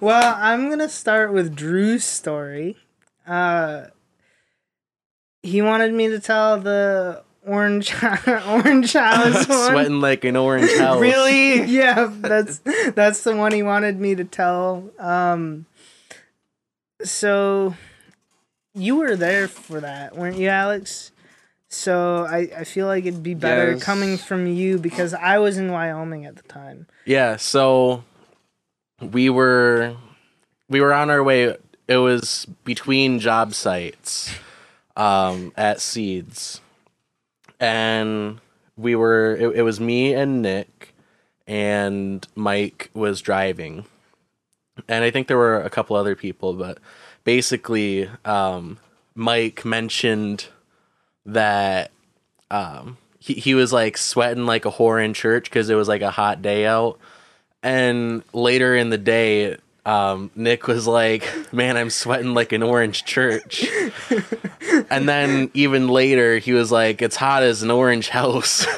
Well, I'm gonna start with Drew's story. Uh, he wanted me to tell the orange orange house one. Sweating like an orange house. Really? yeah, that's that's the one he wanted me to tell. Um, so you were there for that, weren't you, Alex? So I, I feel like it'd be better Yes. coming from you because I was in Wyoming at the time. Yeah, so we were we were on our way it was between job sites um at Seeds. And we were it, it was me and Nick and Mike was driving. And I think there were a couple other people, but basically um Mike mentioned that um he, he was like sweating like a whore in church because it was like a hot day out and later in the day um, nick was like man i'm sweating like an orange church. And then even later he was like it's hot as an orange house.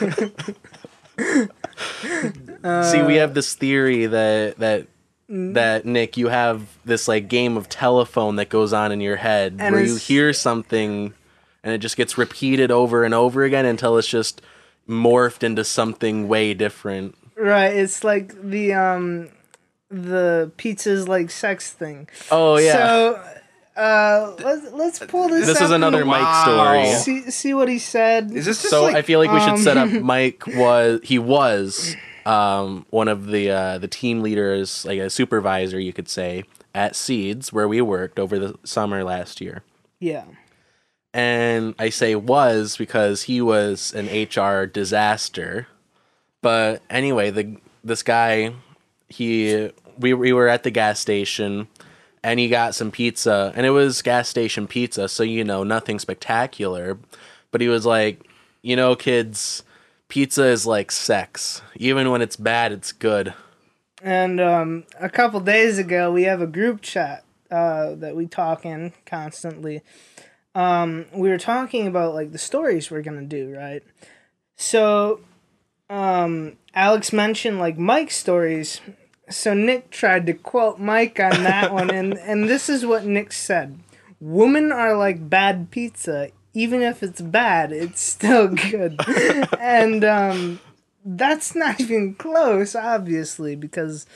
See we have this theory that that that nick you have this like game of telephone that goes on in your head where you hear something and it just gets repeated over and over again until it's just morphed into something way different Right, it's like the um the pizza's like sex thing. oh yeah So uh let's let's pull this This up is another Mike Wow. story. See see what he said. Is this just So like I feel like we should set up. um, Mike was he was um, one of the uh, the team leaders, like a supervisor, you could say, at Seeds where we worked over the summer last year. yeah. And I say was because he was an HR disaster. But anyway, the this guy, he we we were at the gas station and he got some pizza and it was gas station pizza, so you know, nothing spectacular. But he was like, you know, kids, pizza is like sex. Even when it's bad, it's good. And um a couple days ago we have a group chat uh that we talk in constantly. Um we were talking about like the stories we're to do, right? So um Alex mentioned like Mike's stories. So Nick tried to quote Mike on that one and and this is what Nick said. Women are like bad pizza. Even if it's bad, it's still good. and um that's not even close, obviously, because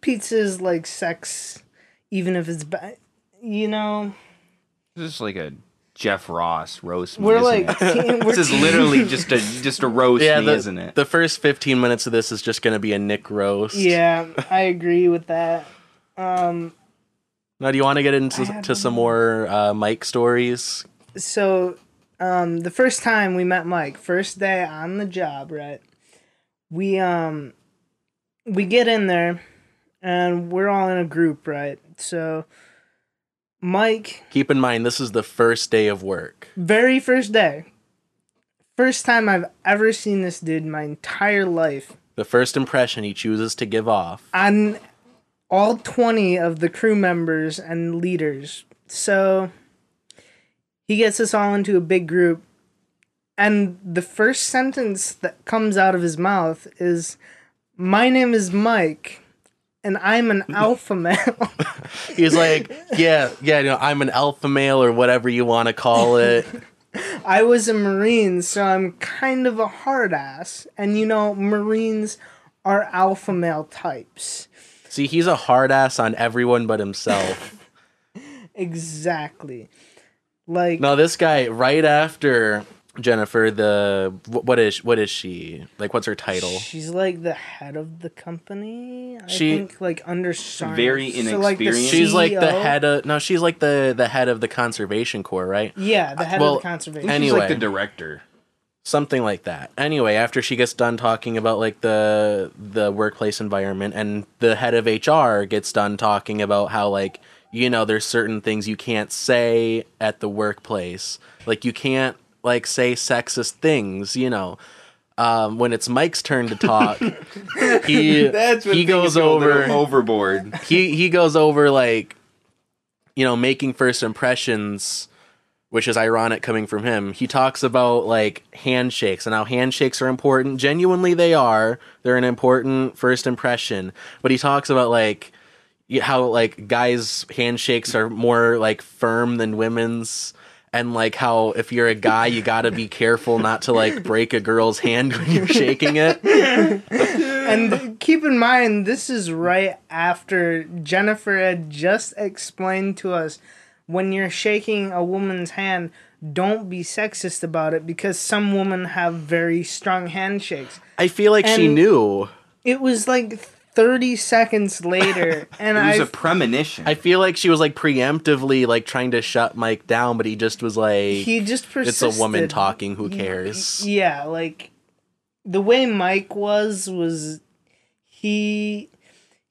pizza is like sex, even if it's bad. You know, this is like a Jeff Ross roast. me, we're isn't like, it? team, we're this is team- literally just a just a roast Yeah, me, the, isn't it? the first 15 minutes of this is just going to be a Nick roast. Yeah, I agree with that. Um, Now, do you want to get into to some more uh, Mike stories? so, um, the first time we met Mike, first day on the job, right? We um, we get in there, and we're all in a group, right? So, Mike Keep in mind, this is the first day of work. very first day. First time i've ever seen this dude in my entire life. The first impression he chooses to give off. on all 20 of the crew members and leaders. So he gets us all into a big group. And the first sentence that comes out of his mouth is my name is mike and i'm an alpha male He's like, yeah, yeah, you know, I'm an alpha male or whatever you want to call it. I was a Marine, so I'm kind of a hard ass. And you know, Marines are alpha male types. See, he's a hard ass on everyone but himself. Exactly. Like, no, this guy, right after Jennifer, the what is what is she like? What's her title? she's like the head of the company. I She- think, like, under Sarn. Very So, like, the inexperienced. She's like the head of no, she's like the the head of the conservation corps, right? Yeah, the head well, of the conservation. She's anyway. like the director. something like that. Anyway, after she gets done talking about like the the workplace environment and the head of HR gets done talking about how like you know there's certain things you can't say at the workplace. Like you can't like say sexist things, you know. Um, when it's Mike's turn to talk, he That's he goes go over overboard. he he goes over like you know making first impressions which is ironic coming from him. He talks about like handshakes and how handshakes are important. Genuinely they are. They're an important first impression. But he talks about like how like guys handshakes are more like firm than women's and like how if you're a guy you got to be careful not to like break a girl's hand when you're shaking it And keep in mind, this is right after Jennifer had just explained to us when you're shaking a woman's hand, don't be sexist about it because some women have very strong handshakes. i feel like she knew It was like 30 seconds later, and It was I a premonition. i feel like she was like preemptively like trying to shut mike down but he just was like he just persists. it's a woman talking who cares Yeah, like the way Mike was was he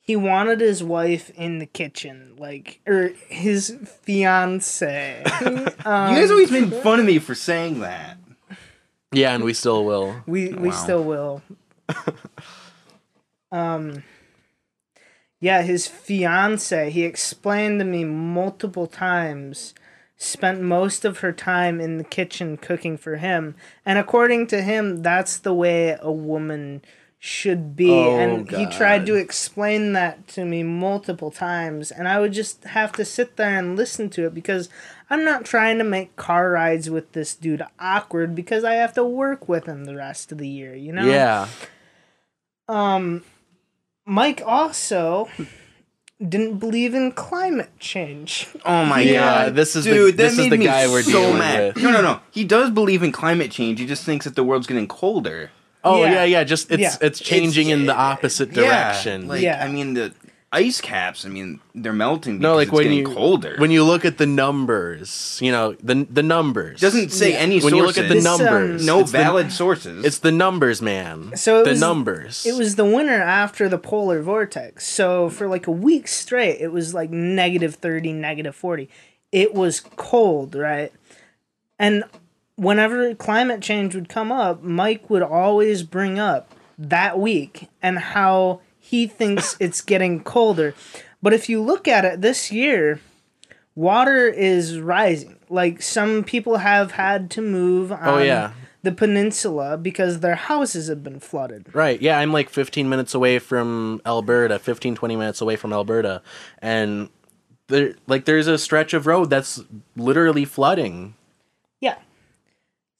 he wanted his wife in the kitchen, like or his fiance. you guys always made fun of me for saying that. yeah and we still will we we Wow. still will. um yeah, his fiance, he explained to me multiple times, spent most of her time in the kitchen cooking for him. And according to him, that's the way a woman should be. Oh, and he tried to explain that to me multiple times. And I would just have to sit there and listen to it because I'm not trying to make car rides with this dude awkward because I have to work with him the rest of the year, you know? yeah Um, Mike also didn't believe in climate change. Oh my Yeah, god, this is the- dude. this that is made the me guy we're so dealing mad. with. No, no, no. He does believe in climate change. He just thinks that the world's getting colder. oh Yeah. yeah yeah, just it's Yeah. it's changing in the opposite direction like Yeah. I mean the ice caps. I mean they're melting. no because like it's when getting you colder. when you look at the numbers you know the the numbers doesn't say Yeah. any when sources. you look at the This, um, numbers no it's the- valid sources. it's the numbers man So it the was- numbers It was the winter after the polar vortex. So for like a week straight, it was like negative 30, negative 40. It was cold, right? And whenever climate change would come up, Mike would always bring up that week and how he thinks it's getting colder. But if you look at it this year, water is rising. Like some people have had to move oh, on Oh, yeah. the peninsula because their houses have been flooded. Right. Yeah, I'm like 15 minutes away from Elberta, 15 20 minutes away from Elberta, and there like there's a stretch of road that's literally flooding. Yeah.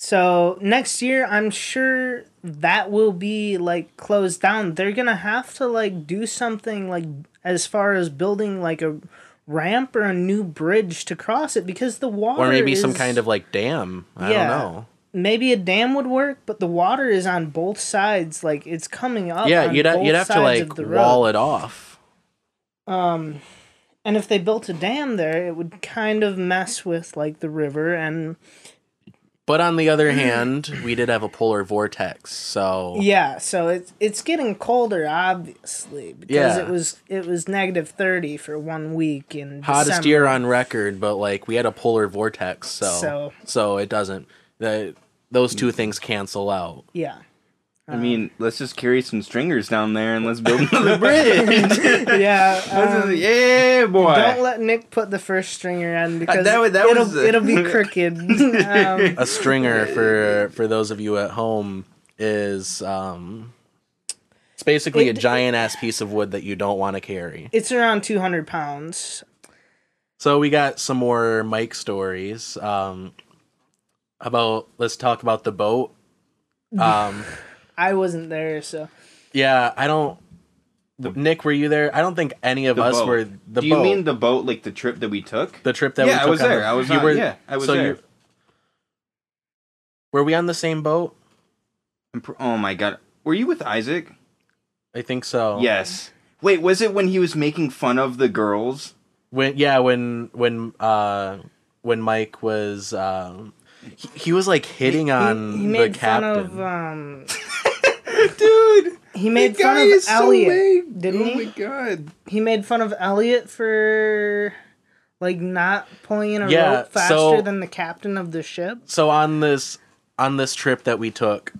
So next year, I'm sure that will be like closed down. They're gonna have to like do something like as far as building like a ramp or a new bridge to cross it because the water Or maybe some kind of like dam. I Yeah. don't know. maybe a dam would work, but the water is on both sides. Like it's coming up. Yeah, you'd ha- you'd have to like wall road. it off. Um, and if they built a dam there, it would kind of mess with like the river and But on the other mm. hand, we did have a polar vortex, so Yeah, so it's it's getting colder, obviously, because Yeah. it was it was negative thirty for one week in hottest December. year on record. But like we had a polar vortex, so So- so, it doesn't. The, those two things cancel out. Yeah, I mean, let's just carry some stringers down there and let's build another bridge. yeah. um, yeah, boy. don't let Nick put the first stringer in because that wa- that it'll was, uh, it'll be crooked. um, a stringer for for those of you at home is um it's basically a giant ass piece of wood that you don't want to carry. it's around two hundred pounds. So we got some more Mike stories. Um about let's talk about the boat. Um I wasn't there, so yeah, I don't Nick, were you there? I don't think any of The us boat. were the Do boat. you mean the boat, like the trip that we took? the trip that we yeah, took I was on there. the- I was you on, were- yeah, I was so there. you- Were we on the same boat? I'm pr- Oh my god, were you with Isaac? I think so. Yes. Wait, was it when he was making fun of the girls? when yeah when when uh when mike was um he, he was like hitting on he, he made the fun captain of um. Dude, He made fun of so Elliot, lame. didn't oh he? my god. He made fun of Elliot for like not pulling in a Yeah, rope faster so- than the captain of the ship. so on this on this trip that we took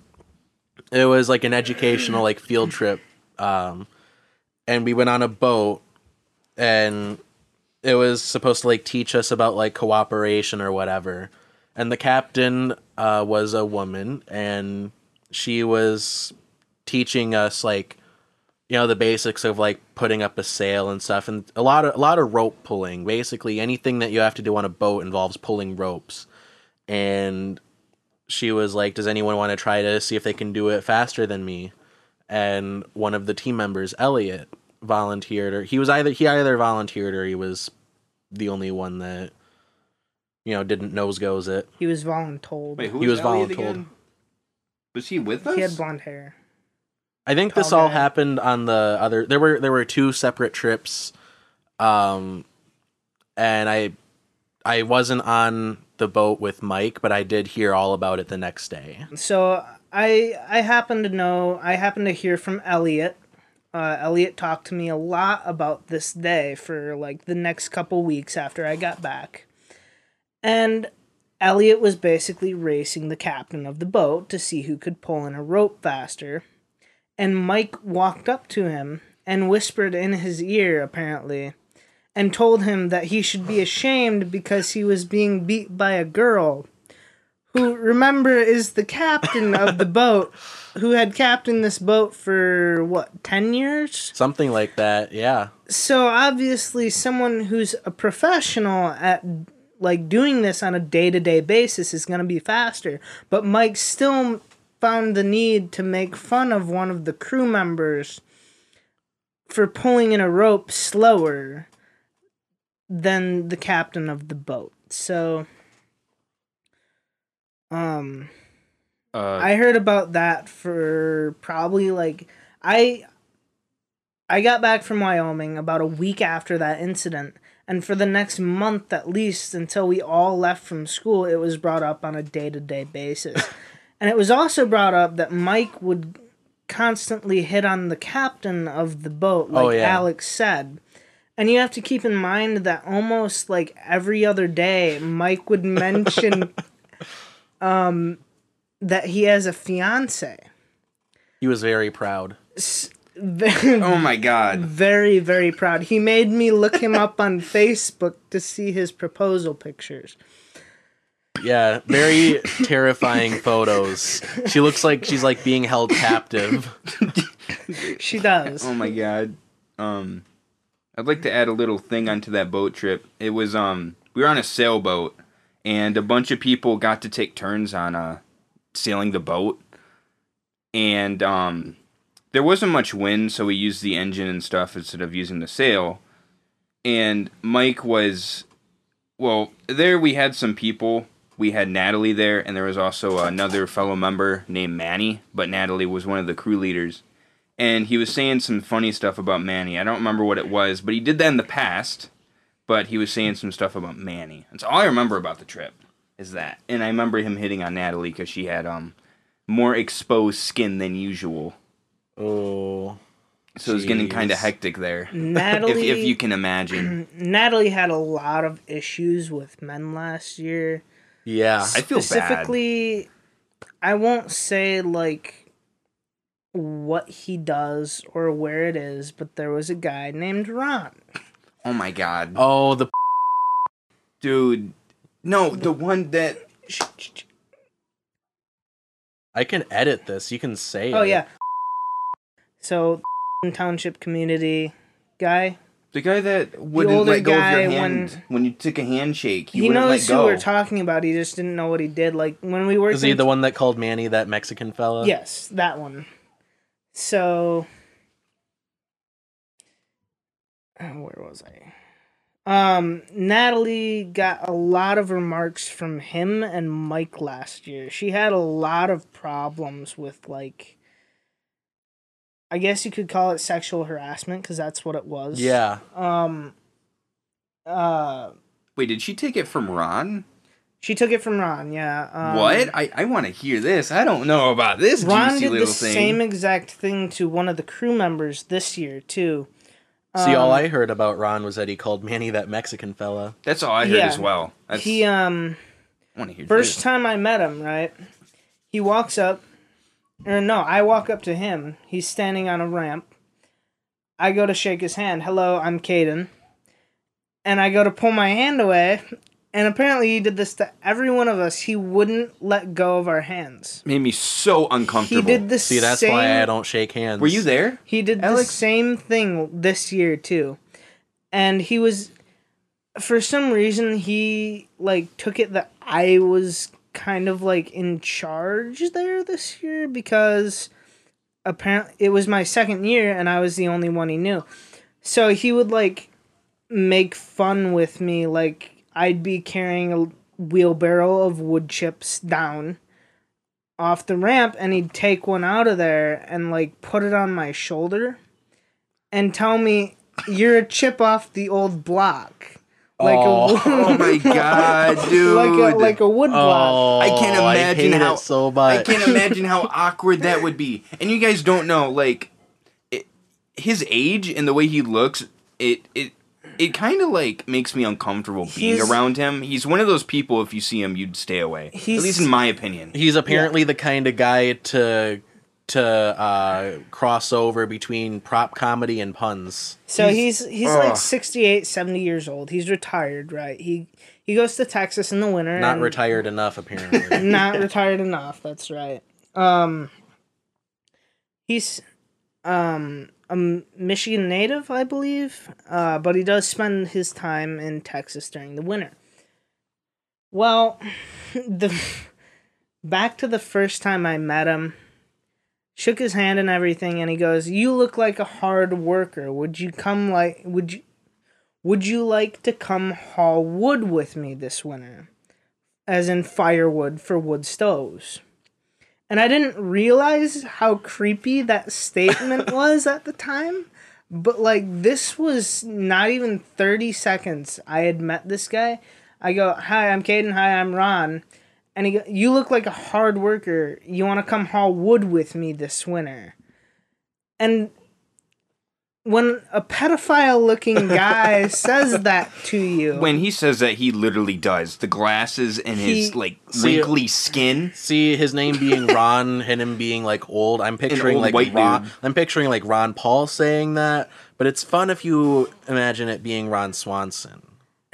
it was like an educational like field trip um and we went on a boat and it was supposed to like teach us about like cooperation or whatever and the captain uh was a woman and she was teaching us like you know the basics of like putting up a sail and stuff and a lot of a lot of rope pulling. Basically anything that you have to do on a boat involves pulling ropes. And she was like does anyone want to try to see if they can do it faster than me? And one of the team members elliot volunteered or he was either he either volunteered or he was the only one that you know didn't nose goes it He was voluntold. Wait, who He was Elliot voluntold. again? Was he with us? he had blonde hair. I think this Tall all guy. happened on the other. There were there were two separate trips, um, and I I wasn't on the boat with Mike, but I did hear all about it the next day. So I I happen to know I happen to hear from Elliot. Uh, Elliot talked to me a lot about this day for like the next couple weeks after I got back, and Elliot was basically racing the captain of the boat to see who could pull in a rope faster. And Mike walked up to him and whispered in his ear, apparently, and told him that he should be ashamed because he was being beat by a girl who remember is the captain of the boat who had captained this boat for what 10 years Something like that. Yeah. so obviously someone who's a professional at like doing this on a day-to-day basis is going to be faster. But mike still found the need to make fun of one of the crew members for pulling in a rope slower than the captain of the boat. So um Uh, I heard about that for probably like I I got back from Wyoming about a week after that incident and for the next month at least until we all left from school it was brought up on a day-to-day basis. and it was also brought up that Mike would constantly hit on the captain of the boat like Oh, yeah. Alex said. And you have to keep in mind that almost like every other day Mike would mention um that he has a fiance. He was very proud. Very, oh my god. very, very proud. He made me look him up on Facebook to see his proposal pictures. Yeah, very terrifying photos. She looks like she's like being held captive. She does. Oh my god. Um I'd like to add a little thing onto that boat trip. It was um we were on a sailboat and a bunch of people got to take turns on uh sailing the boat. And um there wasn't much wind, so we used the engine and stuff instead of using the sail. And Mike was well, there we had some people. We had Natalie there, and there was also another fellow member named Manny, but Natalie was one of the crew leaders and he was saying some funny stuff about Manny. I don't remember what it was, but he did that in the past. But he was saying some stuff about Manny. That's all I remember about the trip. Is that, and I remember him hitting on Natalie because she had um more exposed skin than usual, Oh. so it's getting kind of hectic there. Natalie if, if you can imagine, Natalie had a lot of issues with men last year. Yeah. I feel bad. Specifically, I won't say like what he does or where it is, but there was a guy named Ron. Oh my god, Oh, the dude! No, the one that I can edit this. You can say Oh it. yeah. So township community guy. the guy that wouldn't let go of your hand when, you took a handshake. He, He, knows let who we're talking about. He just didn't know what he did. Like when we worked. Is he the one that called Manny that Mexican fella? Yes, that one. So, uh, where was I? Um, Natalie got a lot of remarks from him and Mike last year. She had a lot of problems with like. I guess you could call it sexual harassment because that's what it was. Yeah. Um. Uh, Wait, did she take it from Ron? she took it from Ron. Yeah. Um, what? I, I want to hear this. I don't know about this Ron juicy did the thing. same exact thing to one of the crew members this year too. See, all Um, I heard about Ron was that he called Manny that Mexican fella. That's all I heard Yeah. as well. That's, He um I want to hear first this. time I met him, right? He walks up or no, I walk up to him. He's standing on a ramp. I go to shake his hand. Hello, I'm Caden. And I go to pull my hand away and apparently he did this to every one of us. He wouldn't let go of our hands. Made me so uncomfortable. He did the See, that's same. why I don't shake hands. Were you there? He did the same thing this year too. And he was for some reason he like took it that I was kind of like in charge there this year because apparently it was my second year and I was the only one he knew. So he would like make fun with me like I'd be carrying a wheelbarrow of wood chips down off the ramp and he'd take one out of there and like put it on my shoulder and tell me you're a chip off the old block like Oh. a Oh my god, dude! like a like a wood block Oh, I can't imagine hate how- it so much. I can't imagine how awkward that would be. And you guys don't know, like, it, his age and the way he looks. It it it kind of like makes me uncomfortable being He's- around him. He's one of those people. If you see him, you'd stay away. At least in my opinion. He's apparently the kind of guy to to uh, cross over between prop comedy and puns. so he's he's, ugh. like 68 70 years old he's retired right he he goes to texas in the winter Not and- retired enough, apparently. not retired enough that's right um he's um a M- michigan native i believe uh but he does spend his time in texas during the winter well the back to the first time i met him shook his hand and everything and he goes you look like a hard worker. Would you come like would you would you like to come haul wood with me this winter? As in firewood for wood stoves. And i didn't realize how creepy that statement was at the time but like this was not even 30 seconds i had met this guy. I go hi i'm caden. Hi i'm ron and he go, you look like a hard worker. You want to come haul wood with me this winter? And when a pedophile looking guy says that to you, When he says that, he literally does. The glasses and his He- like See- wrinkly skin. See his name being Ron and him being like old. I'm picturing old like white Ron. dude. I'm picturing like Ron Paul saying that, but it's fun if you imagine it being Ron Swanson.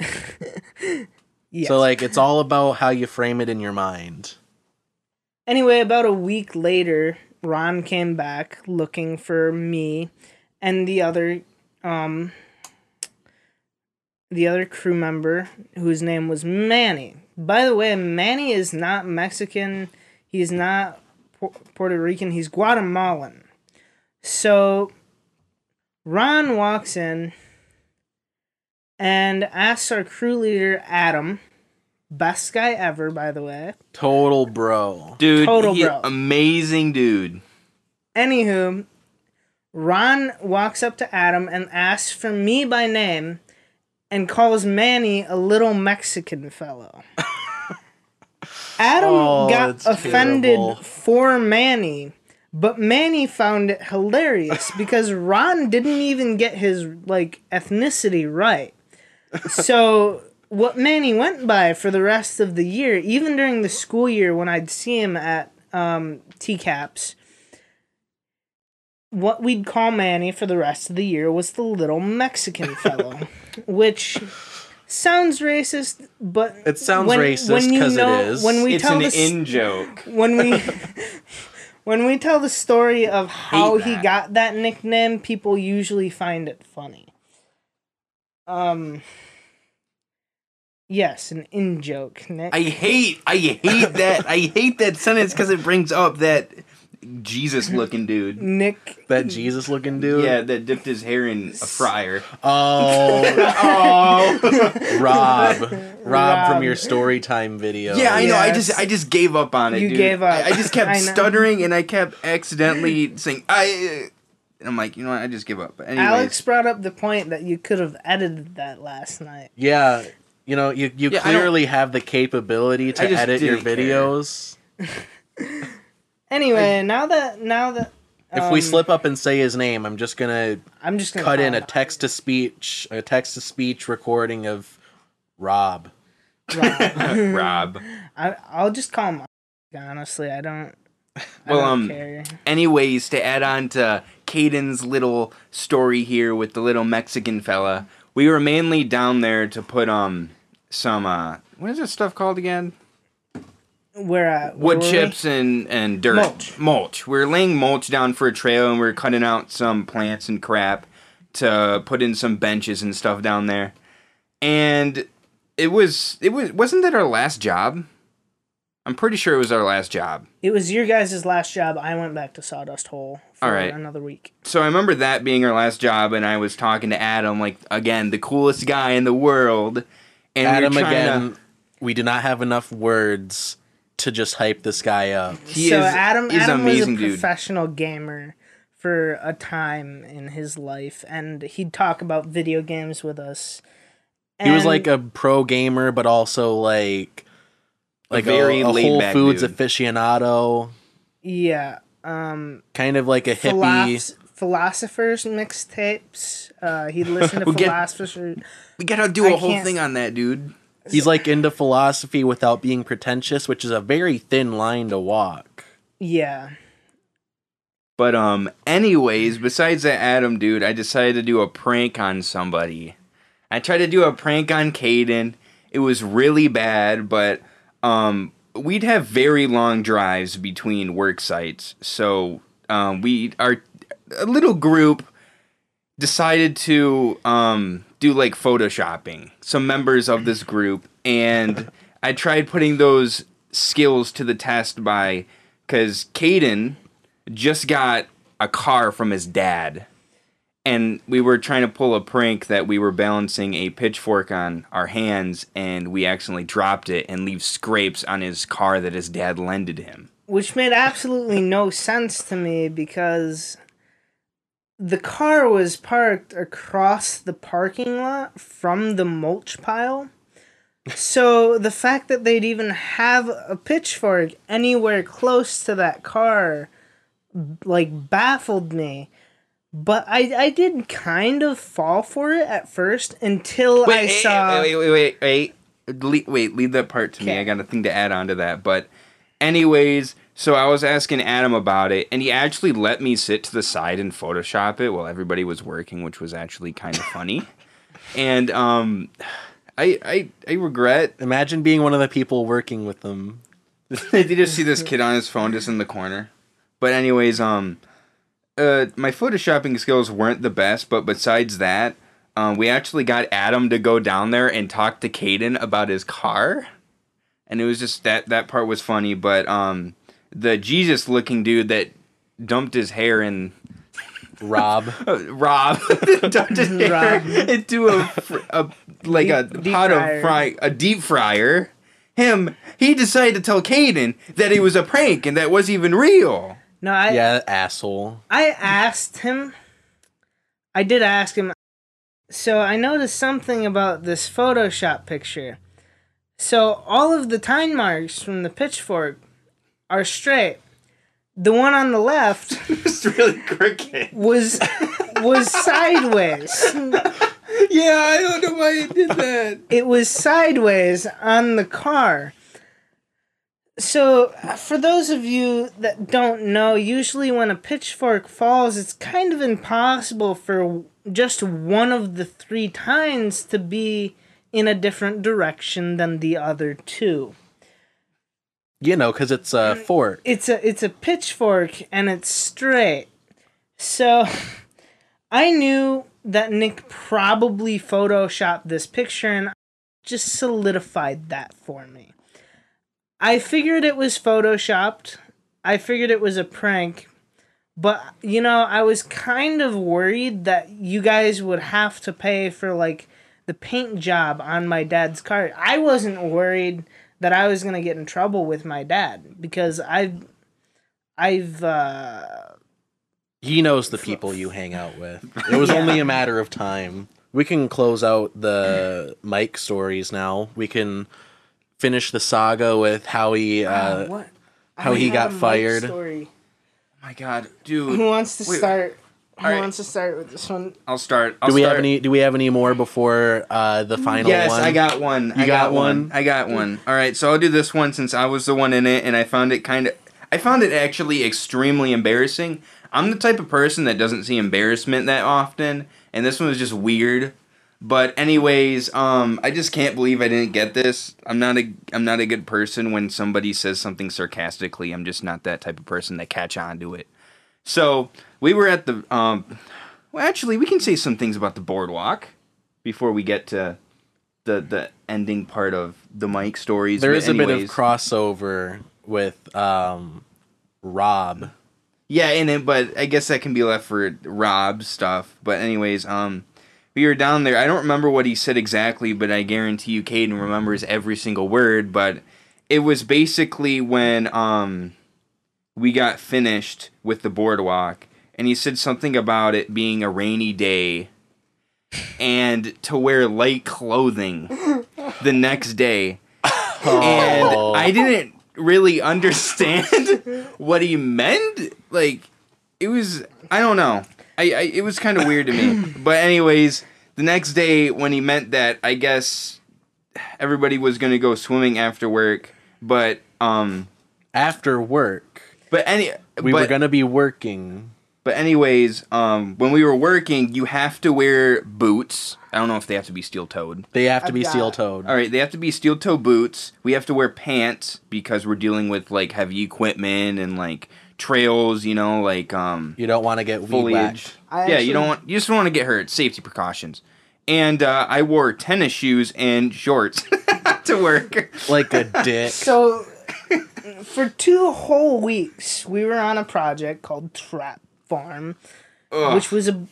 yes. So like it's all about how you frame it in your mind. Anyway, about a week later, Ron came back looking for me and the other um the other crew member whose name was Manny. By the way, Manny is not Mexican. He's not Pu- Puerto Rican. He's Guatemalan. So Ron walks in and asks our crew leader Adam, best guy ever, by the way, Total bro. Dude, Total bro. amazing dude. Anywho, Ron walks up to Adam and asks for me by name and calls Manny a little Mexican fellow. Adam Oh, got offended terrible. for Manny, but Manny found it hilarious because Ron didn't even get his like ethnicity right. So what Manny went by for the rest of the year, even during the school year when I'd see him at um, TCAPS, what we'd call Manny for the rest of the year was the little Mexican fellow, which sounds racist, but It sounds when- racist because it is. When we it's tell an this, in joke. when we when we tell the story of how he got that nickname, people usually find it funny. Um. Yes, an in joke, Nick. I hate, I hate that. I hate that sentence because it brings up that Jesus-looking dude. Nick. That Jesus looking dude. Yeah, that dipped his hair in a fryer. Oh, Oh. Rob. Rob Rob. from your story time video. Yeah, I know. I just, I just gave up on it. You dude. gave up. I, I just kept I stuttering and I kept accidentally saying I. And I'm like, you know what? I just give up. But anyways, Alex brought up the point that you could have edited that last night. Yeah, you know, you, you Yeah, clearly have the capability to edit your videos. Anyway, now that now that If we um, slip up and say his name, I'm just gonna I'm just gonna cut in a text to speech, a text to speech recording of Rob. Rob. Rob. I, I'll just call him. Honestly, I don't. I Well, don't um, care. Anyways, to add on to Caden's little story here with the little Mexican fella, we were mainly down there to put um some uh, what is this stuff called again? Where at? Where Wood were we? chips and and dirt. Mulch. Mulch. We are laying mulch down for a trail, and we are cutting out some plants and crap to put in some benches and stuff down there. And it was it was wasn't that our last job? I'm pretty sure it was our last job. It was your guys' last job. I went back to Sawdust Hole for All right. another week. so I remember that being our last job, and I was talking to Adam, like again, the coolest guy in the world. And Adam we were again. To, We do not have enough words to just hype this guy up. he so is, Adam, is Adam amazing was a dude. professional gamer for a time in his life, and he'd talk about video games with us. He was like a pro gamer, but also like like a, very a Whole laid-back Foods dude. aficionado, yeah, um, kind of like a hippie. philosoph- philosophers mixtapes. Uh, he'd listen to We'll get- philosophers. We gotta do I a whole can't- thing on that, dude. He's like into philosophy without being pretentious, which is a very thin line to walk. Yeah, But um, anyways, besides that Adam dude, I decided to do a prank on somebody. I tried to do a prank on Caden. It was really bad, but um, we'd have very long drives between work sites, so um, we are a little group decided to um do like photoshopping. Some members of this group, and I tried putting those skills to the test by because Caden just got a car from his dad. And we were trying to pull a prank that we were balancing a pitchfork on our hands and we accidentally dropped it and leave scrapes on his car that his dad lended him. which made absolutely no sense to me because the car was parked across the parking lot from the mulch pile. So the fact that they'd even have a pitchfork anywhere close to that car like baffled me. But I I did kind of fall for it at first until I Wait, saw wait, wait, wait, wait, wait. Le- wait, leave that part to me. I got a thing to add on to that. But, anyways, so I was asking Adam about it, and he actually let me sit to the side and Photoshop it while everybody was working, which was actually kind of funny. and um, I, I, I regret. Imagine being one of the people working with them. Did you just see this kid on his phone just in the corner? But anyways, um, uh, my photoshopping skills weren't the best, but besides that, um, we actually got Adam to go down there and talk to Caden about his car, and it was just that that part was funny. But um, the Jesus looking dude that dumped his hair in Rob. uh, Rob dumped his hair Rob. into a, fr- a like a Deep- deep pot fryer. of fry a deep fryer. Him, he decided to tell Caden that it was a prank and that wasn't even real. no I yeah, asshole. I asked him. I did ask him. So I noticed something about this Photoshop picture. So all of the time marks from the pitchfork are straight. The one on the left It's really crooked. was was sideways. Yeah, I don't know why he did that. It was sideways on the car. So, for those of you that don't know, usually when a pitchfork falls, it's kind of impossible for just one of the three tines to be in a different direction than the other two. You know, because it's a fork. It's a it's a pitchfork and it's straight. So I knew that Nick probably photoshopped this picture and just solidified that for me. I figured it was photoshopped. I figured it was a prank. But you know, I was kind of worried that you guys would have to pay for like the paint job on my dad's car. I wasn't worried that I was gonna get in trouble with my dad because I've I've uh He knows the people you hang out with. It was only a matter of time. We can close out the Mike stories now. We can finish the saga with how he uh, what how he got have a Mike fired. Story. my god, dude. Who wants to Wait. start? Who Alright. wants to start with this one? I'll start. I'll do we start. have any do we have any more before uh, the final Yes, one? I got one. I got got, one. one? I got one. All right, so I'll do this one since I was the one in it, and I found it kind of. I found it actually extremely embarrassing. I'm the type of person that doesn't see embarrassment that often, and this one was just weird. But anyways, um, I just can't believe I didn't get this. I'm not a I'm not a good person when somebody says something sarcastically. I'm just not that type of person that catch on to it. So we were at the um, well, actually, we can say some things about the boardwalk before we get to the the ending part of the Mike stories. There is a bit of crossover with um, Rob. Yeah, and it, but I guess that can be left for Rob stuff. But anyways, um, we were down there. I don't remember what he said exactly, but I guarantee you, Caden remembers every single word. But it was basically when um, we got finished with the boardwalk, and he said something about it being a rainy day, and to wear light clothing the next day. And. I didn't really understand what he meant. Like, it was I don't know. I, I it was kind of weird to me. But anyways, the next day when he meant that, I guess everybody was gonna go swimming after work. But um, After work, but any we but, were gonna be working. But anyways, um, when we were working, you have to wear boots. I don't know if they have to be steel toed. They have to I've be got- steel toed. All right, they have to be steel toe boots. We have to wear pants because we're dealing with like heavy equipment and like trails. You know, like um, You don't want to get weed foliage. whacked. I yeah, actually- you don't want you just don't want to get hurt. Safety precautions. And uh, I wore tennis shoes and shorts to work. like a dick. So, for two whole weeks, we were on a project called Trap Farm, Ugh. which was a,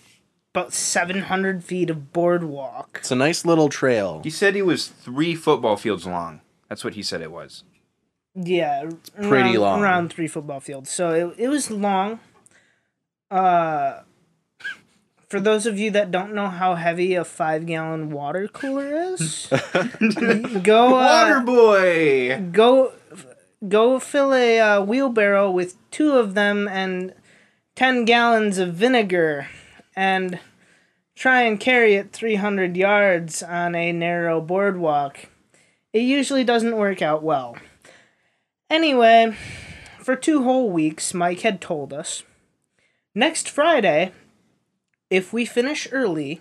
about 700 feet of boardwalk. It's a nice little trail. he said he was three football fields long. That's what he said it was. Yeah, pretty around, long. Around three football fields. So it, it was long. Uh, for those of you that don't know how heavy a five gallon water cooler is, go uh, boy. go go fill a uh, wheelbarrow with two of them and 10 gallons of vinegar and try and carry it 300 yards on a narrow boardwalk. It usually doesn't work out well. Anyway, for two whole weeks, Mike had told us next Friday, if we finish early,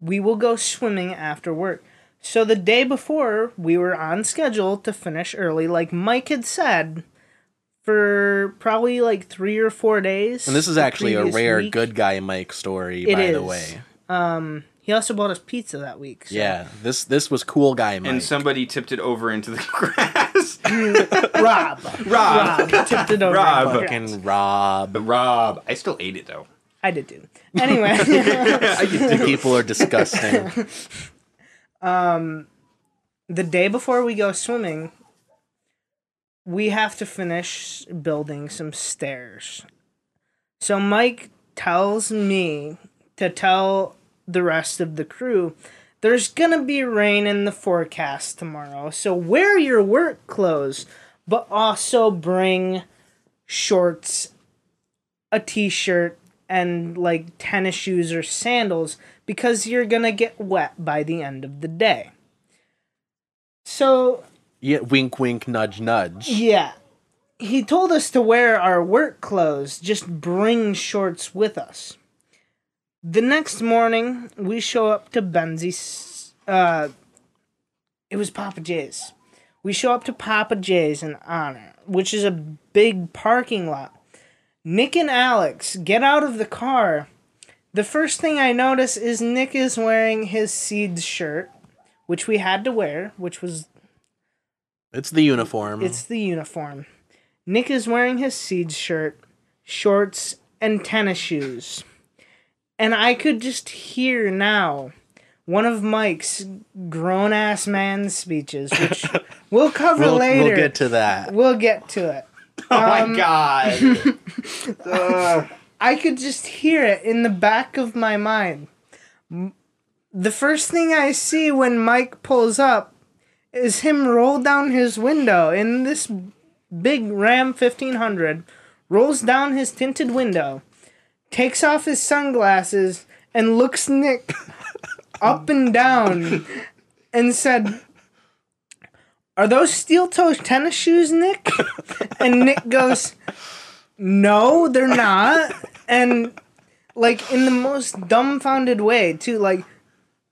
we will go swimming after work. So the day before, we were on schedule to finish early, like Mike had said, for probably like three or four days. And this is actually a rare week. good guy Mike story, It by the way. Um, he also bought us pizza that week. so- Yeah, this this was cool guy Mike. And somebody tipped it over into the grass. Rob. Rob. Rob tipped it over. Rob. on fucking. Rob. Rob. I still ate it though. I did too. Anyway, The people are disgusting. Um, the day before we go swimming, we have to finish building some stairs. So Mike tells me to tell the rest of the crew there's gonna be rain in the forecast tomorrow. So wear your work clothes, but also bring shorts, a t-shirt, and like tennis shoes or sandals because you're gonna get wet by the end of the day. So Yeah, wink, wink, nudge, nudge. yeah. He told us to wear our work clothes, just bring shorts with us. The next morning, we show up to Benzie's. Uh, it was Papa J's. We show up to Papa J's in honor, which is a big parking lot. Nick and Alex get out of the car. The first thing I notice is Nick is wearing his Seeds shirt, which we had to wear, which was It's the uniform. it's the uniform. Nick is wearing his Seeds shirt, shorts, and tennis shoes. And I could just hear now one of Mike's grown ass man speeches, which we'll cover we'll, later. we'll get to that. We'll get to it. Oh Um, my god. Ugh. I could just hear it in the back of my mind. The first thing I see when Mike pulls up is him roll down his window in this big Ram 1500, rolls down his tinted window, takes off his sunglasses, and looks Nick up and down and said, Are those steel toe tennis shoes, Nick? And Nick goes, no, they're not. And like in the most dumbfounded way, too. Like,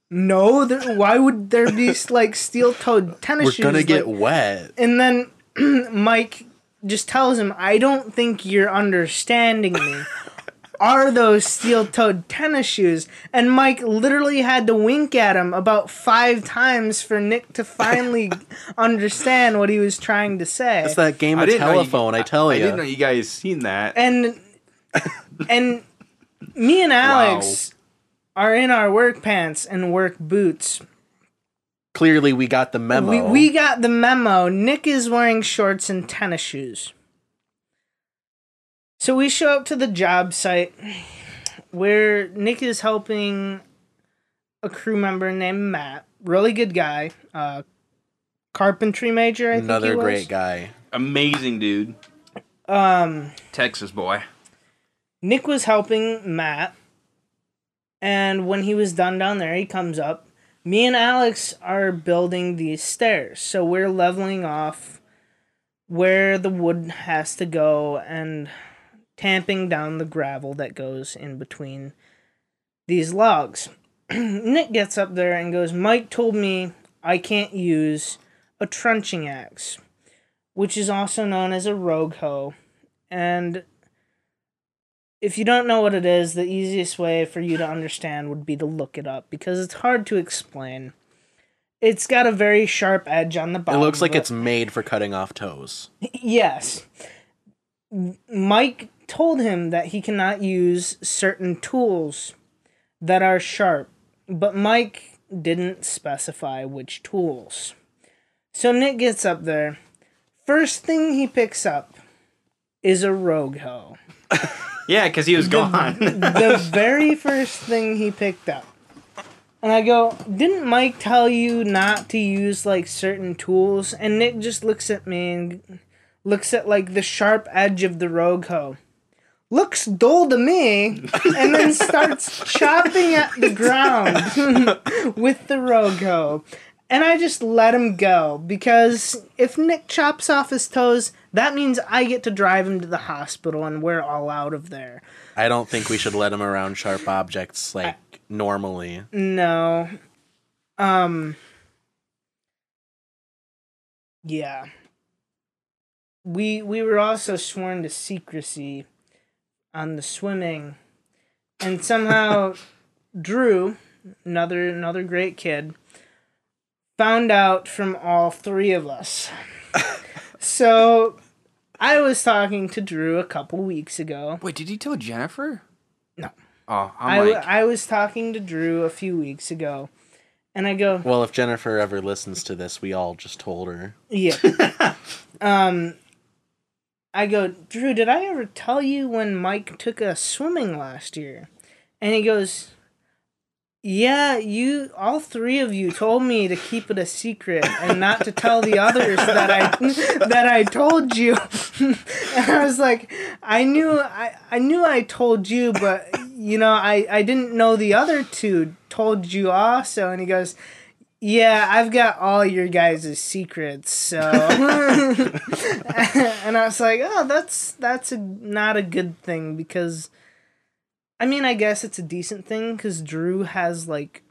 no, there, why would there be like steel-toed tennis We're shoes? gonna get Like- wet. and then Mike just tells him, "I don't think you're understanding me." Are those steel-toed tennis shoes? And Mike literally had to wink at him about five times for Nick to finally understand what he was trying to say. It's that game of didn't know you- telephone. I tell I you. I didn't know you guys seen that. and and me and Alex are in our work pants and work boots. Clearly, we got the memo. We we got the memo. Nick is wearing shorts and tennis shoes. So we show up to the job site where Nick is helping a crew member named Matt. Really good guy. Uh, carpentry major, I think Another great guy. Amazing dude. Um, Texas boy. Nick was helping Matt, and when he was done down there, he comes up. Me and Alex are building these stairs, so we're leveling off where the wood has to go and tamping down the gravel that goes in between these logs. Nick gets up there and goes, Mike told me I can't use a trunching axe, which is also known as a rogue hoe. And if you don't know what it is, the easiest way for you to understand would be to look it up because it's hard to explain. It's got a very sharp edge on the bottom. It looks like it's made for cutting off toes. Yes. Mike told him that he cannot use certain tools that are sharp, but Mike didn't specify which tools. So Nick gets up there. First thing he picks up is a rogue hoe. Yeah, because he was gone. the very first thing he picked up. And I go, didn't Mike tell you not to use like certain tools? And Nick just looks at me and looks at like the sharp edge of the rogue hoe. Looks dull to me, and then starts chopping at the ground with the rogo. And I just let him go because if Nick chops off his toes, that means I get to drive him to the hospital and we're all out of there. I don't think we should let him around sharp objects like normally. No. Um Yeah. We we were also sworn to secrecy on the swimming. And somehow Drew, another another great kid, found out from all three of us. so I was talking to Drew a couple weeks ago. Wait, did he tell Jennifer? No. Oh, I, I'm w- like, I was talking to Drew a few weeks ago. And I go, Well, if Jennifer ever listens to this, we all just told her. Yeah. um, I go, Drew, did I ever tell you when Mike took us swimming last year? And he goes, Yeah, you, all three of you told me to keep it a secret and not to tell the others that I that I told you. and I was like, I knew I I knew I told you, but you know, I I didn't know the other two told you also. And he goes. Yeah, I've got all your guys' secrets, so and I was like, oh, that's that's a not a good thing because, I mean, I guess it's a decent thing because Drew has like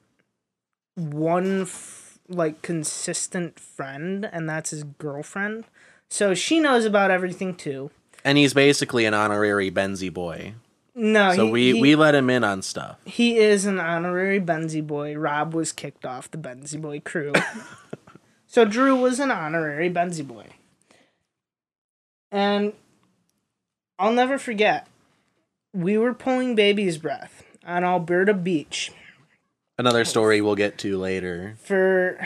one f- like consistent friend, and that's his girlfriend, so she knows about everything too. And he's basically an honorary Benzie boy. No, So he, we, he, we let him in on stuff. he is an honorary Benzie boy. Rob was kicked off the Benzie boy crew, so Drew was an honorary Benzie boy. And I'll never forget, we were pulling baby's breath on Elberta Beach Another story we'll get to later. for.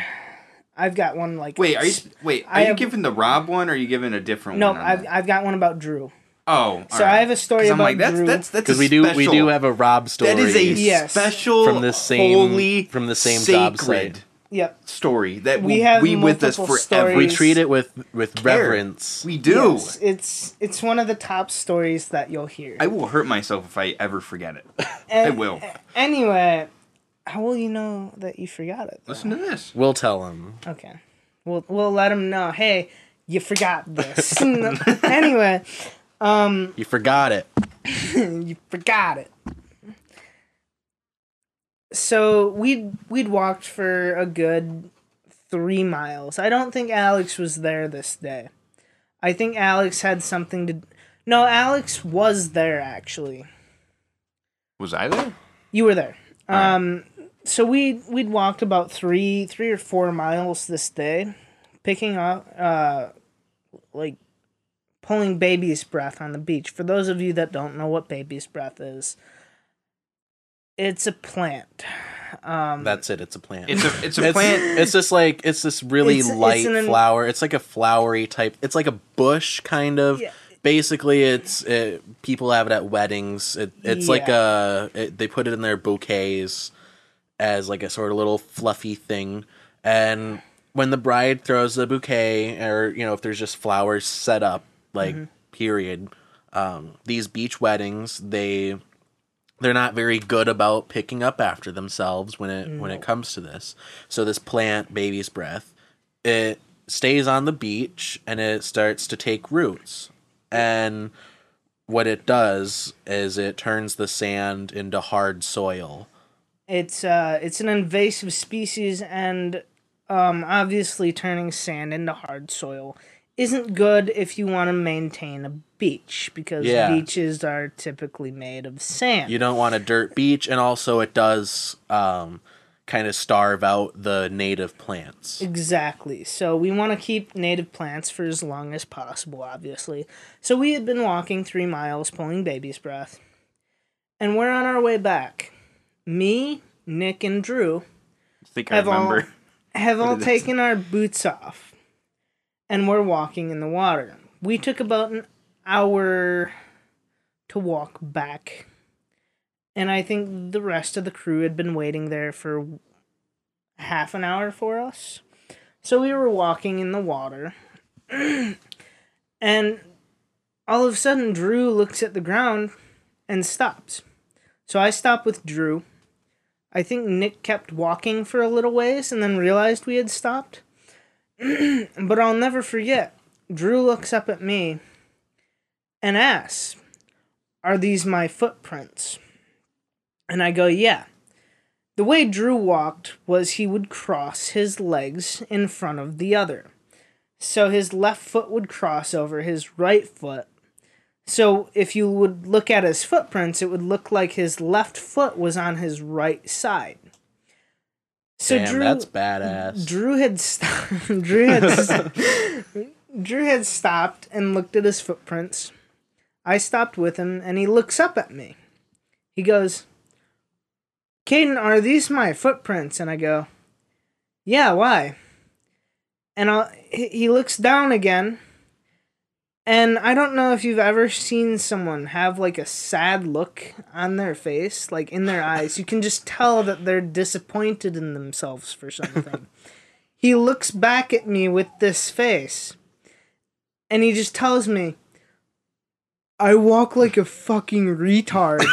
I've got one like. wait, are you wait? Are I you have- giving the Rob one, or are you giving a different No, one? on I've, that? I've got one about Drew. Oh, So I have a story I'm about like, that's Drew. that's that's Because we do we do have a Rob story that is a Yes. special From the same- holy, from the same job sacred site. Yep. story that We will have be with us forever. we treat it with with Care. reverence. We do. Yes, it's it's one of the top stories that you'll hear. I will hurt myself if I ever forget it. I will. Anyway, how will you know that you forgot it? though? Listen to this. We'll tell him. Okay. We'll we'll let him know. Hey, you forgot this. anyway, um, You forgot it. you forgot it. so we'd we'd walked for a good three miles. I don't think Alex was there this day. I think Alex had something to. No, Alex was there actually. Was I there? You were there. Alright. Um, so we we'd walked about three three or four miles this day, picking up uh, like pulling baby's breath on the beach. For those of you that don't know what baby's breath is, it's a plant. Um, That's it. It's a plant. It's a it's a it's, plant. It's just like it's this really It's- it's light an- flower. It's like a flowery type. It's like a bush kind of. Yeah. Basically, it's it, people have it at weddings. It, it's like a it, they put it in their bouquets as like a sort of little fluffy thing. And when the bride throws the bouquet, or you know, if there's just flowers set up, like Mm-hmm. period, um, these beach weddings they they're not very good about picking up after themselves when it when it comes to this. So this plant, baby's breath, it stays on the beach and it starts to take roots. And what it does is it turns the sand into hard soil. It's uh, it's an invasive species, and um, obviously turning sand into hard soil isn't good if you want to maintain a beach because Yeah. beaches are typically made of sand. You don't want a dirt beach, and also it does um, kind of starve out the native plants. Exactly. So we want to keep native plants for as long as possible, obviously. So we had been walking three miles, pulling baby's breath, and we're on our way back. Me, Nick, and Drew I think I have all remember. have all taken our boots off, and we're walking in the water. We took about an hour to walk back, and I think the rest of the crew had been waiting there for half an hour for us. So we were walking in the water, and all of a sudden, Drew looks at the ground and stops. So I stop with Drew. I think Nick kept walking for a little ways and then realized we had stopped. but I'll never forget. Drew looks up at me and asks, Are these my footprints? And I go, Yeah. The way Drew walked was he would cross his legs in front of the other. So his left foot would cross over his right foot. So if you would look at his footprints, it would look like his left foot was on his right side. So Damn, Drew, that's badass. Drew had st- Drew had st- Drew had stopped and looked at his footprints. I stopped with him, and he looks up at me. He goes, "Caden, are these my footprints?" And I go, "Yeah, why?" And I, he he looks down again, and I don't know if you've ever seen someone have like a sad look on their face, like in their eyes. You can just tell that they're disappointed in themselves for something. he looks back at me with this face, and he just tells me, I walk like a fucking retard.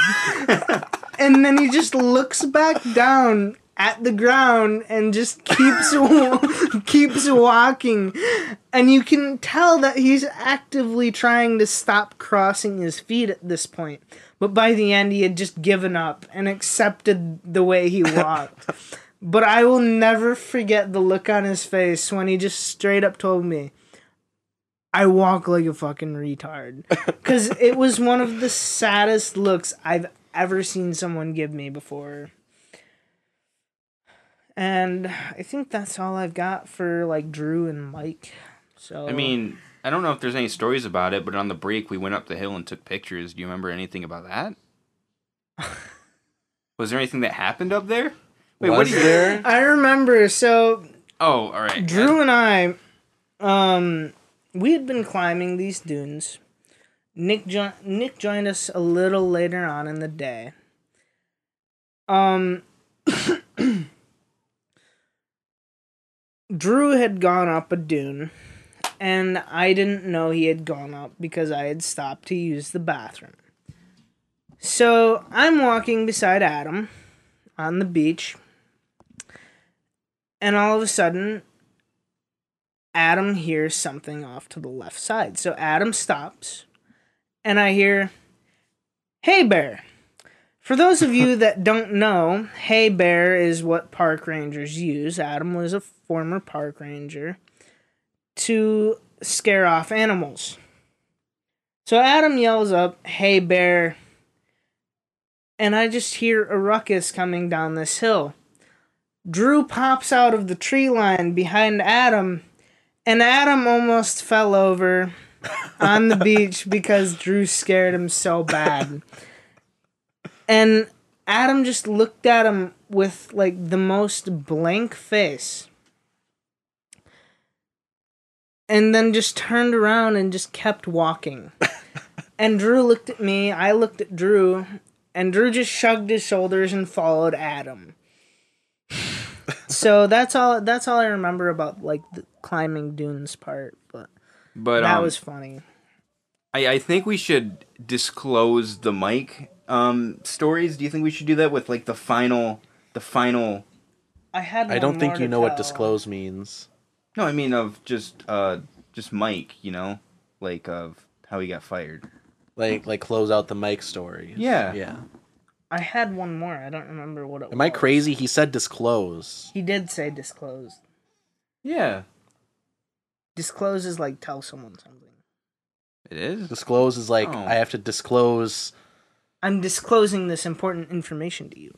and then he just looks back down at the ground and just keeps keeps walking and you can tell that he's actively trying to stop crossing his feet at this point but by the end he had just given up and accepted the way he walked but i will never forget the look on his face when he just straight up told me I walk like a fucking retard. Because it was one of the saddest looks I've ever seen someone give me before. And I think that's all I've got for like Drew and Mike. So I mean, I don't know if there's any stories about it, but on the break we went up the hill and took pictures. Do you remember anything about that? Was there anything that happened up there? Wait, Was what you? there? I remember. So Oh, all right. Drew and I, um, we had been climbing these dunes. Nick jo- Nick joined us a little later on in the day. Um, Drew had gone up a dune, and I didn't know he had gone up because I had stopped to use the bathroom. So I'm walking beside Adam on the beach, and all of a sudden, Adam hears something off to the left side. So Adam stops, and I hear, Hey, Bear. For those of you that don't know, Hey Bear is what park rangers use. Adam was a former park ranger to scare off animals. So Adam yells up, Hey Bear. And I just hear a ruckus coming down this hill. Drew pops out of the tree line behind Adam, and Adam almost fell over on the beach because Drew scared him so bad. And Adam just looked at him with like the most blank face. And then just turned around and just kept walking. and Drew looked at me, I looked at Drew, and Drew just shrugged his shoulders and followed Adam. so that's all that's all I remember about like the climbing dunes part, but But that um, was funny. I, I think we should disclose the Mike um, stories. Do you think we should do that with like the final, the final? I had. I don't think you to know what disclose means. No, I mean of just uh, just Mike. You know, like of how he got fired. Like like close out the Mike story. Yeah. Yeah. I had one more. I don't remember what it Am was. I crazy? He said disclose. He did say disclose. Yeah, Disclose is like tell someone something. it is. Disclose is like Oh. I have to disclose. I'm disclosing this important information to you.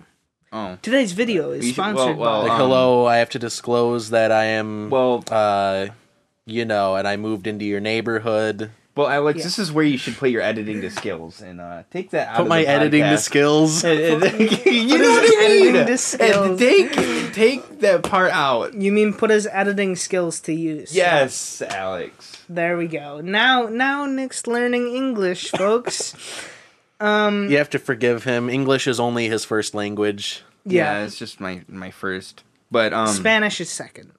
Oh, Today's video is You should- sponsored well, well, by. Like um, hello, I have to disclose that I am. well, uh, you know, and I moved into your neighborhood. well, Alex, Yeah. this is where you should put your editing to skills and uh, take that out. Put of my the editing to podcast. skills. you know what his I editing mean? to skills. Take take that part out. You mean put his editing skills to use? Yes, Alex. There we go. Now, now Nick's learning English, folks. um, You have to forgive him. English is only his first language. Yeah, yeah. it's just my my first. But um, Spanish is second.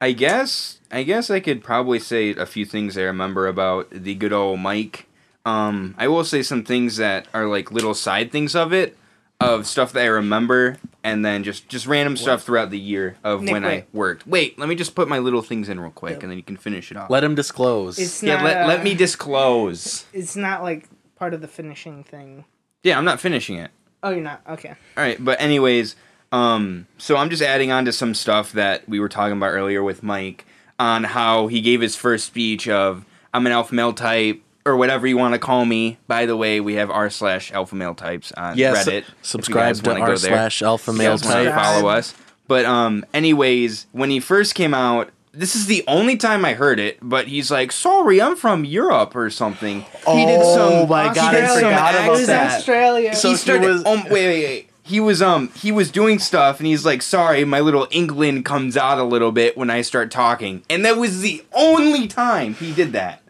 I guess I guess I could probably say a few things I remember about the good old Mike. Um, I will say some things that are like little side things of it, of stuff that I remember, and then just just random stuff throughout the year of Nick, when wait. I worked. Wait, let me just put my little things in real quick, Yep. and then you can finish it off. Let him disclose. It's yeah, not. let, uh, let me disclose. It's not like part of the finishing thing. Yeah, I'm not finishing it. Oh, you're not. Okay. All right, but anyways, um, so I'm just adding on to some stuff that we were talking about earlier with Mike on how he gave his first speech of I'm an alpha male type or whatever you want to call me. By the way, we have r slash alpha male types on yes. Reddit. if you subscribe to r slash alpha male guys follow us. But um, anyways, when he first came out. This is the only time I heard it, but he's like, "Sorry, I'm from Europe or something." He did Oh some. my God, he I did some forgot about It was that. Australia. So he he started. was- um, wait, wait, wait. He was um he was doing stuff and he's like, sorry, my little England comes out a little bit when I start talking, and that was the only time he did that.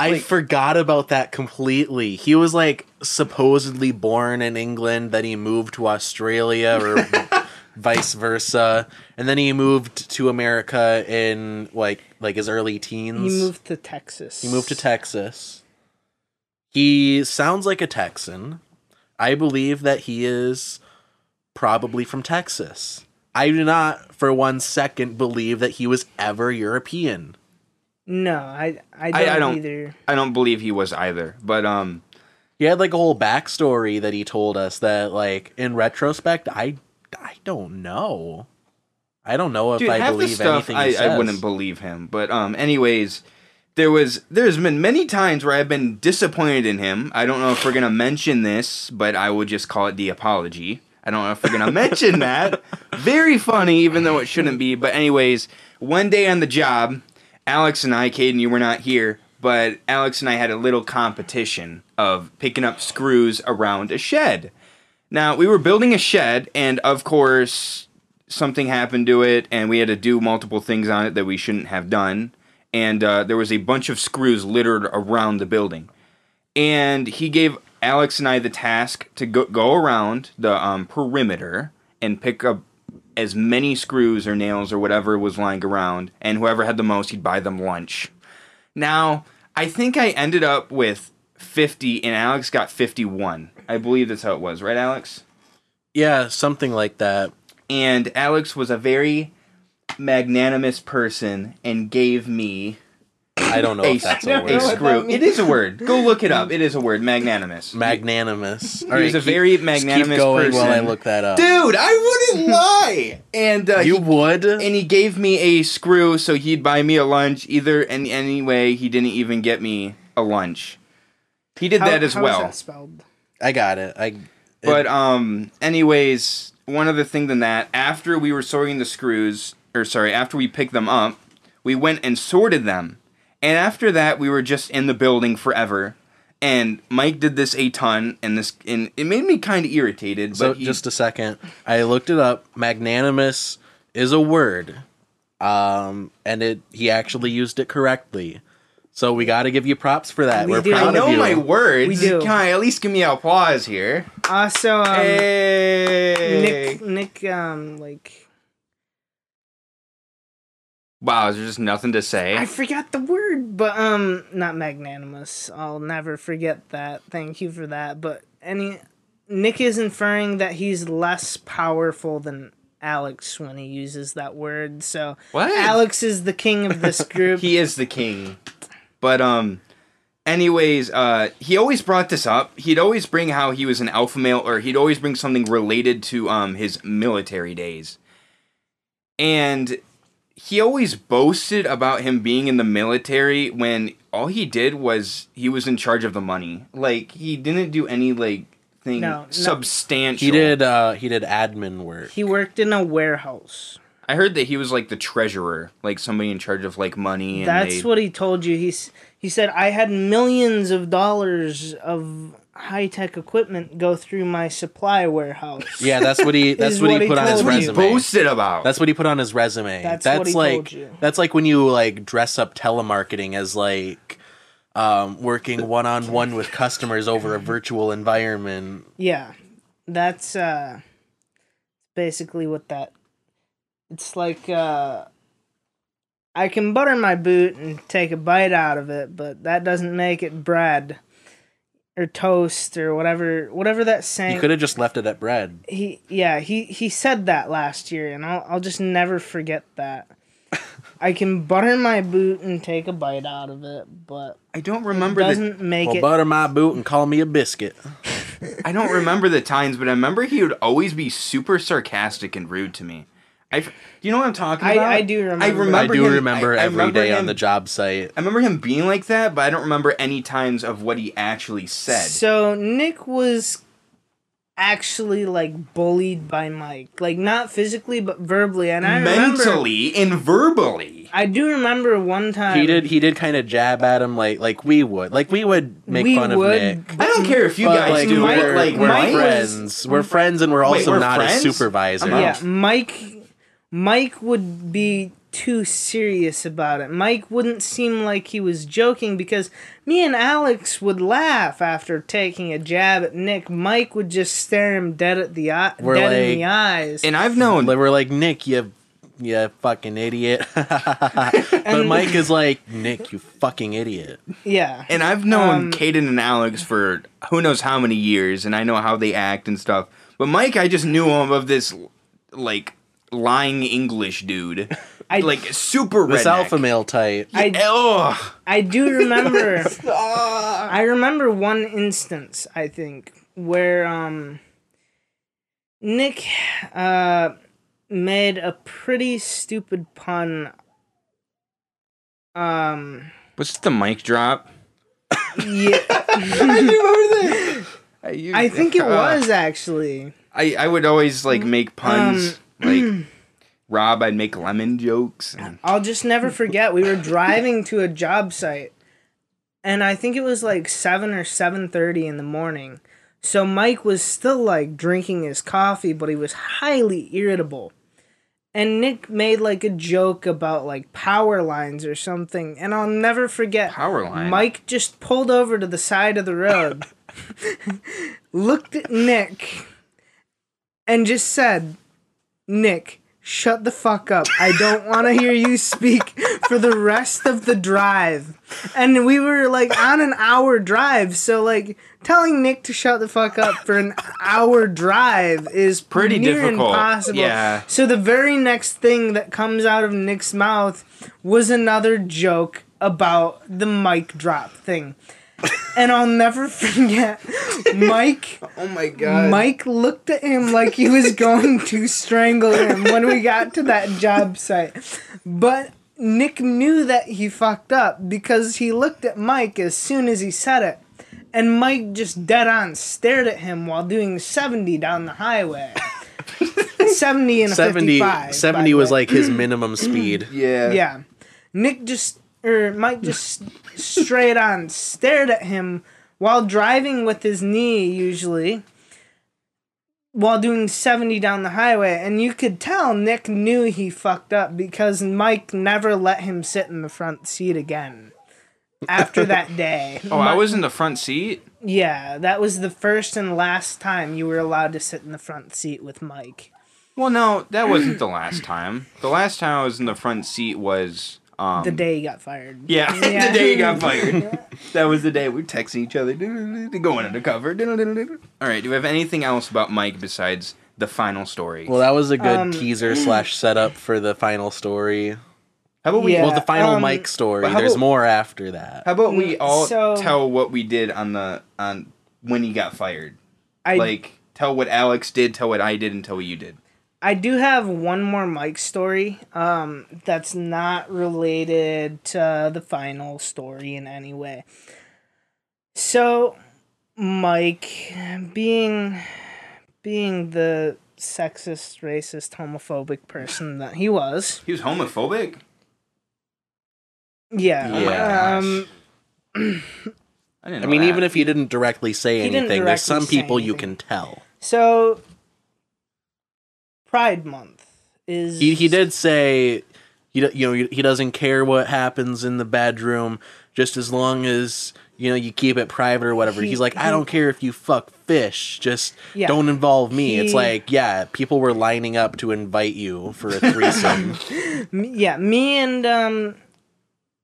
I Like- forgot about that completely. He was like supposedly born in England, then he moved to Australia or vice versa, and then he moved to America in like like his early teens. he moved to Texas. He moved to Texas. He sounds like a Texan. I believe that he is probably from Texas. I do not for one second believe that he was ever European. No, I I don't, I- I don't- either. I don't believe he was either, but um, He had like a whole backstory that he told us that like in retrospect I I don't know. I don't know if dude, I believe stuff anything I, he says. I wouldn't believe him. But um, anyways, there was there's been many times where I've been disappointed in him. I don't know if we're gonna mention this, but I would just call it the apology. I don't know if we're gonna mention that. Very funny, even though it shouldn't be. But anyways, one day on the job, Alex and I, Caden, you were not here, but Alex and I had a little competition of picking up screws around a shed. Now we were building a shed, and of course, something happened to it, and we had to do multiple things on it that we shouldn't have done. And uh, there was a bunch of screws littered around the building. And he gave Alex and I the task to go, go around the um, perimeter and pick up as many screws or nails or whatever was lying around. And whoever had the most, he'd buy them lunch. Now, I think I ended up with 50, and Alex got 51. I believe that's how it was, right, Alex? Yeah, something like that. and Alex was a very magnanimous person and gave me I don't know A, if that's I a don't word. a screw. It is a word. Go look it up. It is a word. Magnanimous. Magnanimous. All He was a very just magnanimous keep going person. while I look that up. Dude, I wouldn't lie. And uh, you he, would? and he gave me a screw so he'd buy me a lunch. Either in any way, he didn't even get me a lunch. He did How- that as how's well. that spelled? I got it. I. But um, anyways, one other thing than that, after we were sorting the screws, or sorry, after we picked them up, we went and sorted them, and after that, we were just in the building forever. And Mike did this a ton, and this and it made me kind of irritated. So But he, just a second. I looked it up. Magnanimous is a word, um, and it he actually used it correctly. So we got to give you props for that. We We're do. proud I know of you. my words. We do. Can I at least give me a applause here? Also, um, hey. Nick, Nick, um, like Wow, is there just nothing to say? I forgot the word, but um, not magnanimous. I'll never forget that. Thank you for that. But any Nick is inferring that he's less powerful than Alex when he uses that word. So What? Alex is the king of this group. he is the king. But um anyways, uh he always brought this up. He'd always bring how he was an alpha male or he'd always bring something related to um his military days. And he always boasted about him being in the military when all he did was he was in charge of the money. Like he didn't do any like thing No, no. substantial. He did. Uh, he did admin work. he worked in a warehouse. I heard that he was like the treasurer, like somebody in charge of like money and That's they- what he told you. He's he said I had millions of dollars of high tech equipment go through my supply warehouse. Yeah, that's what he. That's what, what he he put on his told That's what you. he resume. boasted about. That's what he put on his resume. That's That's, what he like told you. that's like when you like dress up telemarketing as like um, working one on one with customers over a virtual environment. Yeah, that's uh, basically what that. It's like uh, I can butter my boot and take a bite out of it, but that doesn't make it bread or toast or whatever whatever that saying. You could have just left it at bread. he yeah he he said that last year, and I'll I'll just never forget that. I can butter my boot and take a bite out of it, but I don't remember the doesn't make Well, it. butter my boot and call me a biscuit. I don't remember the times, but I remember he would always be super sarcastic and rude to me. I, do you know what I'm talking about? I do remember. I I remember. I do him- remember I- I every day remember on the job site. I remember him being like that, but I don't remember any times of what he actually said. So Nick was actually like bullied by Mike, like not physically but verbally, and I remember. Mentally and verbally. I do remember one time He did. He did kind of jab at him like like we would. Like we would make We fun would, of Nick. I don't care if you But, guys like, do Mike- we're, Like we're Mike was- friends. we're friends, and we're Wait, also we're not friends? his supervisor. Yeah, Mike. Mike would be too serious about it. Mike wouldn't seem like he was joking because me and Alex would laugh after taking a jab at Nick. Mike would just stare him dead at the eye, We're dead in the eyes. and I've known Like, we're like Nick, you, you fucking idiot. but Mike is like Nick, you fucking idiot. yeah, And I've known Um, Caden and Alex for who knows how many years, and I know how they act and stuff. But Mike, I just knew him of this like lying English dude, I- like super This redneck. alpha male type. I Ugh. I do remember. I remember one instance. I think where um Nick uh made a pretty stupid pun. Um. What's the mic drop? Yeah. I, do remember this. I think it was actually. I, I would always like make puns, Um, like Rob. I'd make lemon jokes. And, I'll just never forget. We were driving to a job site, and I think it was like seven or seven thirty in the morning. So Mike was still like drinking his coffee, but he was highly irritable. And Nick made like a joke about like power lines or something, and I'll never forget. Power line? Mike just pulled over to the side of the road, looked at Nick, and just said, Nick, shut the fuck up. I don't want to hear you speak for the rest of the drive. And we were like on an hour drive, so like telling Nick to shut the fuck up for an hour drive is Pretty difficult. impossible. Yeah. So the very next thing that comes out of Nick's mouth was another joke about the mic drop thing. And I'll never forget Mike Oh my god. Mike looked at him like he was going to strangle him when we got to that job site. But Nick knew that he fucked up because he looked at Mike as soon as he said it. And Mike just dead on stared at him while doing 70 down the highway. 70 and 70, 55. 70 was way. like his minimum speed. Yeah. Yeah. Nick just or Mike just straight on stared at him while driving with his knee usually while doing 70 down the highway and you could tell Nick knew he fucked up because Mike never let him sit in the front seat again after that day. Oh, I was in the front seat. Yeah, that was the first and last time you were allowed to sit in the front seat with Mike. Well, no, that wasn't the last time. The last time I was in the front seat was um The day he got fired. Yeah, Yeah. the day he got fired. that was the day we were texting each other, going undercover. All right, do we have anything else about Mike besides the final story? Well, that was a good Um, teaser slash setup for the final story. how about we? Yeah. well, the final um, Mike story. There's about- more after that. How about we Mm, all so- tell what we did on the on when he got fired? I like tell what Alex did, tell what I did, and tell what you did. I do have one more Mike story um, that's not related to the final story in any way. So, Mike, being being the sexist, racist, homophobic person that he was, He was homophobic. yeah, Yeah. um, I didn't. I mean, that. even if he didn't directly say He didn't anything, there's some say people you can tell. so Pride Month is He he did say he you know he doesn't care what happens in the bedroom just as long as you know you keep it private or whatever. He- He's like I don't care if you fuck fish, just Yeah. don't involve me. it's like yeah, people were lining up to invite you for a threesome. Yeah, me and um,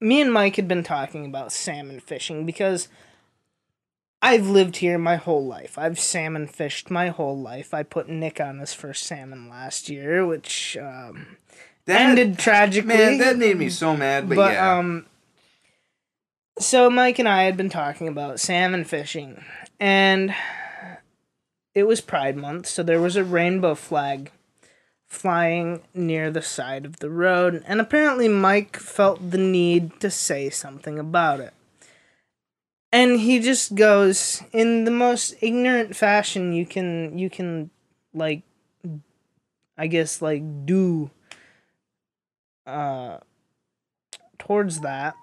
me and Mike had been talking about salmon fishing because I've lived here my whole life. I've salmon fished my whole life. I put Nick on his first salmon last year, which um, That- ended tragically. Man, that made me so mad. But, but yeah, um, so Mike and I had been talking about salmon fishing, and it was Pride Month, so there was a rainbow flag flying near the side of the road, and apparently Mike felt the need to say something about it. And he just goes in the most ignorant fashion you can you can like I guess like do uh towards that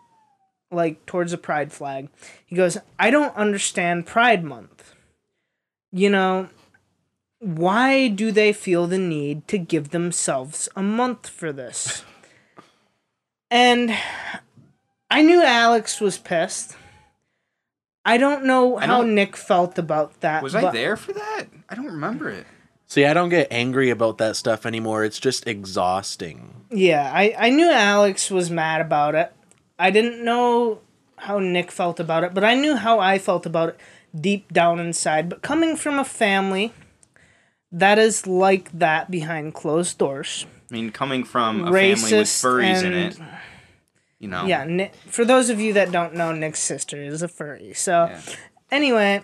like towards a pride flag. He goes i don't understand pride month. You know why do they feel the need to give themselves a month for this? And i knew alex was pissed i don't know I how don't- nick felt about that was I there for that? I don't remember it. See, I don't get angry about that stuff anymore. It's just exhausting. Yeah, I, I knew Alex was mad about it. I didn't know how Nick felt about it, but I knew how I felt about it deep down inside. But coming from a family that is like that behind closed doors, I mean, coming from a family with racist furries in it, you know. yeah. Nick, for those of you that don't know, Nick's sister is a furry. So Yeah. anyway,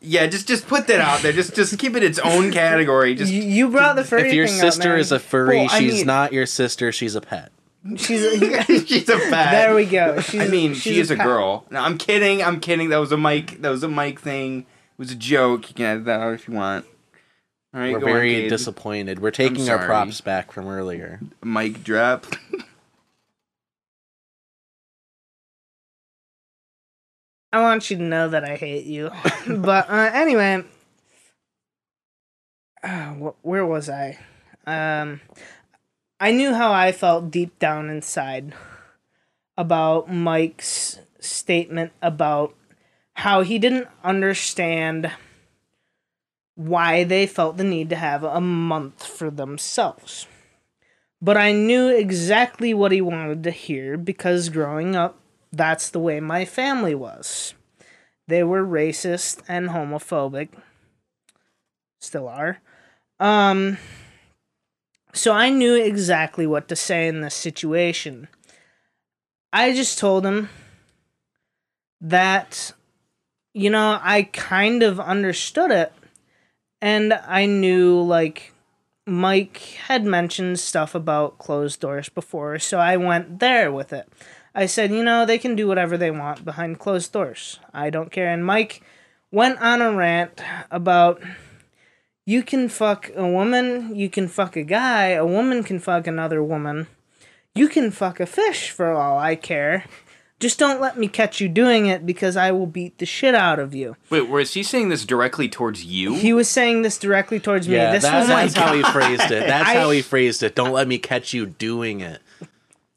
Yeah, just just put that out there. Just just keep it its own category. Just you, you brought the furry. if your thing up, sister man. is a furry, Well, she's mean- not your sister. She's a pet. she's a, she's a bad. there we go. She's, I mean, she's she is a pet. girl. No, I'm kidding. I'm kidding. That was a mic. That was a mic thing. It was a joke. You can edit that out if you want. All right, We're go on, very Cade. disappointed. We're taking our props back from earlier. mic drop. I want you to know that I hate you. but uh, anyway, uh, wh- where was I? Um, I knew how I felt deep down inside about Mike's statement about how he didn't understand why they felt the need to have a month for themselves. But I knew exactly what he wanted to hear because growing up, that's the way my family was. They were racist and homophobic. Still are. Um so I knew exactly what to say in this situation. I just told him that, you know, I kind of understood it. And I knew, like, Mike had mentioned stuff about closed doors before, so I went there with it. I said, you know, they can do whatever they want behind closed doors. I don't care. And Mike went on a rant about you can fuck a woman, you can fuck a guy, a woman can fuck another woman. You can fuck a fish for all I care. Just don't let me catch you doing it because I will beat the shit out of you. Wait, was he saying this directly towards you? He was saying this directly towards me. Yeah, this that- was that's like how he phrased it. That's I- how he phrased it. Don't let me catch you doing it.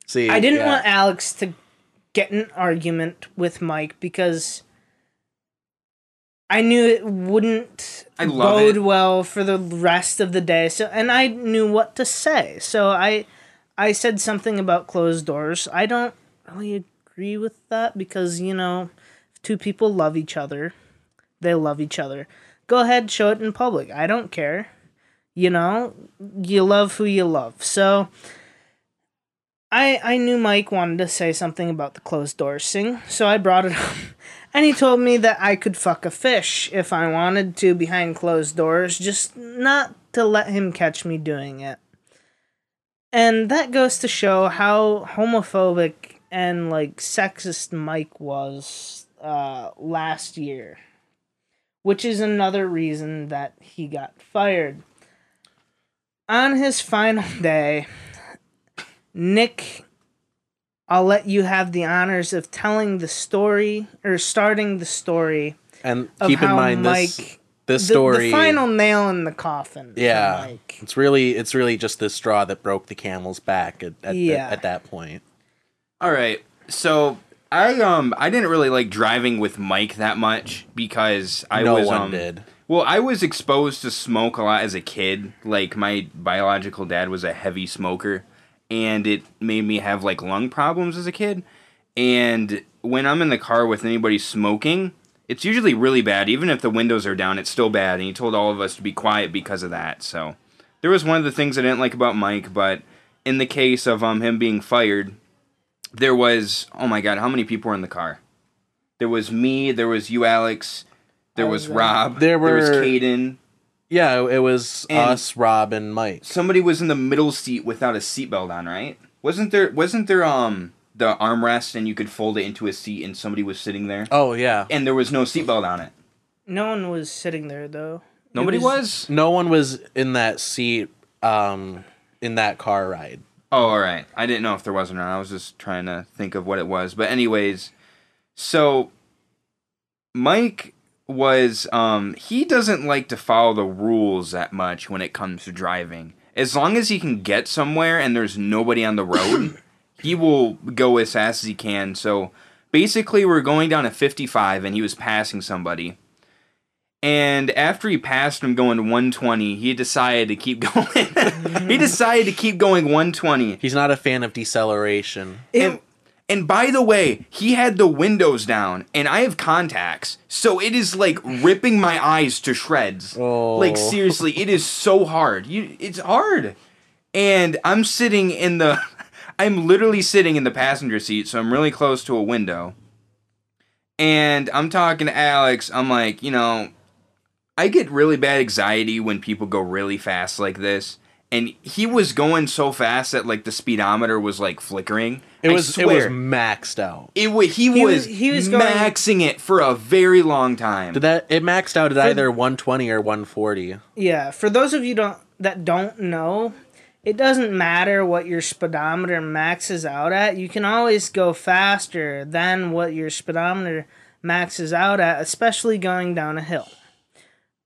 See, I didn't yeah. want Alex to get an argument with Mike because I knew it wouldn't bode it. well for the rest of the day. So and I knew what to say. So I I said something about closed doors. I don't really agree with that because, you know, if two people love each other, they love each other. Go ahead, show it in public. I don't care. You know, you love who you love. So I I knew Mike wanted to say something about the closed doors thing, so I brought it up. And he told me that I could fuck a fish if I wanted to behind closed doors, just not to let him catch me doing it. And that goes to show how homophobic and like sexist Mike was uh, last year, which is another reason that he got fired. On his final day, Nick, I'll let you have the honors of telling the story or starting the story And keep in mind Mike, this this the, story. the final nail in the coffin. yeah, Mike. it's really it's really just the straw that broke the camel's back at at, Yeah. at, at that point. All right. So I um I didn't really like driving with Mike that much because I no was one um, did. Well, I was exposed to smoke a lot as a kid. Like my biological dad was a heavy smoker and it made me have like lung problems as a kid. And when I'm in the car with anybody smoking, it's usually really bad. Even if the windows are down, it's still bad. And he told all of us to be quiet because of that. So there was one of the things I didn't like about Mike, but in the case of um him being fired, there was oh my god, how many people were in the car? There was me, there was you, Alex, there was was there. Rob, There was were- Caden. Yeah, it was And- us, Rob, and Mike. Somebody was in the middle seat without a seatbelt on, right? Wasn't there wasn't there um the armrest and you could fold it into a seat and somebody was sitting there? Oh yeah, And there was no seatbelt on it. No one was sitting there though. It Nobody was? no one was in that seat um in that car ride. Oh, all right. I didn't know if there was or not. I was just trying to think of what it was. But anyways, so Mike was um he doesn't like to follow the rules that much when it comes to driving. As long as he can get somewhere and there's nobody on the road, he will go as fast as he can. So basically we're going down a 55 and he was passing somebody. And after he passed him going 120, he decided to keep going. he decided to keep going 120. He's not a fan of deceleration. And, and by the way, he had the windows down, and I have contacts, so it is like ripping my eyes to shreds. Oh. Like seriously, it is so hard. You, it's hard. And I'm sitting in the, I'm literally sitting in the passenger seat, so I'm really close to a window. And I'm talking to Alex. I'm like, you know, I get really bad anxiety when people go really fast like this. And he was going so fast that like the speedometer was like flickering. It I was it was maxed out. It wa- he, He was was- he was going- maxing it for a very long time. Did that it maxed out at either 120 or 140. Yeah, for those of you don't that don't know, it doesn't matter what your speedometer maxes out at. You can always go faster than what your speedometer maxes out at, especially going down a hill.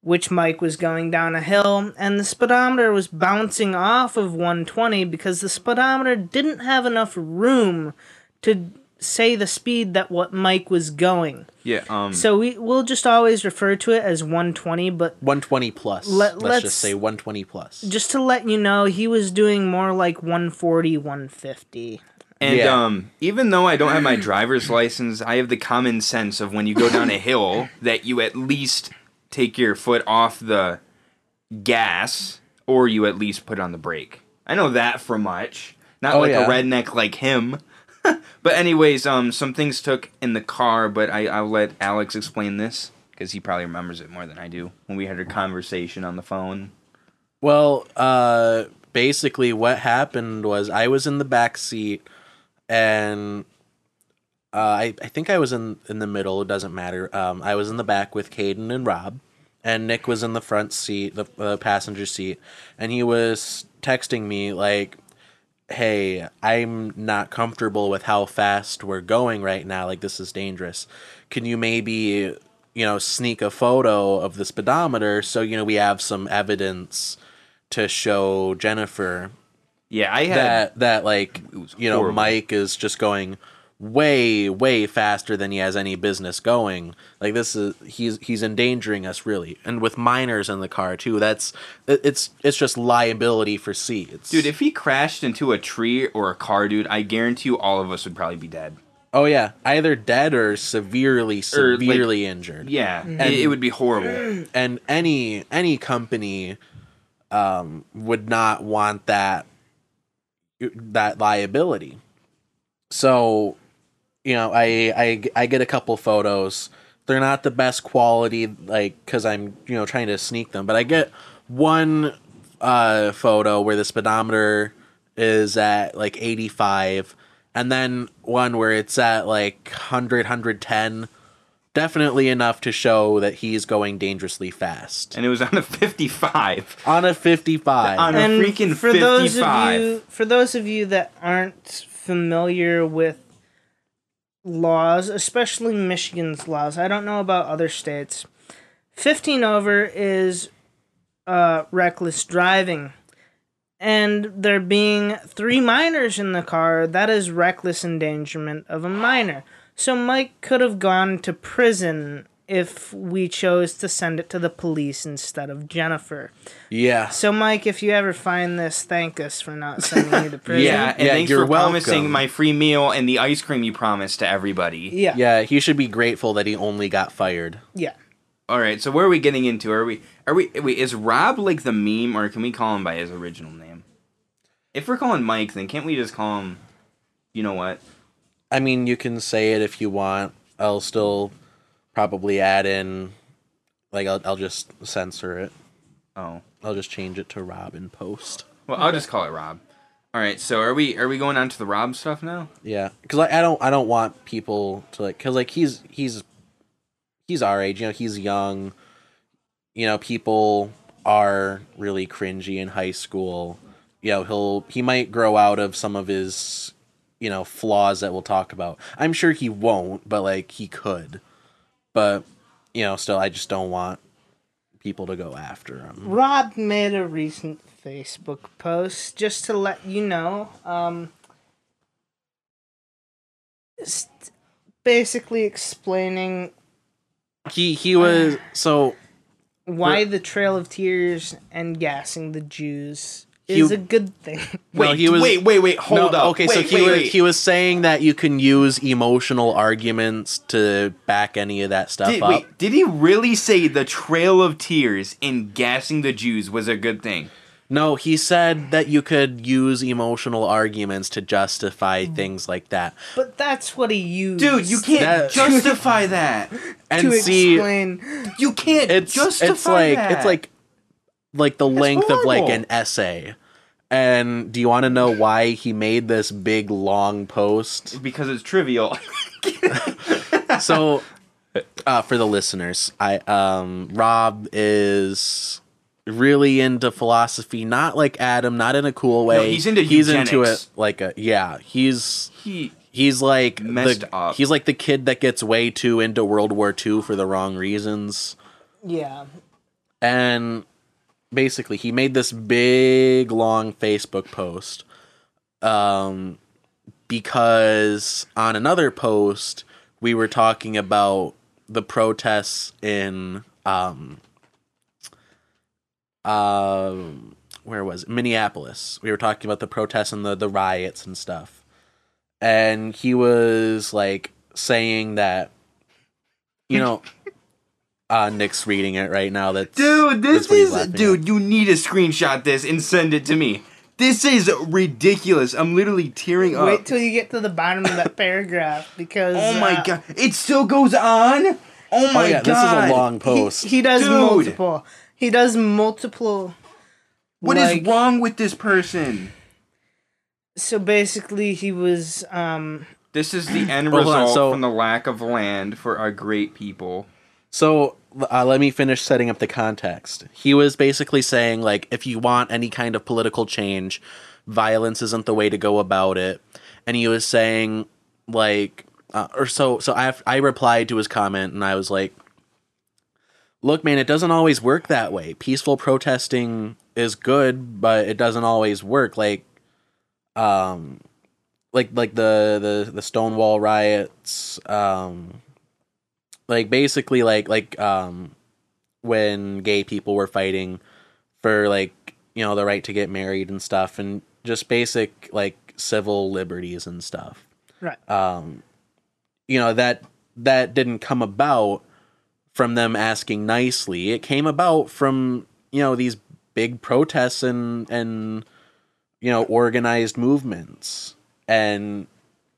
Which Mike was going down a hill, and the speedometer was bouncing off of 120 because the speedometer didn't have enough room to say the speed that what Mike was going. yeah, um So we will just always refer to it as 120, but 120 plus. Let- let's, let's- just say 120 plus. just to let you know, he was doing more like 140, 150. and yeah. um even though I don't have my driver's license, I have the common sense of when you go down a hill that you at least take your foot off the gas or you at least put on the brake. I know that for much. Not Oh, like yeah. a redneck like him. But anyways, um, some things took in the car, but I I'll let Alex explain this because he probably remembers it more than I do when we had a conversation on the phone. Well, uh, basically, what happened was I was in the back seat, and uh, I I think I was in in the middle. It doesn't matter. Um, I was in the back with Caden and Rob, and Nick was in the front seat, the uh, passenger seat, and he was texting me like, "Hey, I'm not comfortable with how fast we're going right now. Like this is dangerous. Can you maybe?" You know, sneak a photo of the speedometer so you know we have some evidence to show Jennifer Yeah, I had. that that like you know horrible. Mike is just going way way faster than he has any business going. Like this is he's he's endangering us really, and with minors in the car too. That's it- it's it's just liability for seats, Dude, if he crashed into a tree or a car, dude, I guarantee you all of us would probably be dead. oh yeah, either dead or severely Or, like- severely injured. Yeah, and, it would be horrible. and any any company um, would not want that that liability. So, you know, I I I get a couple photos. They're not the best quality, like because I'm you know trying to sneak them, but I get one uh, photo where the speedometer is at like 85 and then one where it's at like 100 110 definitely enough to show that he's going dangerously fast And it was on a 55. on a 55 On a and freaking for those of 55. you for those of you that aren't familiar with laws especially michigan's laws. I don't know about other states. 15 over is uh, reckless driving. And there being three minors in the car that is reckless endangerment of a minor. So mike could have gone to prison if we chose to send it to the police instead of jennifer yeah so, Mike, if you ever find this, thank us for not sending you to prison. Yeah, and Yeah, thanks you're for promising my free meal and the ice cream you promised to everybody. yeah, yeah he should be grateful that he only got fired yeah. All right, so where are we getting into? Are we are we wait, is Rob like the meme or can we call him by his original name? If we're calling Mike, then can't we just call him You know what? i mean you can say it if you want i'll still probably add in like i'll, I'll just censor it Oh. i'll just change it to rob in post Well, I'll just call it Rob. All right, so are we are we going on to the Rob stuff now? Yeah, because like I don't I don't want people to like because like he's he's he's our age, you know, he's young. You know, people are really cringy in high school. You know, he'll he might grow out of some of his you know flaws that we'll talk about. I'm sure he won't, but like he could. But you know, still, I just don't want people to go after him. Rob made a recent Facebook post just to let you know. Um, basically explaining He he was so why the Trail of Tears and gassing the Jews He- is a good thing. No, Wait, he was- wait, wait, wait, hold No, up. Okay, wait, so he wait, was wait. he was saying that you can use emotional arguments to back any of that stuff Did, up. wait, did he really say the Trail of Tears in gassing the Jews was a good thing? No, he said that you could use emotional arguments to justify Hmm. things like that. But that's what he used. Dude, you can't That- justify that. And to see, explain. You can't it's justify it's like that. it's like like the length of like an essay. And do you want to know why he made this big long post? because it's trivial. so uh, for the listeners i um rob is really into philosophy not like adam not in a cool way he's into he's into it like a yeah he's he he's like Messed the, up. he's like the kid that gets way too into world war ii for the wrong reasons Yeah. and basically he made this big long facebook post um because on another post we were talking about the protests in um um where was it? Minneapolis. We were talking about the protests and the the riots and stuff. And he was like saying that you know uh Nick's reading it right now that Dude, this That's is laughing dude. You need to screenshot this and send it to me. This is ridiculous. I'm literally tearing up. Wait till you get to the bottom of that paragraph because oh my uh, god. It still goes on? Oh my oh yeah, god. this is a long he, post. he does Dude. multiple. He does multiple. What is like- wrong with this person? So basically, he was um This is the end Oh, hold on, result so- from the lack of land for our great people. So uh, let me finish setting up the context. He was basically saying like, if you want any kind of political change, violence isn't the way to go about it. And he was saying like, uh, or so. So I I replied to his comment and I was like, look, man, it doesn't always work that way. Peaceful protesting is good, but it doesn't always work. Like, um, like like the the the Stonewall riots, um like basically like like um when gay people were fighting for like you know the right to get married and stuff and just basic like civil liberties and stuff. Right. um you know that that didn't come about from them asking nicely. It came about from you know these big protests and and you know organized movements. And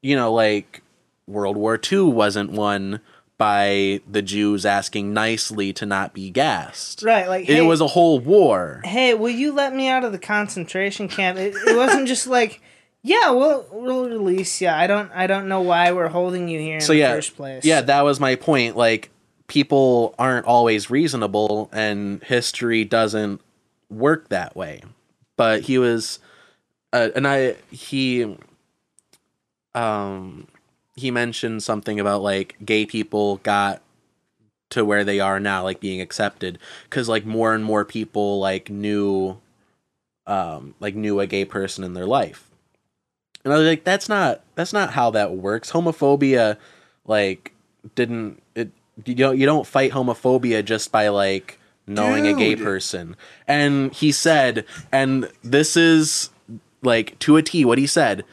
you know like world war ii wasn't won by the jews asking nicely to not be gassed Right, like it hey, was a whole war hey, will you let me out of the concentration camp? It, it wasn't just like, yeah, we'll we'll release you. I don't I don't know why we're holding you here in so the yeah first place. yeah that was my point like people aren't always reasonable and history doesn't work that way but he was uh, and i he um he mentioned something about like gay people got to where they are now like being accepted. Because like more and more people like knew um like knew a gay person in their life. And i was like that's not that's not how that works. Homophobia like didn't it you don't you don't fight homophobia just by like knowing a gay person. And he said and this is like to a t what he said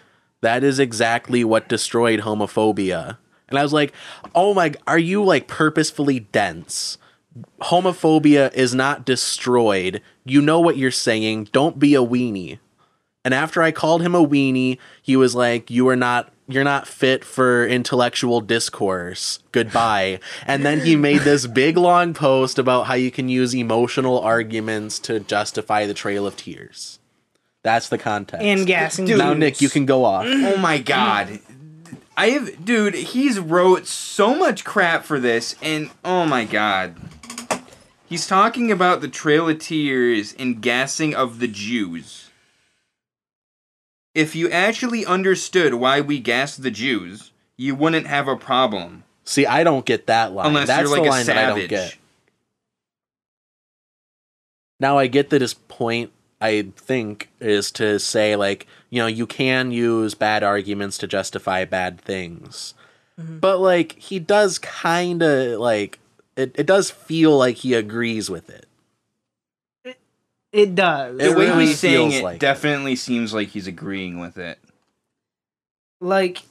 that is exactly what destroyed homophobia and i was like oh my are you like purposefully dense homophobia is not destroyed you know what you're saying don't be a weenie and after I called him a weenie, he was like, "You are not you're not fit for intellectual discourse. Goodbye." and then he made this big long post about how you can use emotional arguments to justify the Trail of Tears. That's the context. and gassing. Dude. now. Nick, you can go off. Oh my god. I have dude, he's wrote so much crap for this and oh my god. He's talking about the Trail of Tears and gassing of the Jews. If you actually understood why we gassed the Jews, you wouldn't have a problem. See, I don't get that line. Unless That's you're like the a line that I don't savage. get. Now I get that his point I think is to say like, you know, you can use bad arguments to justify bad things. Mm-hmm. But like he does kind of like it, it does feel like he agrees with it. it does. It The way really he's saying it like it. definitely seems like he's agreeing with it. like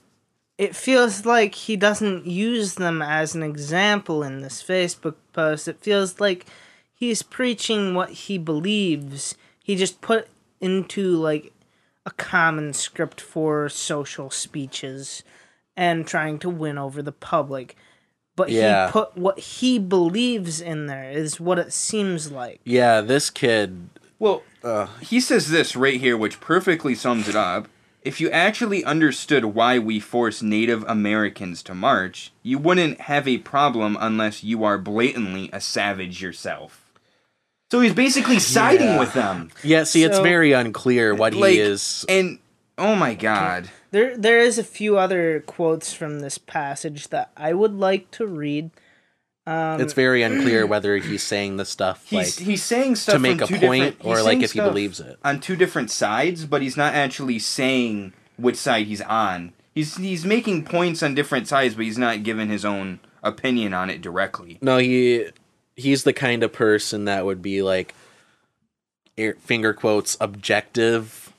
it feels like he doesn't use them as an example in this Facebook post. It feels like he's preaching what he believes. He just put into like a common script for social speeches and trying to win over the public. But Yeah. he put what he believes in there is what it seems like. Yeah, this kid Well, uh, He says this right here, which perfectly sums it up. If you actually understood why we force Native Americans to march, you wouldn't have a problem unless you are blatantly a savage yourself. So he's basically siding Yeah. with them. Yeah, see it's very unclear what Like, he is And oh my god. There, there is a few other quotes from this passage that I would like to read. Um, it's very unclear whether he's saying the stuff He's like he's saying stuff to make a point or like if he believes it. on two different sides, but he's not actually saying which side he's on. He's he's making points on different sides, but he's not giving his own opinion on it directly. No, he he's the kind of person that would be like air, finger quotes objective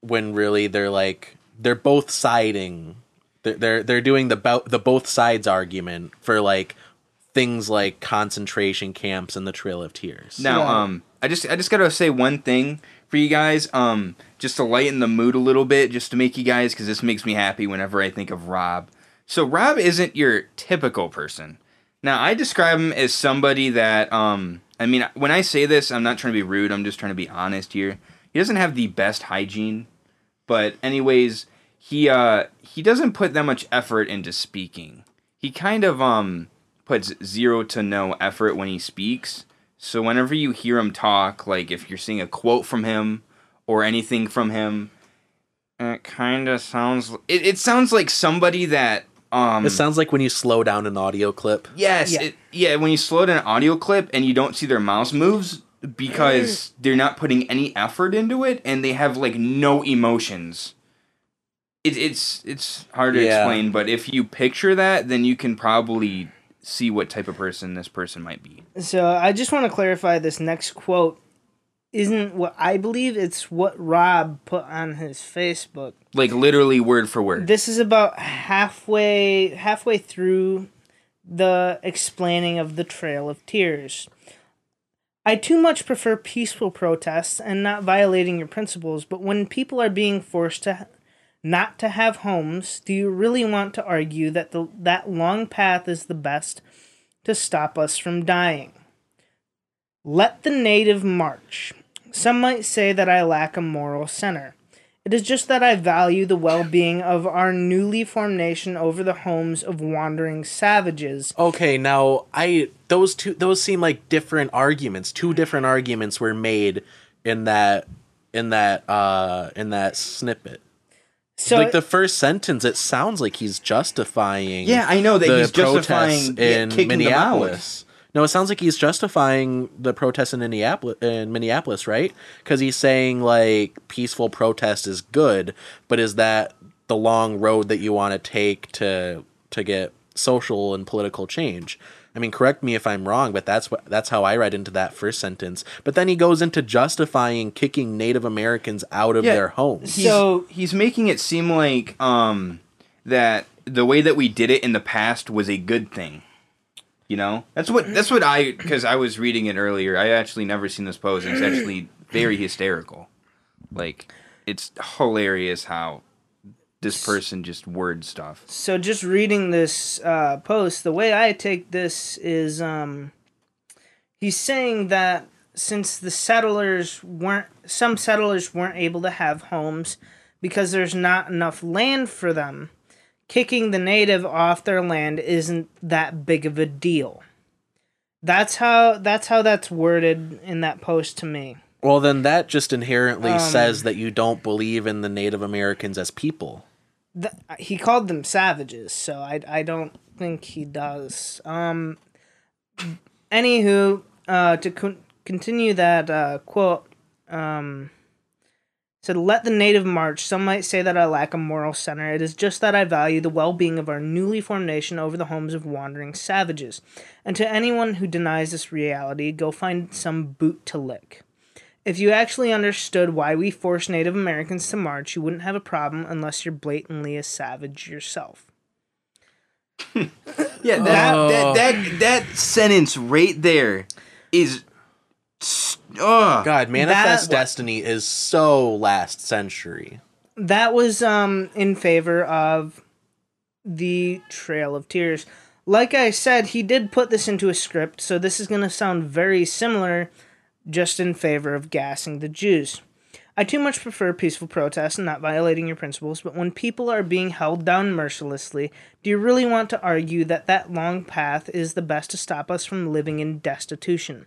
when really they're like they're both siding. They're they're, they're doing the bo- the both sides argument for like things like concentration camps and the Trail of Tears. Now, Yeah. um, I just I just gotta say one thing for you guys. Um, just to lighten the mood a little bit, just to make you guys, because this makes me happy whenever I think of Rob. So Rob isn't your typical person. Now I describe him as somebody that, um, I mean, when I say this, I'm not trying to be rude. I'm just trying to be honest here. He doesn't have the best hygiene, but anyways, he uh he doesn't put that much effort into speaking. He kind of um puts zero to no effort when he speaks. So whenever you hear him talk, like if you're seeing a quote from him or anything from him, it kind of sounds it, it sounds like somebody that um It sounds like when you slow down an audio clip. Yes, Yeah. It, yeah. When you slow down an audio clip and you don't see their mouse moves because they're not putting any effort into it and they have like no emotions. It, it's it's hard to Yeah. explain, but if you picture that, then you can probably see what type of person this person might be. So I just want to clarify this next quote isn't what I believe, it's what Rob put on his Facebook. Like literally word for word. This is about halfway halfway through the explaining of the Trail of Tears. I too much prefer peaceful protests and not violating your principles, but when people are being forced to not to have homes, do you really want to argue that the that long path is the best to stop us from dying? Let the native march. Some might say that I lack a moral center. It is just that I value the well being of our newly formed nation over the homes of wandering savages. Okay, now I those two those seem like different arguments. Two different arguments were made in that in that uh in that snippet. So like the first sentence, it sounds like he's justifying. Yeah, I know that the he's justifying, yeah, in kicking them out. Minneapolis. No, it sounds like he's justifying the protests in Minneapolis, in Minneapolis, right? Because he's saying like peaceful protest is good, but is that the long road that you want to take to to get social and political change? I mean, correct me if I'm wrong, but that's what that's how I read into that first sentence. But then he goes into justifying kicking Native Americans out of Yeah. their homes. So- he's making it seem like um that the way that we did it in the past was a good thing. You know, that's what that's what I because I was reading it earlier. I actually never seen this post. And it's actually very hysterical. Like it's hilarious how this person just word stuff. so just reading this uh, post, the way I take this is um, he's saying that since the settlers weren't, some settlers weren't able to have homes because there's not enough land for them, kicking the native off their land isn't that big of a deal. That's how that's how that's worded in that post to me. Well, then that just inherently Um, says that you don't believe in the Native Americans as people. Th- he called them savages, so I, I don't think he does. Um, anywho, uh, to con- continue that uh, quote, um, said, "Let the native march." Some might say that I lack a moral center. It is just that I value the well-being of our newly formed nation over the homes of wandering savages. And to anyone who denies this reality, go find some boot to lick. If you actually understood why we force Native Americans to march, you wouldn't have a problem unless you're blatantly a savage yourself. Yeah, that that, oh. that that sentence right there is. Oh, God, Manifest That- Destiny is so last century. That was um in favor of the Trail of Tears. Like I said, he did put this into a script, so this is going to sound very similar, just in favor of gassing the Jews. I too much prefer peaceful protest and not violating your principles, but when people are being held down mercilessly, do you really want to argue that that long path is the best to stop us from living in destitution?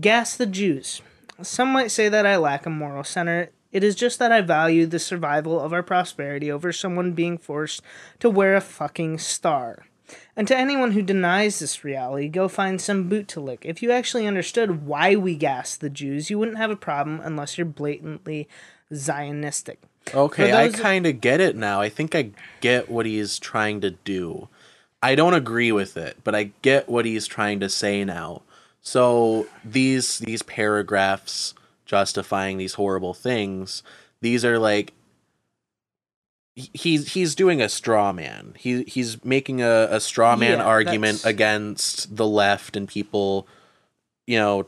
Gas the Jews. Some might say that I lack a moral center. It is just that I value the survival of our prosperity over someone being forced to wear a fucking star. And to anyone who denies this reality, go find some boot to lick. If you actually understood why we gas the Jews, you wouldn't have a problem unless you're blatantly Zionistic. Okay, I kind of get it now. I think I get what he's trying to do. I don't agree with it, but I get what he's trying to say now. So these these paragraphs justifying these horrible things, these are like he's he's doing a straw man. He he's making a, a straw man Yeah, argument that's- against the left and people, you know,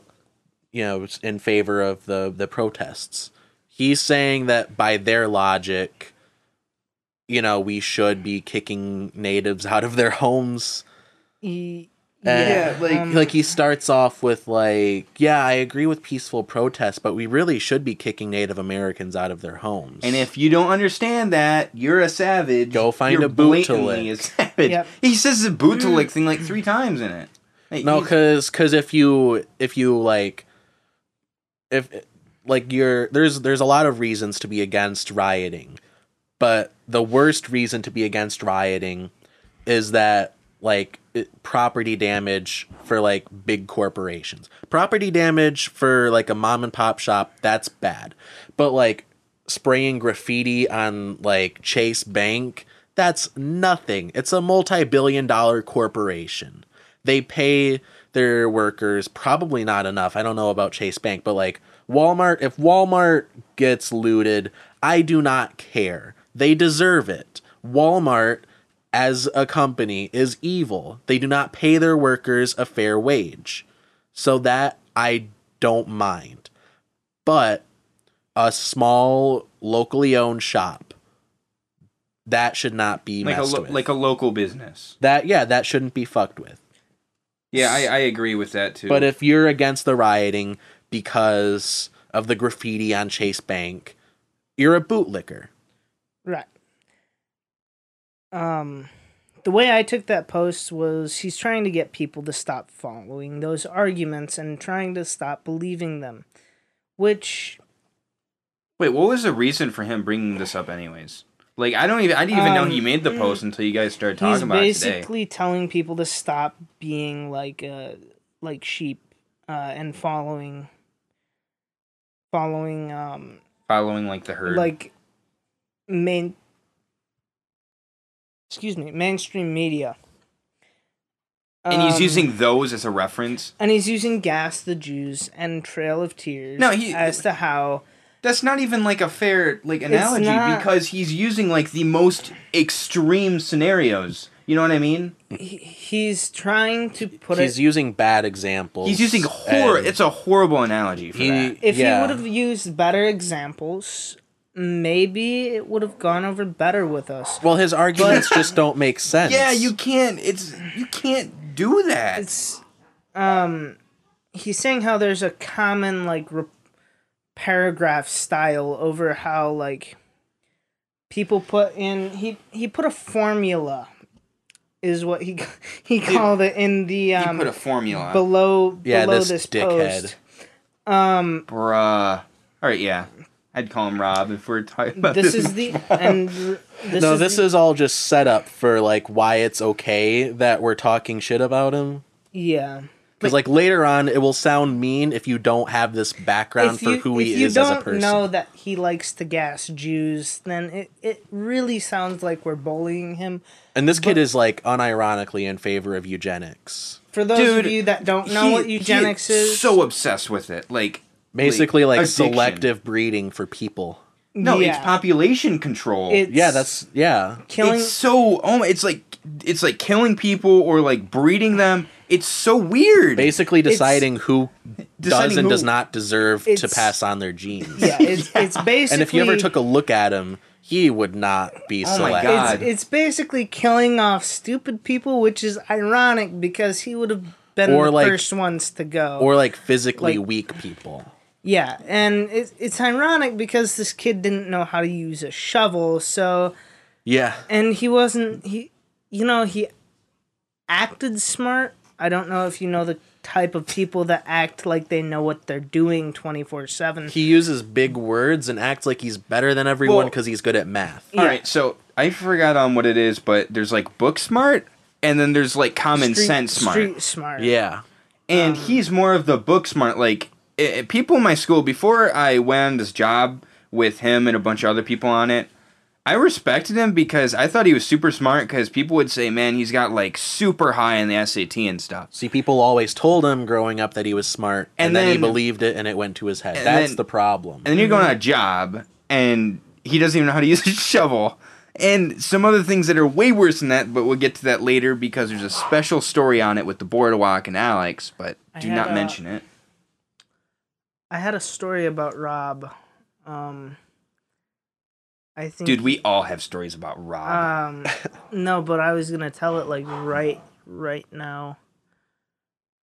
you know, in favor of the the protests. He's saying that by their logic, you know, we should be kicking natives out of their homes. He, Yeah, like- um, like he starts off with like, yeah, I agree with peaceful protest, but we really should be kicking Native Americans out of their homes. And if you don't understand that, you're a savage. Go find You're a boot to lick. a savage. Yep. He says the boot to lick thing like three times in it. Like, no, because because if you if you like if like you're there's there's a lot of reasons to be against rioting, but the worst reason to be against rioting is that like it, Uh, property damage for like big corporations. Property damage for like a mom and pop shop that's bad, but like spraying graffiti on like Chase Bank that's nothing. It's a multi-billion dollar corporation. They pay their workers probably not enough. I don't know about Chase Bank, but like Walmart, if Walmart gets looted, I do not care. They deserve it. Walmart as a company is evil. They do not pay their workers a fair wage. So that I don't mind. But a small locally owned shop that should not be like a messed lo- with. like a local business. that yeah, that shouldn't be fucked with. Yeah, I, I agree with that too. But if you're against the rioting because of the graffiti on Chase Bank, you're a bootlicker. Right. Um, the way I took that post was he's trying to get people to stop following those arguments and trying to stop believing them, which wait, what was the reason for him bringing this up, anyways? Like, I don't even I didn't even know Um, he made the post until you guys started talking he's about it today. basically telling people to stop being like uh like sheep uh, and following following um Following like the herd. like main excuse me mainstream media and he's Um, using those as a reference. and he's using gas the jews and trail of tears No, he- as to how That's not even like a fair like analogy not- because he's using like the most extreme scenarios. You know what I mean? he, he's trying to put He's it using bad examples. He's using horror. It's a horrible analogy for he, that. if yeah. he would have used better examples maybe it would have gone over better with us Well, his arguments just don't make sense. Yeah, you can't. It's you can't do that. it's um he's saying how there's a common like re- paragraph style over how like people put in he he put a formula is what he he called it in the he um put a formula. below Yeah, below this this, dickhead. post um Bruh. All right, yeah. I'd call him Rob if we're talking about this this. is the and r- this no, is this the- is all just set up for like why it's okay that we're talking shit about him. yeah Because like later on, it will sound mean if you don't have this background if for who he is as don't a person. know that he likes to gas Jews, then it, it really sounds like we're bullying him. and this kid is like unironically in favor of eugenics. For those Dude, of you that don't know He- what he eugenics is, so obsessed with it. Like Basically, like addiction. selective breeding for people. No, yeah, it's population control. It's Yeah, that's yeah. killing. it's so oh it's like it's like killing people or like breeding them. It's so weird. Basically, deciding who does Deciding and who- does not deserve to pass on their genes. yeah, it's it's basically. And if you ever took a look at him, he would not be Oh my. God. it's, it's basically killing off stupid people, which is ironic because he would have been Or the like- first ones to go. Or like physically Like- weak people. Yeah, and it's it's ironic because this kid didn't know how to use a shovel, so Yeah. and he wasn't he you know he acted smart i don't know if you know the type of people that act like they know what they're doing 24/7 He uses big words and acts like he's better than everyone Well- because he's good at math. All Yeah. right, so I forgot on what it is, but there's like book smart, and then there's like common Street- sense smart. street smart Yeah. and um, he's more of the book smart. Like eh, people in my school before I went on this job with him and a bunch of other people on it. I respected him because I thought he was super smart. Because people would say, "Man, he's got like super high in the SAT and stuff." See, people always told him growing up that he was smart, and, And then, he believed it, and it went to his head. That's then- the problem. And then you're going on a job, and he doesn't even know how to use a shovel. And some other things that are way worse than that, but we'll get to that later because there's a special story on it with the boardwalk and Alex. But do not a- mention it. I had a story about rob Um, I think. Dude, we all have stories about Rob. Um, no, but I was gonna tell it like right, right now.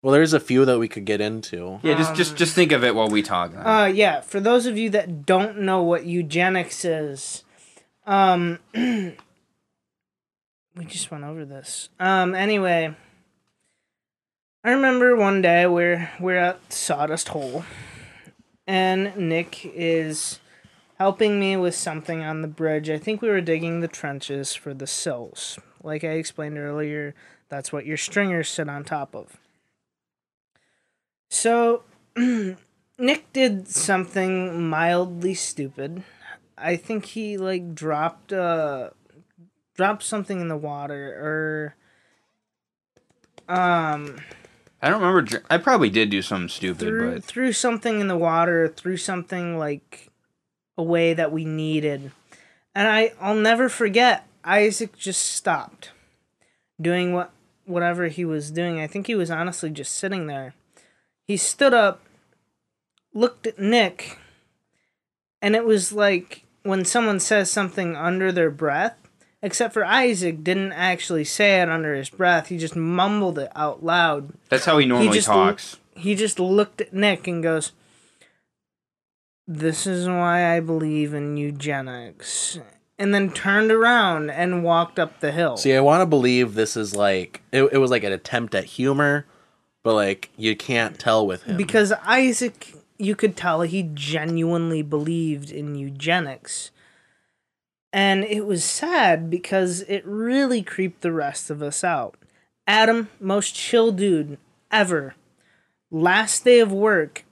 Well, there's a few that we could get into. yeah, just just um, just think of it while we talk. then. Uh, yeah. For those of you that don't know what eugenics is, um, we just went over this. Um, anyway, I remember one day we're we're at Sawdust Hole, and Nick is helping me with something on the bridge. I think we were digging the trenches for the sills. Like I explained earlier, that's what your stringers sit on top of. So, Nick did something mildly stupid. I think he like dropped uh dropped something in the water or um I don't remember. dr- I probably did do something stupid, threw but threw something in the water, threw something like away that we needed. And I I'll never forget Isaac just stopped doing what whatever he was doing. I think he was honestly just sitting there. He stood up, looked at Nick, and it was like when someone says something under their breath, except for Isaac didn't actually say it under his breath. He just mumbled it out loud that's how he normally just talks. he just looked at Nick and goes, This is why I believe in eugenics. And then turned around and walked up the hill. See, I want to believe this is like it, it was like an attempt at humor, but like you can't tell with him because Isaac, you could tell he genuinely believed in eugenics. And it was sad because it really creeped the rest of us out. Adam, most chill dude ever. Last day of work,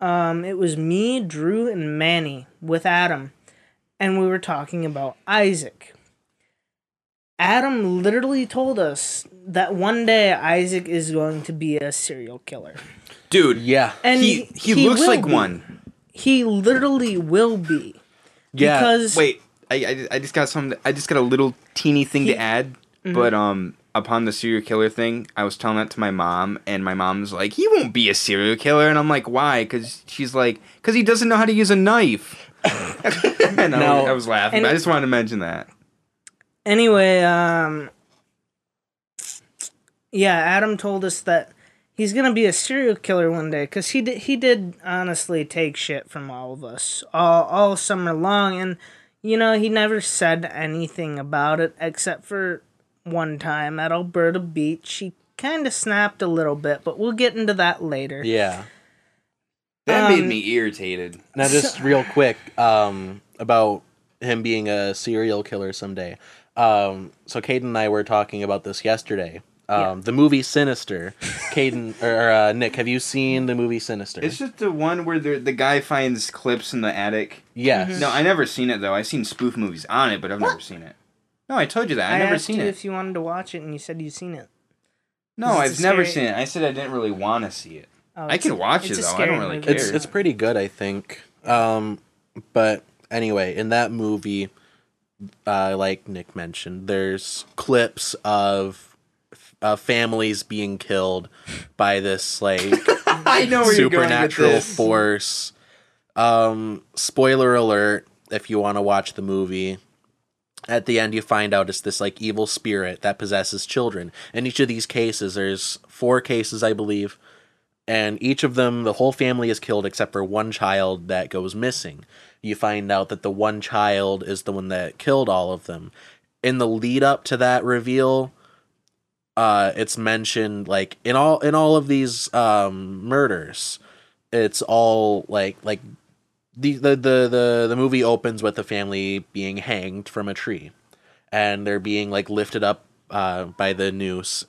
um, it was me, Drew, and Manny with Adam, and we were talking about Isaac. Adam literally told us that one day Isaac is going to be a serial killer. Dude, yeah, And he he, he looks like be. one. He literally will be. yeah. Because Wait, I, I I just got some. I just got a little teeny thing He- to add. Mm-hmm. But um, upon the serial killer thing, I was telling that to my mom, and my mom's like, "He won't be a serial killer," and I'm like, "Why?" Because she's like, "Because he doesn't know how to use a knife." and I, was, I was laughing. And- I just wanted to mention that. anyway, um yeah, Adam told us that he's going to be a serial killer one day cuz he did he did honestly take shit from all of us all all summer long and you know, he never said anything about it except for one time at Elberta Beach. He kind of snapped a little bit, but we'll get into that later. yeah. That made Um, me irritated. Now, just real quick, um, about him being a serial killer someday. Um, so Caden and I were talking about this yesterday. Um, Yeah. the movie Sinister. Caden or uh, Nick, have you seen the movie Sinister? It's just the one where the the guy finds clips in the attic. yes. No, I never seen it though. I've seen spoof movies on it, but I've never seen it. No, I told you that. I, I never asked seen you it. if you wanted to watch it and you said you'd seen it. No, It's a I've never scary- seen it. I said I didn't really want to see it. Oh, I it's can watch it though. I don't really movie. care. it's it's pretty good, I think. Um, but anyway, in that movie, uh, like Nick mentioned, there's clips of uh, families being killed by this like I know where you're going with supernatural force. Um, spoiler alert: if you want to watch the movie, at the end you find out it's this like evil spirit that possesses children. In each of these cases, there's four cases, I believe, and each of them, the whole family is killed except for one child that goes missing. You find out that the one child is the one that killed all of them. In the lead up to that reveal, uh, it's mentioned like in all in all of these um, murders, it's all like like the, the the the the movie opens with the family being hanged from a tree, and they're being like lifted up uh, by the noose.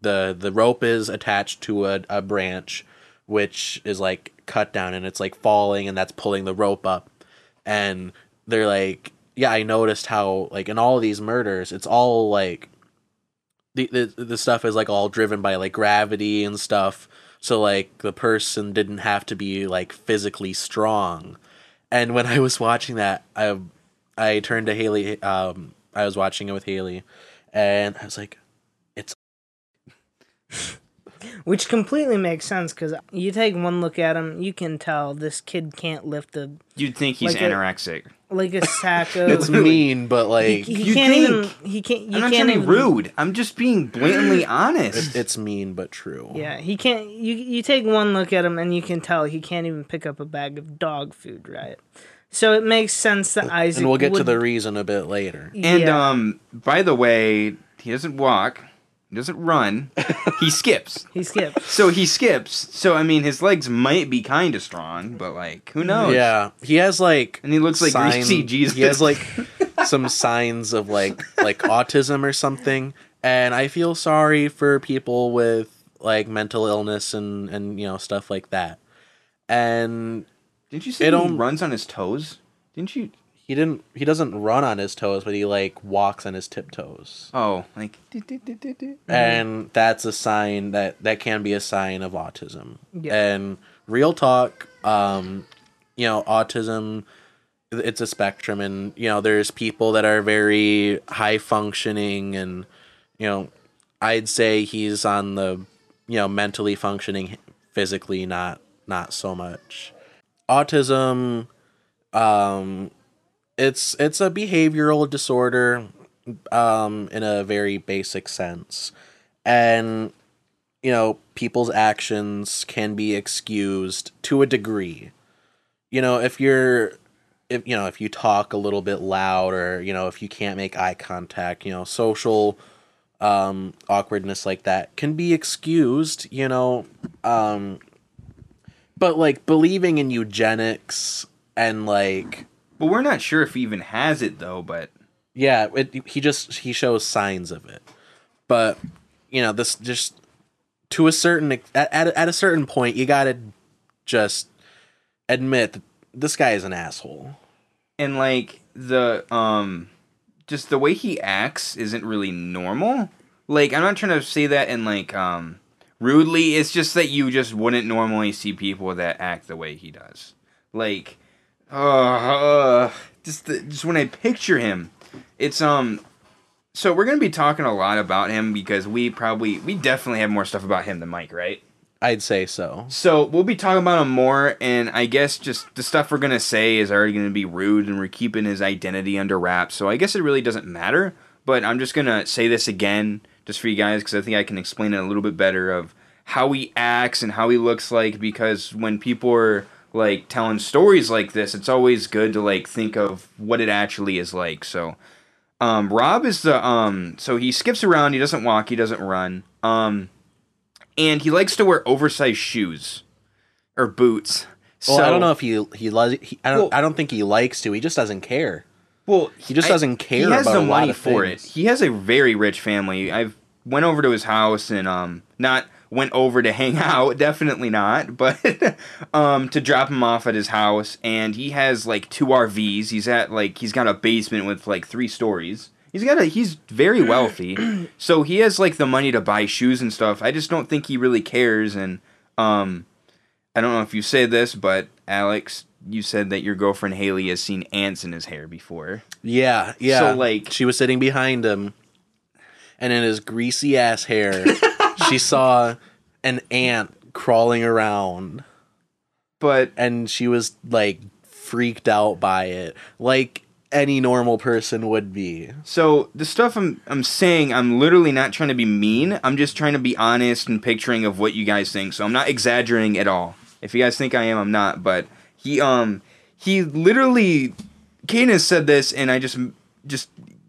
the The rope is attached to a, a branch, which is like cut down, and it's like falling, and that's pulling the rope up. And they're like, yeah, I noticed how like in all of these murders, it's all like the, the the stuff is like all driven by like gravity and stuff. So like the person didn't have to be like physically strong. And when I was watching that, I I turned to Haley. Um, I was watching it with Haley, and I was like, "It's." which completely makes sense because you take one look at him, you can tell this kid can't lift a You'd think he's Like a- anorexic. Like a sack of. It's mean, but like he You can't think. even. He can't. You I'm not can't trying to be even, rude. I'm just being blatantly honest. it's mean but true. Yeah, he can't. You you take one look at him and you can tell he can't even pick up a bag of dog food, right? So it makes sense that Isaac. And we'll get to the reason a bit later. And yeah, um, by the way, he doesn't walk. He doesn't run. he skips. he skips. So he skips. So I mean, his legs might be kind of strong, but like, who knows? Yeah, he has like And he looks like sign- greasy Jesus. He has like some signs of like like autism or something, and I feel sorry for people with like mental illness and and you know stuff like that. And Didn't you say It he don't- runs on his toes? Didn't you? He didn't he doesn't run on his toes, but he like walks on his tiptoes. Oh, like. and that's a sign that that can be a sign of autism Yeah. and real talk um you know autism it's a spectrum and you know there's people that are very high functioning and you know i'd say he's on the you know mentally functioning physically not not so much autism um it's it's a behavioral disorder um in a very basic sense. And you know people's actions can be excused to a degree. You know if you're if you know if you talk a little bit loud or you know if you can't make eye contact you know social um awkwardness like that can be excused you know um but like believing in eugenics and like Well, we're not sure if he even has it though, but yeah, it, he just he shows signs of it, but you know this just to a certain at at, at a certain point you gotta just admit that this guy is an asshole. and like the um just the way he acts isn't really normal. Like i'm not trying to say that in like um rudely. It's just that you just wouldn't normally see people that act the way he does. Like uh, just the, just when i picture him it's um so we're gonna be talking a lot about him because we probably we definitely have more stuff about him than mike right I'd say so. so we'll be talking about him more, and I guess just the stuff we're gonna say is already gonna be rude, and we're keeping his identity under wraps. So I guess it really doesn't matter. But I'm just gonna say this again, just for you guys, because I think I can explain it a little bit better of how he acts and how he looks like. Because when people are like telling stories like this, it's always good to like think of what it actually is like. So um, Rob is the um, so he skips around, he doesn't walk, he doesn't run. Um, and he likes to wear oversized shoes or boots. Well, so, I don't know if he he, li- he I don't Well- I don't think he likes to. He just doesn't care. Well, He just I- doesn't care He has about the money for things. it. He has a very rich family. I've went over to his house and um not went over to hang out, definitely not, but um to drop him off at his house and he has like two RVs. He's at like he's got a basement with like three stories. He's got a he's very wealthy. so he has like the money to buy shoes and stuff. I just don't think he really cares and um I don't know if you said this, but Alex, you said that your girlfriend Haley has seen ants in his hair before. Yeah, yeah. So, like- she was sitting behind him, and in his greasy ass hair, she saw an ant crawling around, But and she was like freaked out by it, like any normal person would be. so the stuff I'm I'm saying, I'm literally not trying to be mean. I'm just trying to be honest and picturing of what you guys think. So I'm not exaggerating at all. If you guys think I am, I'm not. But he um he literally, has said this, and I just just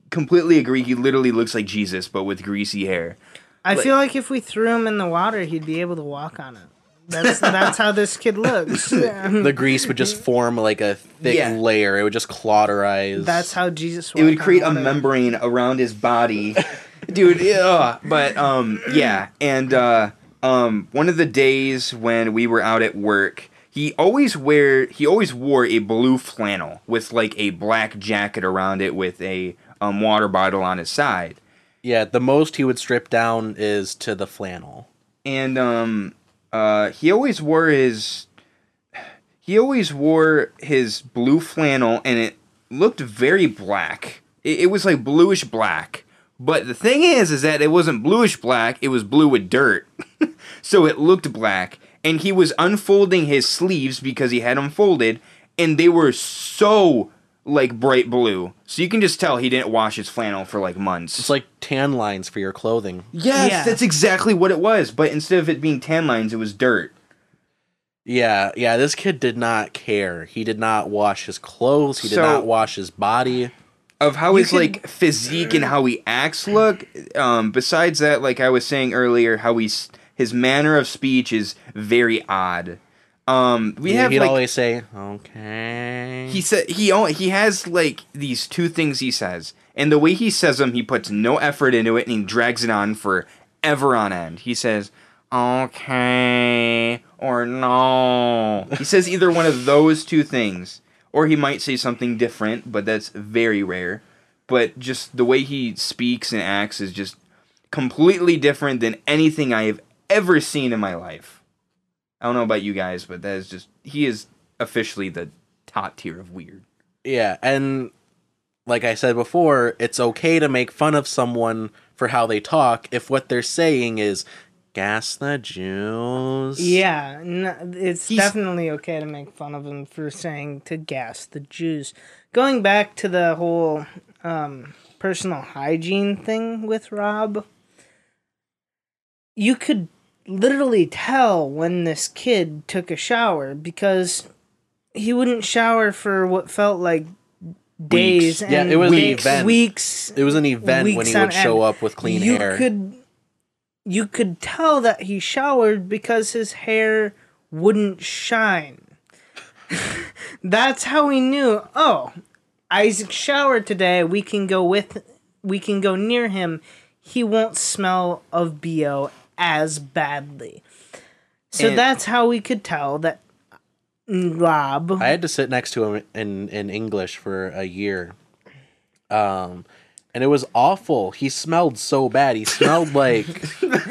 completely agree. He literally looks like Jesus, but with greasy hair. I Like- feel like if we threw him in the water, he'd be able to walk on it. That's that's how this kid looks. The grease would just form like a thick Yeah. layer. It would just cauterize. That's how Jesus. it would create a membrane around his body dude yeah but um yeah and uh um one of the days when we were out at work he always wear he always wore a blue flannel with like a black jacket around it with a um, water bottle on his side yeah. The most he would strip down is to the flannel. and um uh he always wore his he always wore his blue flannel and it looked very black it, it was like bluish black But the thing is, is that it wasn't bluish black; it was blue with dirt, so it looked black. And he was unfolding his sleeves because he had them folded, and they were so like bright blue. So you can just tell he didn't wash his flannel for like months. It's like tan lines for your clothing. yes, Yeah. that's exactly what it was. But instead of it being tan lines, it was dirt. Yeah, yeah, this kid did not care. He did not wash his clothes, he did So- not wash his body. of how You his could- like physique and how he acts look. Um, besides that, like I was saying earlier, how he's his manner of speech is very odd. Um, we Yeah, have he'd like always say, "Okay." he said he only, he has like these two things he says, and the way he says them, he puts no effort into it, and he drags it on for ever on end. He says okay or no. He says either one of those two things, or he might say something different, but that's very rare. But just the way he speaks and acts is just completely different than anything I have ever seen in my life. I don't know about you guys, but that is just he is officially the top tier of weird. Yeah, and like I said before, it's okay to make fun of someone for how they talk if what they're saying is gas the Jews. Yeah, n- it's He's- definitely okay to make fun of him for saying to gas the Jews. Going back to the whole um, personal hygiene thing with Rob, you could literally tell when this kid took a shower because he wouldn't shower for what felt like days Yeah, and it was an event. weeks It was an event when he would show up with clean you hair. could you could tell that he showered because his hair wouldn't shine. That's how we knew. Oh, Isaac showered today. We can go with we can go near him. He won't smell of BO as badly. So And- that's how we could tell that Rob I had to sit next to him in in English for a year. Um and it was awful. He smelled so bad. He smelled like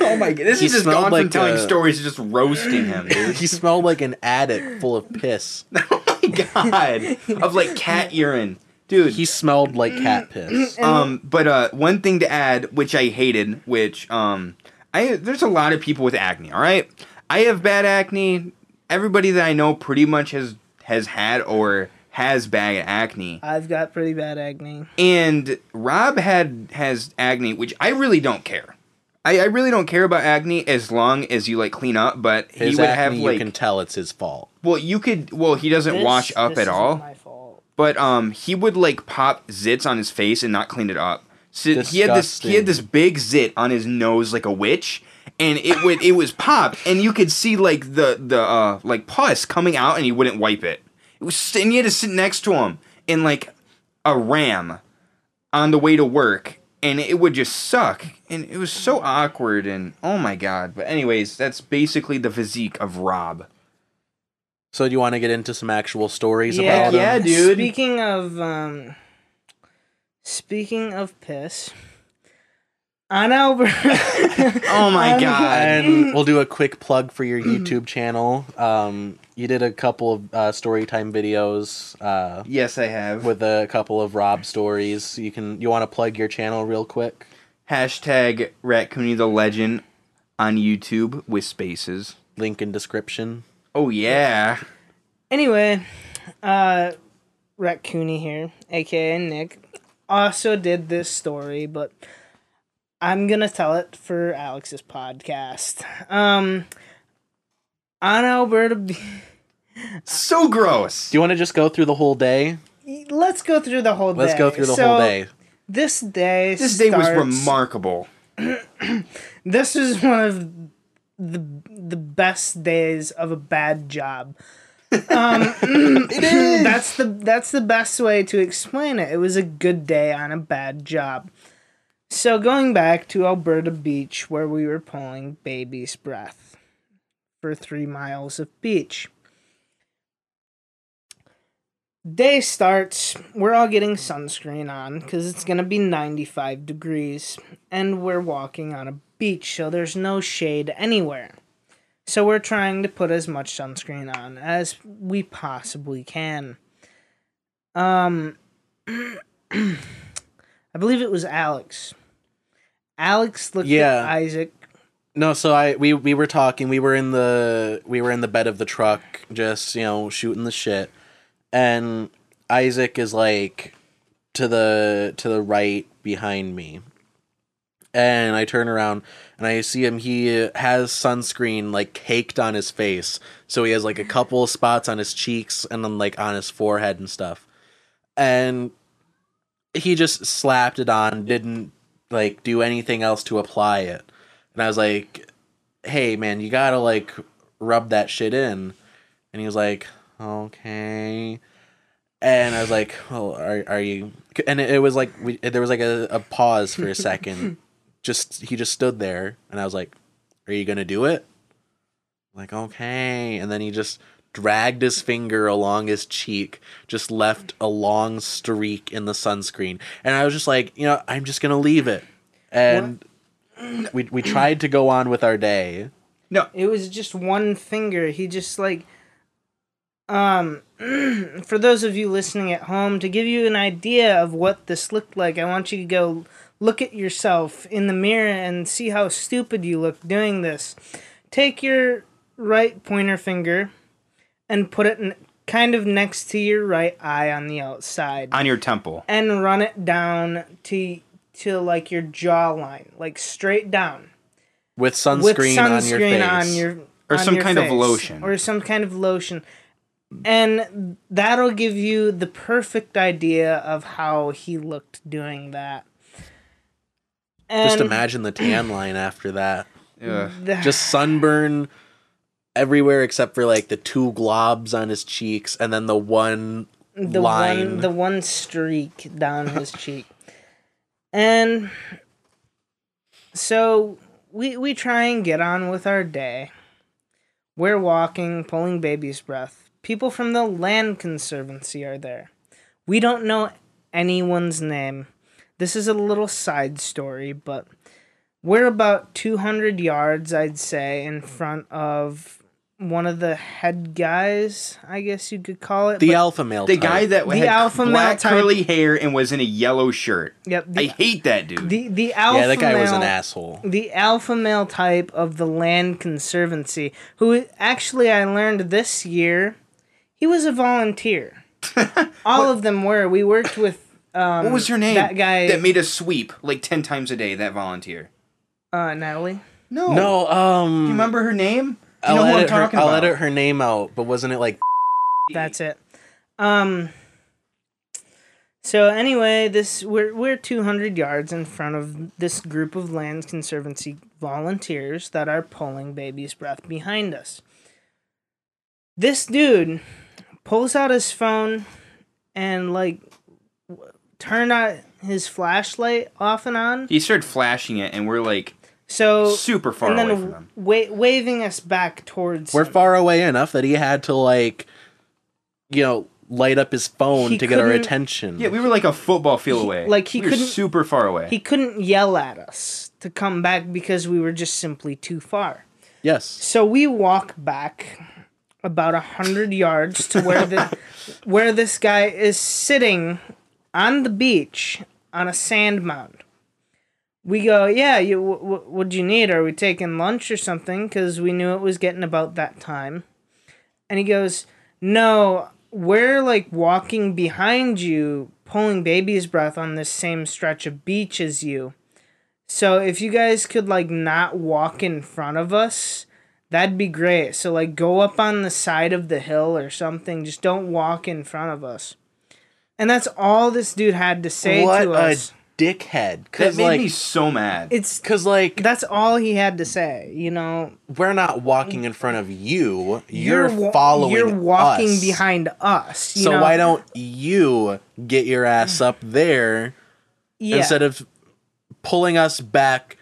Oh my god, this He is just smelled gone from like telling a- stories to just roasting him, dude. he smelled like an attic full of piss. oh my god, of like cat urine, dude. He smelled like cat piss. Um, but uh, one thing to add, which I hated, which um, I there's a lot of people with acne. All right, I have bad acne. Everybody that I know pretty much has has had or has bad acne. I've got pretty bad acne. And Rob had has acne, which I really don't care. I, I really don't care about acne as long as you like clean up. But His he would acne, have like you can tell it's his fault. well, you could well he doesn't This- wash up this at isn't all. My fault. But um, he would like pop zits on his face and not clean it up. So he had this he had this big zit on his nose like a witch, and it would it was pop, and you could see like the the uh like pus coming out, and he wouldn't wipe it. It was and you had to sit next to him in like a ram on the way to work, and it would just suck, and it was so awkward, and oh my god. But anyways, that's basically the physique of Rob. So do you want to get into some actual stories Yeah, about him? yeah, dude. Speaking of um, speaking of piss, on Albert. Oh my on- God. And we'll do a quick plug for your YouTube channel. Um, you did a couple of uh, story time videos uh, Yes, I have. with a couple of Rob stories. You can you want to plug your channel real quick? Hashtag Raccoony the Legend on YouTube with spaces. Link in description. Oh yeah. Anyway, uh, Raccoony here, aka Nick, also did this story, but I'm gonna tell it for Alex's podcast. Um, on Elberta, Be- So gross. Do you want to just go through the whole day? let's go through the whole day. Let's go through the So, whole day. This day, This day was remarkable. This is one of the the best days of a bad job. Um, it is. That's the that's the best way to explain it. It was a good day on a bad job. So going back to Elberta Beach, where we were pulling baby's breath for three miles of beach. Day starts. We're all getting sunscreen on because it's gonna be 95 degrees, and we're walking on a beach, so there's no shade anywhere. So we're trying to put as much sunscreen on as we possibly can. Um, I believe it was Alex Alex looked Yeah. at Isaac. No, so I we we were talking. We were in the we were in the bed of the truck, just you know shooting the shit, and Isaac is like to the to the right behind me, and I turn around and I see him. He has sunscreen like caked on his face, so he has like a couple spots on his cheeks and then like on his forehead and stuff, and he just slapped it on, didn't like do anything else to apply it. And I was like, "Hey, man, you gotta like rub that shit in." And he was like, "Okay." And I was like, "Oh, are are you?" And it, it was like we there was like a, a pause for a second. just he just stood there, and I was like, "Are you gonna do it?" like, okay. And then he just dragged his finger along his cheek, just left a long streak in the sunscreen. And I was just like, you know, I'm just gonna leave it. And we we tried to go on with our day. No, It was just one finger. He just like um for those of you listening at home to give you an idea of what this looked like, I want you to go look at yourself in the mirror and see how stupid you look doing this. Take your right pointer finger and put it n- kind of next to your right eye on the outside on your temple. and run it down to to like your jawline, like straight down With sunscreen, with on your sunscreen face. on your Or on some your kind of lotion. or some kind of lotion and that'll give you the perfect idea of how he looked doing that and just imagine the tan line after that. Yeah. Just sunburn everywhere except for like the two globs on his cheeks and then the one the line. one the one streak down his cheek and so we we try and get on with our day we're walking pulling baby's breath people from the land conservancy are there we don't know anyone's name this is a little side story but we're about 200 yards i'd say in front of one of the head guys i guess you could call it the but- alpha male. The type. guy that The had alpha male black type- curly hair and was in a yellow shirt. Yep. I hate that dude. the, the alpha Yeah, that guy was an asshole. The alpha male type of the Land Conservancy, who actually I learned this year, he was a volunteer. All of them were. We worked with. Um, what was her name? That guy, that made a sweep like ten times a day. That volunteer. uh, Natalie. No, No, um Do you remember her name? Do you I'll know who I'm edit her, talking I'll about? edit her name out, but wasn't it like That's it. Um. So anyway, this we're we're 200 yards in front of this group of Land Conservancy volunteers that are pulling baby's breath behind us. This dude pulls out his phone and like w- turn out his flashlight off and on. He started flashing it, and we're like So super far and away from him. wa- waving us back towards. we're him. far away enough that he had to like you know, light up his phone He to get our couldn't- attention. Yeah, we were like a football field He- away. like, he we were couldn't- super far away. He couldn't yell at us to come back because we were just simply too far. yes. So we walk back about a hundred yards to where the where this guy is sitting on the beach on a sand mound. We go, yeah. You, what'd you need? Are we taking lunch or something? Because we knew it was getting about that time. And he goes, no. We're like walking behind you, pulling baby's breath on this same stretch of beach as you. So if you guys could like not walk in front of us, that'd be great. So like go up on the side of the hill or something. Just don't walk in front of us. And that's all this dude had to say what to a us. dickhead. that Cause made like, me so mad. It's cause like that's all he had to say, you know. we're not walking in front of you. You're, wa- following. You're walking us. behind us. You So know? why don't you get your ass up there yeah, instead of pulling us back,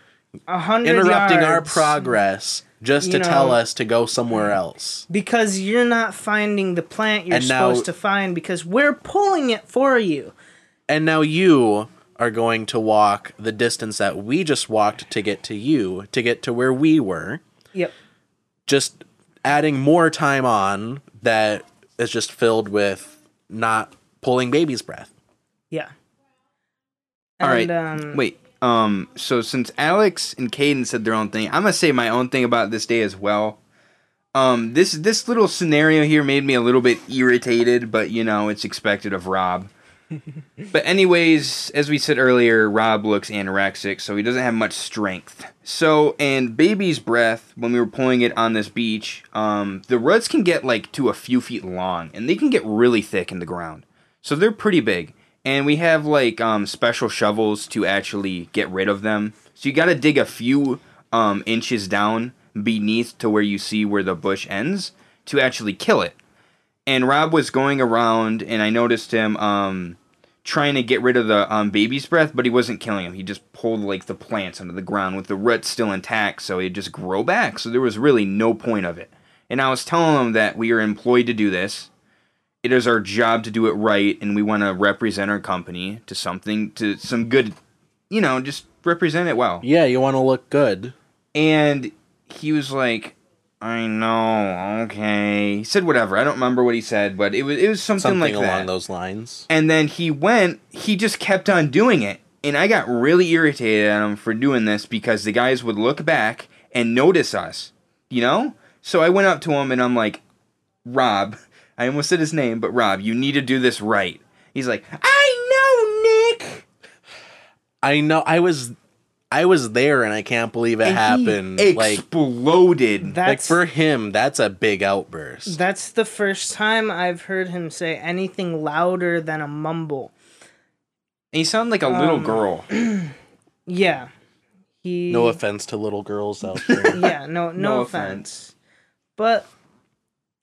a hundred interrupting our yards, progress just you to tell us to go somewhere else? because you're not finding the plant you're And now- supposed to find because we're pulling it for you. And now you are going to walk the distance that we just walked to get to you, to get to where we were, Yep. just adding more time on that is just filled with not pulling baby's breath. Yeah. All right. And, um, Wait, Um, so since Alex and Caden said their own thing, I'm gonna say my own thing about this day as well. Um, this this little scenario here made me a little bit irritated, but you know it's expected of Rob. but anyways, as we said earlier, Rob looks anorexic, so he doesn't have much strength. So, and baby's breath, when we were pulling it on this beach, um, the roots can get like to a few feet long, and they can get really thick in the ground. So they're pretty big, and we have like um, special shovels to actually get rid of them. So you got to dig a few um, inches down beneath to where you see where the bush ends to actually kill it and Rob was going around, and I noticed him um, trying to get rid of the um, baby's breath, but he wasn't killing him. He just pulled like the plants under the ground with the roots still intact, so he'd just grow back. So there was really no point of it. And I was telling him that we are employed to do this. It is our job to do it right, and we want to represent our company to something, to some good, you know, just represent it well. Yeah, you want to look good. And he was like, I know, okay. He said whatever. I don't remember what he said, but it was it was something, Something like along that. those lines. And then he went, he just kept on doing it. And I got really irritated at him for doing this because the guys would look back and notice us, you know? So I went up to him and I'm like, Rob, I almost said his name, but Rob, you need to do this right. He's like, I know, Nick. I know. I was, I was there, and I can't believe it And happened. He like, exploded. like That's for him, that's a big outburst. that's the first time I've heard him say anything louder than a mumble. he sounded like a little Um, girl. Yeah. He No offense to little girls out there. Yeah, no no, No offense. But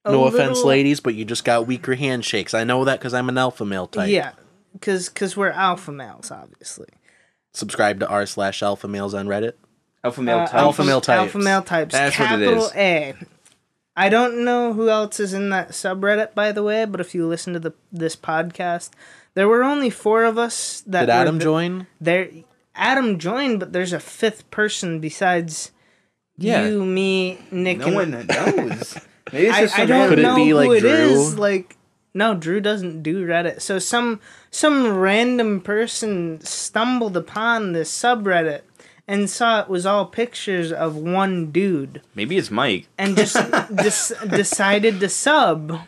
a no offense, little- ladies, but you just got weaker handshakes. I know that because I'm an alpha male type. Yeah. Cause, cause we're alpha males, obviously. Subscribe to r slash alpha males on Reddit. Alpha male Uh, type. Alpha male types. Alpha male types. That's what it capital is. A. I don't know who else is in that subreddit, by the way, but if you listen to the this podcast, there were only four of us that Did Adam th- join? There, Adam joined, but there's a fifth person besides Yeah. you, me, Nick, No and one knows. Maybe it's I, just I some don't Could it know be, who like, it is. Drew? Like, no, Drew doesn't do Reddit. So some some random person stumbled upon this subreddit and saw it was all pictures of one dude Maybe it's Mike. and just dis- decided to sub to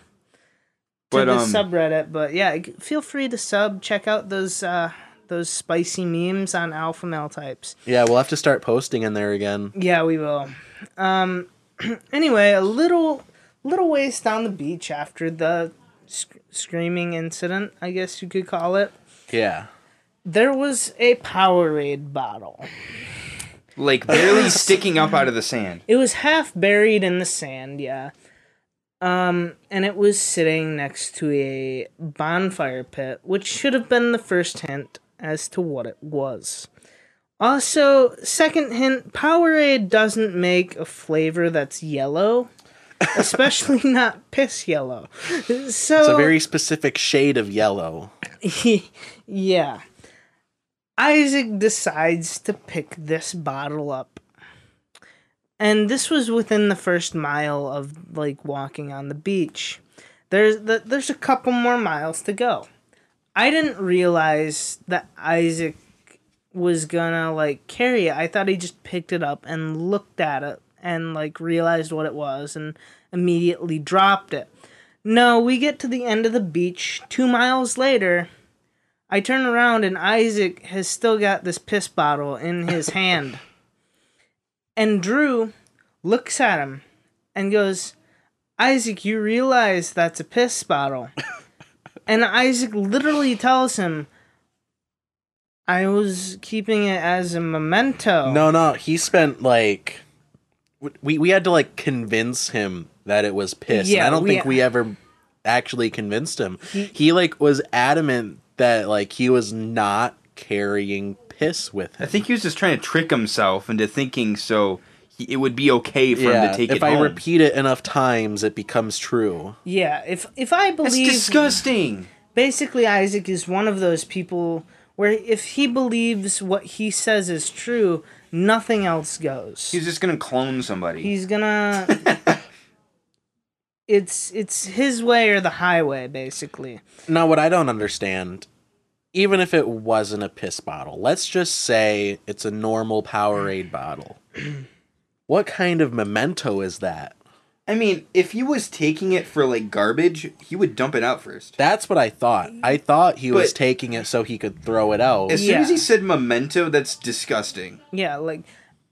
But, the um, subreddit. But yeah, g- feel free to sub. Check out those uh, those spicy memes on alpha male types. Yeah, we'll have to start posting in there again. Yeah, we will. Um, anyway, a little little ways down the beach after the sc- screaming incident, I guess you could call it. Yeah. There was a Powerade bottle. Like barely sticking up out of the sand. It was half buried in the sand, yeah. Um, and it was sitting next to a bonfire pit, which should have been the first hint as to what it was. Also, second hint, Powerade doesn't make a flavor that's yellow, especially not piss yellow. So It's a very specific shade of yellow. yeah. Isaac decides to pick this bottle up. And this was within the first mile of like walking on the beach. There's the, there's a couple more miles to go. I didn't realize that Isaac was gonna like carry it. I thought he just picked it up and looked at it and like realized what it was and immediately dropped it. No, we get to the end of the beach two miles later. I turn around and Isaac has still got this piss bottle in his hand. And Drew looks at him and goes, Isaac, you realize that's a piss bottle. and Isaac literally tells him, I was keeping it as a memento. No, no, he spent like we we had to like convince him that it was piss. and Yeah, I don't we- think we ever actually convinced him. He- He, like was adamant that like he was not carrying piss with him. I think he was just trying to trick himself into thinking so he, it would be okay for him to take if it If I home. repeat it enough times, it becomes true. Yeah, if if I That's believe disgusting. basically Isaac is one of those people where if he believes what he says is true, nothing else goes. He's just gonna clone somebody. He's gonna It's it's his way or the highway basically. Now, what I don't understand, even if it wasn't a piss bottle, let's just say it's a normal Powerade bottle. what kind of memento is that? I mean, if he was taking it for like garbage, he would dump it out first. That's what I thought. I thought he was But- taking it so he could throw it out. As soon as Yeah. he said memento, that's disgusting. Yeah, like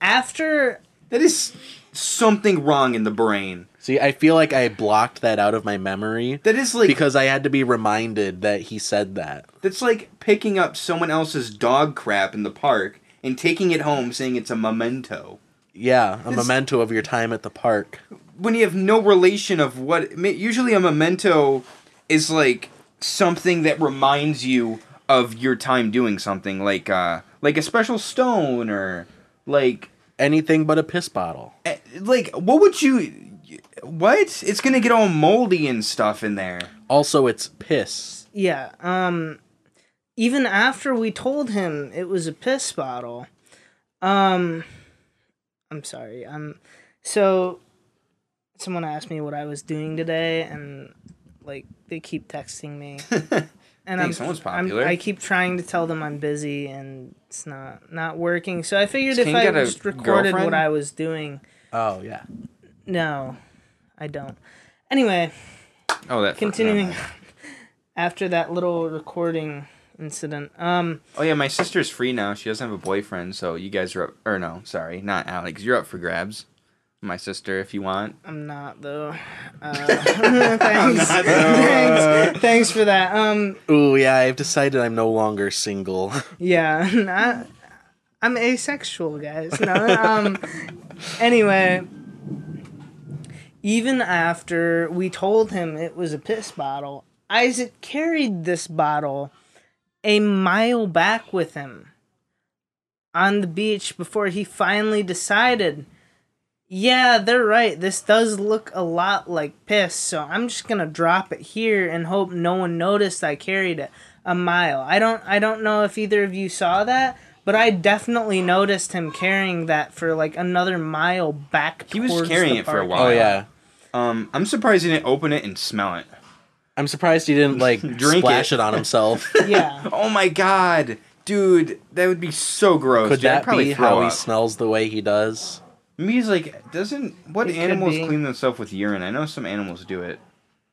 after That is something wrong in the brain. See, I feel like I blocked that out of my memory That is like because I had to be reminded that he said that. that's like picking up someone else's dog crap in the park and taking it home saying it's a memento. Yeah, a This- memento of your time at the park. When you have no relation of what usually a memento is like something that reminds you of your time doing something like uh like a special stone or like Anything but a piss bottle. eh, like what would you what? It's going to get all moldy and stuff in there. Also, it's piss. yeah, um even after we told him it was a piss bottle, um I'm sorry. Um so someone asked me what I was doing today and like they keep texting me. And Think someone's I'm. I keep trying to tell them I'm busy and it's not not working. So I figured Does if King I just recorded what? I was doing. Oh, yeah. No, I don't. Anyway, Oh, that continuing after that little recording incident. Um, Oh yeah, my sister's free now. She doesn't have a boyfriend, so you guys are up. Or no, sorry, not Alex. You're up for grabs. My sister, if you want. I'm not though. Uh, thanks. thanks. Thanks for that. Um, Ooh, yeah, I've decided I'm no longer single. yeah, not, I'm asexual, guys. No. Um. Anyway, even after we told him it was a piss bottle, Isaac carried this bottle a mile back with him on the beach before he finally decided, yeah, they're right. This does look a lot like piss, so I'm just going to drop it here and hope no one noticed I carried it a mile. I don't I don't know if either of you saw that, but I definitely noticed him carrying that for like another mile back He was carrying the it for a while. oh, yeah. Um, I'm surprised he didn't open it and smell it. I'm surprised he didn't, like, Drink splash it. it. on himself. Yeah. Oh my god, dude, that would be so gross. Could dude. That probably be throw how he smells the way he does? Maybe he's like, doesn't what It animals clean themselves with urine? I know some animals do it.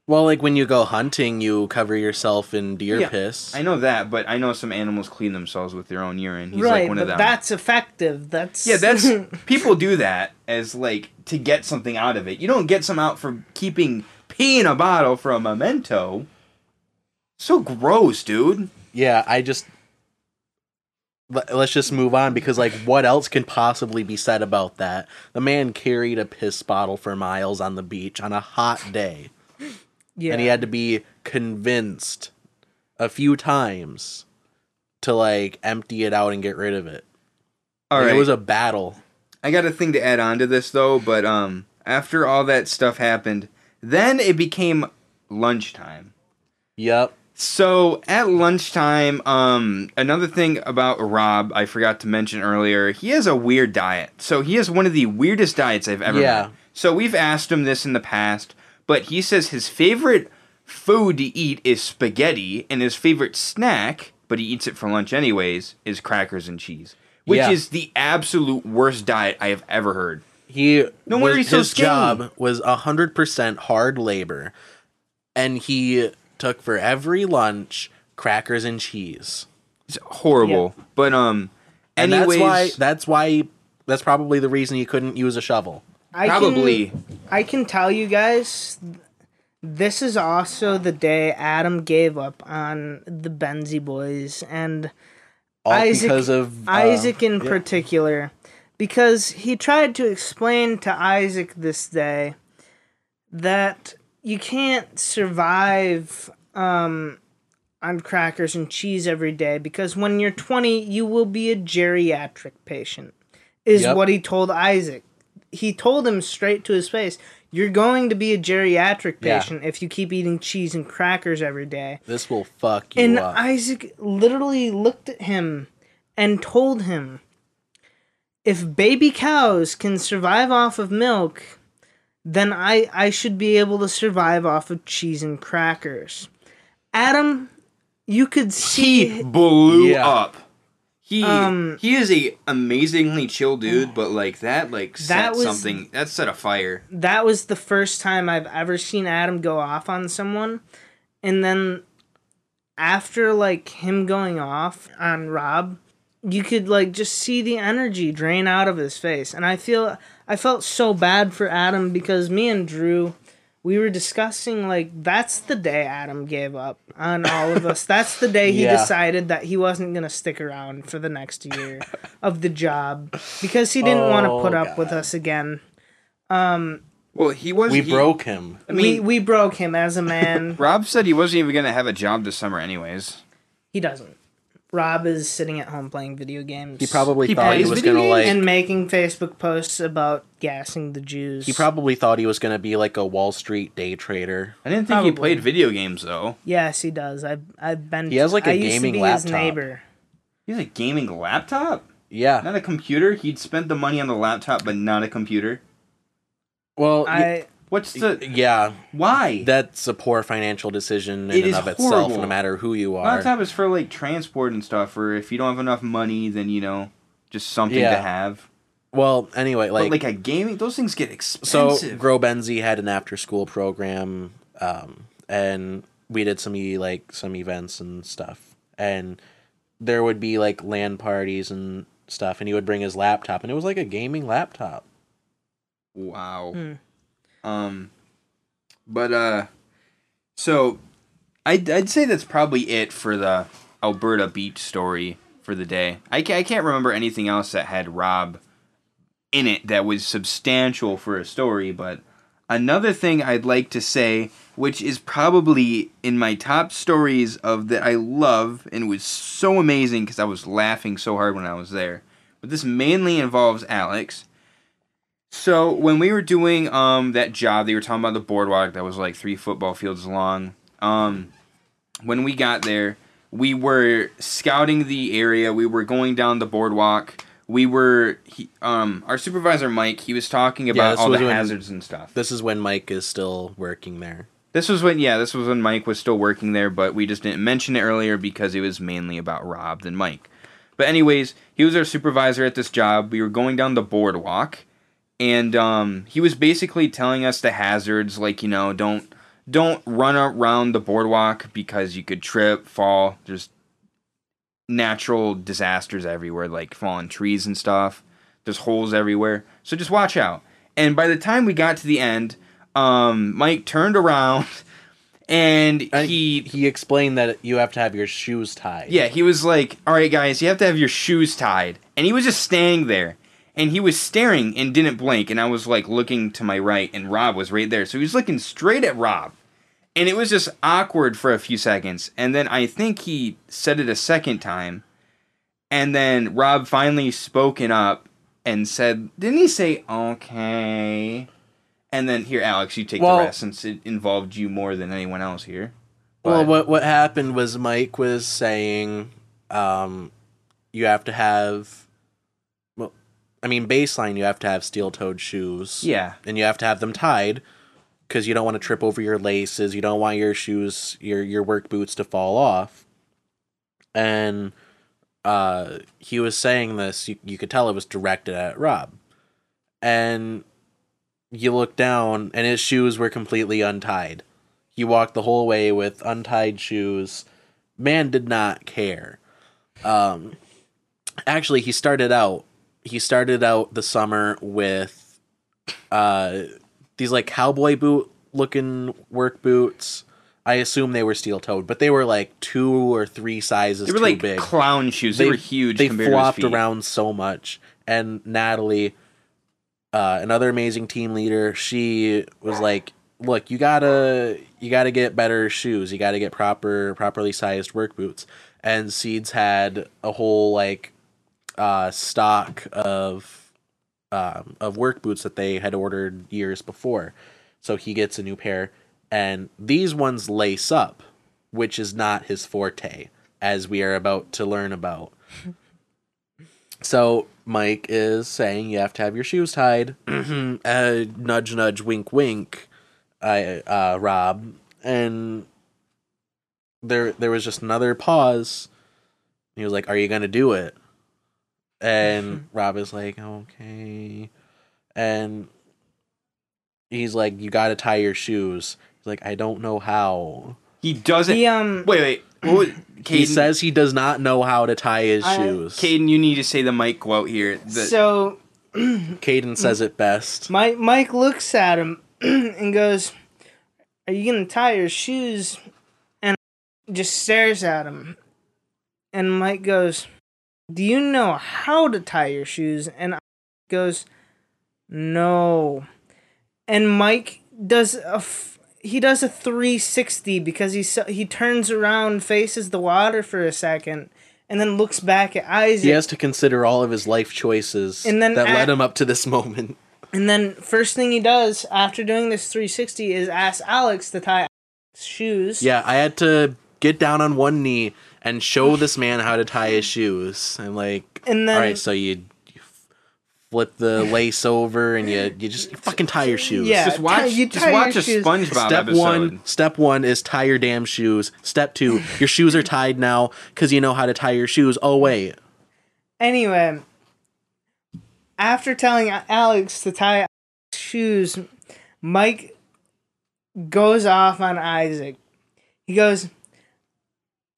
Well, like when you go hunting, you cover yourself in deer Yeah, piss. I know that, but I know some animals clean themselves with their own urine. He's right, like one but of them. that's effective. That's Yeah, that's people do that as like to get something out of it. You don't get some out for keeping pee in a bottle for a memento. So gross, dude. Yeah, I just let- let's just move on because like what else can possibly be said about that? The man carried a piss bottle for miles on the beach on a hot day, yeah. and he had to be convinced a few times to like empty it out and get rid of it. All Like, right, It was a battle. I got a thing to add on to this though, but um, after all that stuff happened, then it became lunchtime. Yep. So at lunchtime, um, another thing about Rob I forgot to mention earlier, he has a weird diet. So he has one of the weirdest diets I've ever Yeah. met. So we've asked him this in the past, but he says his favorite food to eat is spaghetti, and his favorite snack, but he eats it for lunch anyways, is crackers and cheese. Which Yeah. is the absolute worst diet I have ever heard. He No wonder was, he's so his skinny. job was hundred percent hard labor, and he took for every lunch crackers and cheese. It's horrible. But um And anyways that's why that's why that's probably the reason he couldn't use a shovel. I probably Can, I can tell you guys, this is also the day Adam gave up on the Benzie boys and All Isaac- because of uh, Isaac in yeah. particular, because he tried to explain to Isaac this day that you can't survive um, on crackers and cheese every day because when you're 20, you will be a geriatric patient, is Yep. what he told Isaac. He told him straight to his face, You're going to be a geriatric Yeah. patient if you keep eating cheese and crackers every day. This will fuck you And up. Isaac literally looked at him and told him, if baby cows can survive off of milk, then I, I should be able to survive off of cheese and crackers. Adam, you could see he blew Yeah. up. He Um, he is a amazingly chill dude, but like that like set That was- something that set a fire. that was the first time I've ever seen Adam go off on someone. And then after like him going off on Rob, you could like just see the energy drain out of his face. And I feel I felt so bad for Adam because me and Drew we were discussing like that's the day Adam gave up on all of us. That's the day he Yeah. decided that he wasn't going to stick around for the next year of the job because he didn't want to Oh, put up with us again. Um, Well, he was. We he- broke him. I mean, we we broke him as a man. Rob said he wasn't even gonna have a job this summer, anyways. he doesn't. Rob is sitting at home playing video games. He probably He thought he was gonna like. and making Facebook posts about gassing the Jews. he probably thought he was gonna be like a Wall Street day trader. I didn't think he played video games though. yes, he does. I've I've been. He has, like, a I used to gaming be His laptop. neighbor. He's a gaming laptop, Yeah. not a computer. He'd spent the money on the laptop, but not a computer. Well, y- I What's the yeah. why? That's a poor financial decision in It and is of itself, horrible. no matter who you are. laptop is for like transport and stuff, or if you don't have enough money, then you know, just something Yeah. to have. Well, anyway, But like, like a gaming, those things get so expensive. Grow Benzie had an after school program, um, and we did some e- like some events and stuff, and there would be like LAN parties and stuff, and he would bring his laptop, and it was like a gaming laptop. Wow. Hmm. Um, but uh, so I'd I'd say that's probably it for the Elberta beach story for the day. I ca- I can't remember anything else that had Rob in it that was substantial for a story. But another thing I'd like to say, which is probably in my top stories of that I love and was so amazing because I was laughing so hard when I was there. But this mainly involves Alex. So when we were doing um that job, they were talking about the boardwalk that was like three football fields long. Um, when we got there, we were scouting the area. We were going down the boardwalk. We were he, um our supervisor Mike. He was talking about all the when- hazards and stuff. This is when Mike is still working there. This was when yeah, this was when Mike was still working there, but we just didn't mention it earlier because it was mainly about Rob than Mike. But anyways, he was our supervisor at this job. We were going down the boardwalk and um he was basically telling us the hazards like, you know, don't don't run around the boardwalk because you could trip, fall, there's natural disasters everywhere like falling trees and stuff. There's holes everywhere. So just watch out. And by the time we got to the end, um, Mike turned around and And he he explained that you have to have your shoes tied. yeah, he was like, "All right, guys, you have to have your shoes tied." And he was just standing there, and he was staring and didn't blink. And I was like looking to my right, and Rob was right there, so he was looking straight at Rob, and it was just awkward for a few seconds. And then I think he said it a second time, and then Rob finally spoken up and said, "Didn't he say okay?" And then here, Alex, you take Well- the rest since it involved you more than anyone else here. Well, what what happened was Mike was saying, um, you have to have, I mean, baseline, you have to have steel-toed shoes. Yeah. and you have to have them tied because you don't want to trip over your laces. You don't want your shoes, your your work boots to fall off. And uh, he was saying this. You you could tell it was directed at Rob, and you look down, and his shoes were completely untied. He walked the whole way with untied shoes. Man did not care. Um, actually, he started out. He started out the summer with uh these like cowboy boot looking work boots. I assume they were steel toed, but they were like two or three sizes They were too like big. clown shoes. They, were huge. They compared to his flopped around so much. And Natalie, uh, another amazing team leader, she was like, "Look, you gotta, you gotta get better shoes. You gotta get proper, properly sized work boots." And Seeds had a whole like uh, stock of um, of work boots that they had ordered years before. So he gets a new pair, and these ones lace up, which is not his forte, as we are about to learn about. So Mike is saying you have to have your shoes tied. uh, nudge, nudge, wink, wink. I, uh, Rob, and there there was just another pause. He was like, "Are you gonna do it?" And Rob is like, "Okay," and he's like, "You got to tie your shoes." He's like, "I don't know how." He doesn't. He um Wait, wait. What was, He says he does not know how to tie his I- shoes. Caden, you need to say the mic quote here. The, so Caden says it best. Mike Mike looks at him and goes, "Are you gonna tie your shoes?" And just stares at him. And Mike goes, "Do you know how to tie your shoes?" And I goes, "No." And Mike does a f- he does a 360 because he so- he turns around, faces the water for a second, and then looks back at Isaac. He has to consider all of his life choices And then that at- led him up to this moment. And then first thing he does after doing this 360 is ask Alex to tie Alex's shoes. Yeah, I had to get down on one knee and show this man how to tie his shoes. And like, And then- all right, so you, you flip the lace over and you you just fucking tie your shoes. Yeah. just watch. tie- you just tie watch a shoes. SpongeBob Step episode. one. Step one is tie your damn shoes. Step two, your shoes are tied now because you know how to tie your shoes. Oh wait, Anyway, after telling Alex to tie shoes, Mike goes off on Isaac. He goes,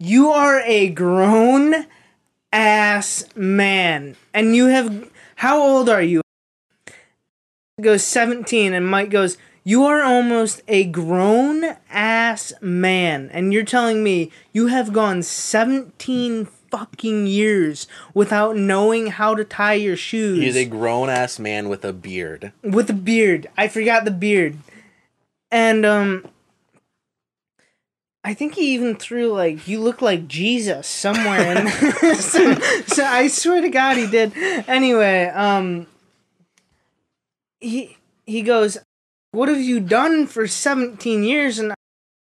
You are a grown ass man. And you have. How old are you? Goes 17, and Mike goes, You are almost a grown ass man. And you're telling me you have gone 17 fucking years without knowing how to tie your shoes he's a grown ass man with a beard. with a beard. I forgot the beard. And um I think he even threw like you look like Jesus somewhere in so, so I swear to God he did. Anyway, um he he goes, What have you done for seventeen years? And I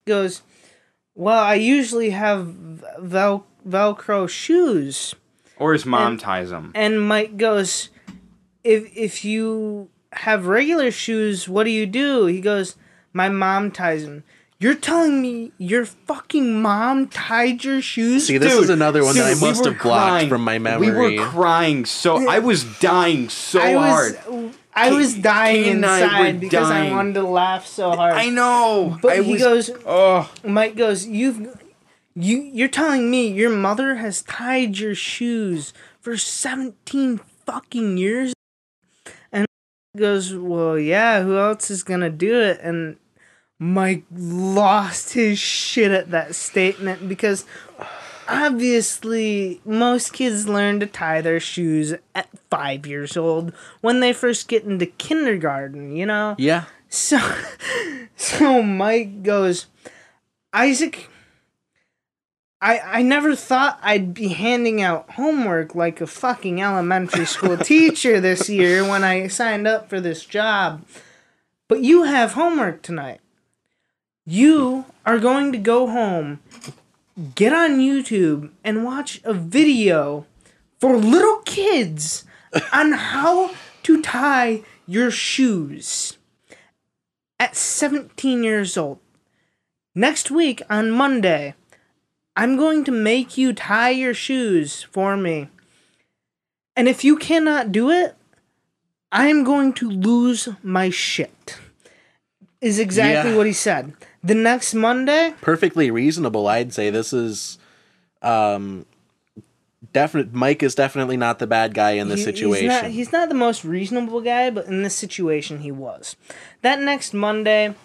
goes, Well, I usually have vel- velcro shoes. Or his mom And- ties them. And Mike goes, if if you have regular shoes, what do you do? He goes, my mom ties them. You're telling me your fucking mom tied your shoes? See, this Dude, is another one that I dude, we must have blocked crying. from my memory. We were crying so. I was dying so I hard. was I was dying inside because I wanted to laugh so hard. I know. But I he was, goes, Oh, Mike goes, you've you you're telling me your mother has tied your shoes for 17 fucking years? And goes, "Well, yeah, who else is going to do it?" And Mike lost his shit at that statement because obviously most kids learn to tie their shoes at 5 years old when they first get into kindergarten, you know? yeah. So, so Mike goes, Isaac. I I never thought I'd be handing out homework like a fucking elementary school teacher this year when I signed up for this job. But you have homework tonight. You are going to go home, get on YouTube, and watch a video for little kids on how to tie your shoes at 17 years old. Next week on Monday, I'm going to make you tie your shoes for me. And if you cannot do it, I'm going to lose my shit. Is exactly Yeah. what he said. The next Monday, perfectly reasonable. I'd say this is um definite Mike is definitely not the bad guy in this he- situation. He's not, he's not the most reasonable guy, but in this situation, he was. That next Monday,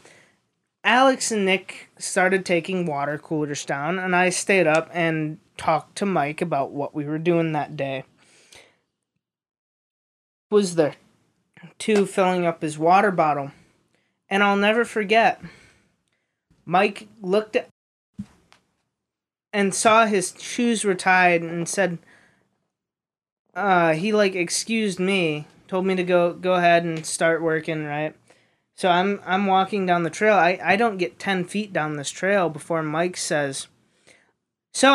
Alex and Nick started taking water coolers down, and I stayed up and talked to Mike about what we were doing that day. Was there two filling up his water bottle, and I'll never forget. Mike looked and saw his shoes were tied and said, uh, he like excused me, told me to go go ahead and start working, right? So I'm I'm walking down the trail. I, I don't get ten feet down this trail before Mike says, So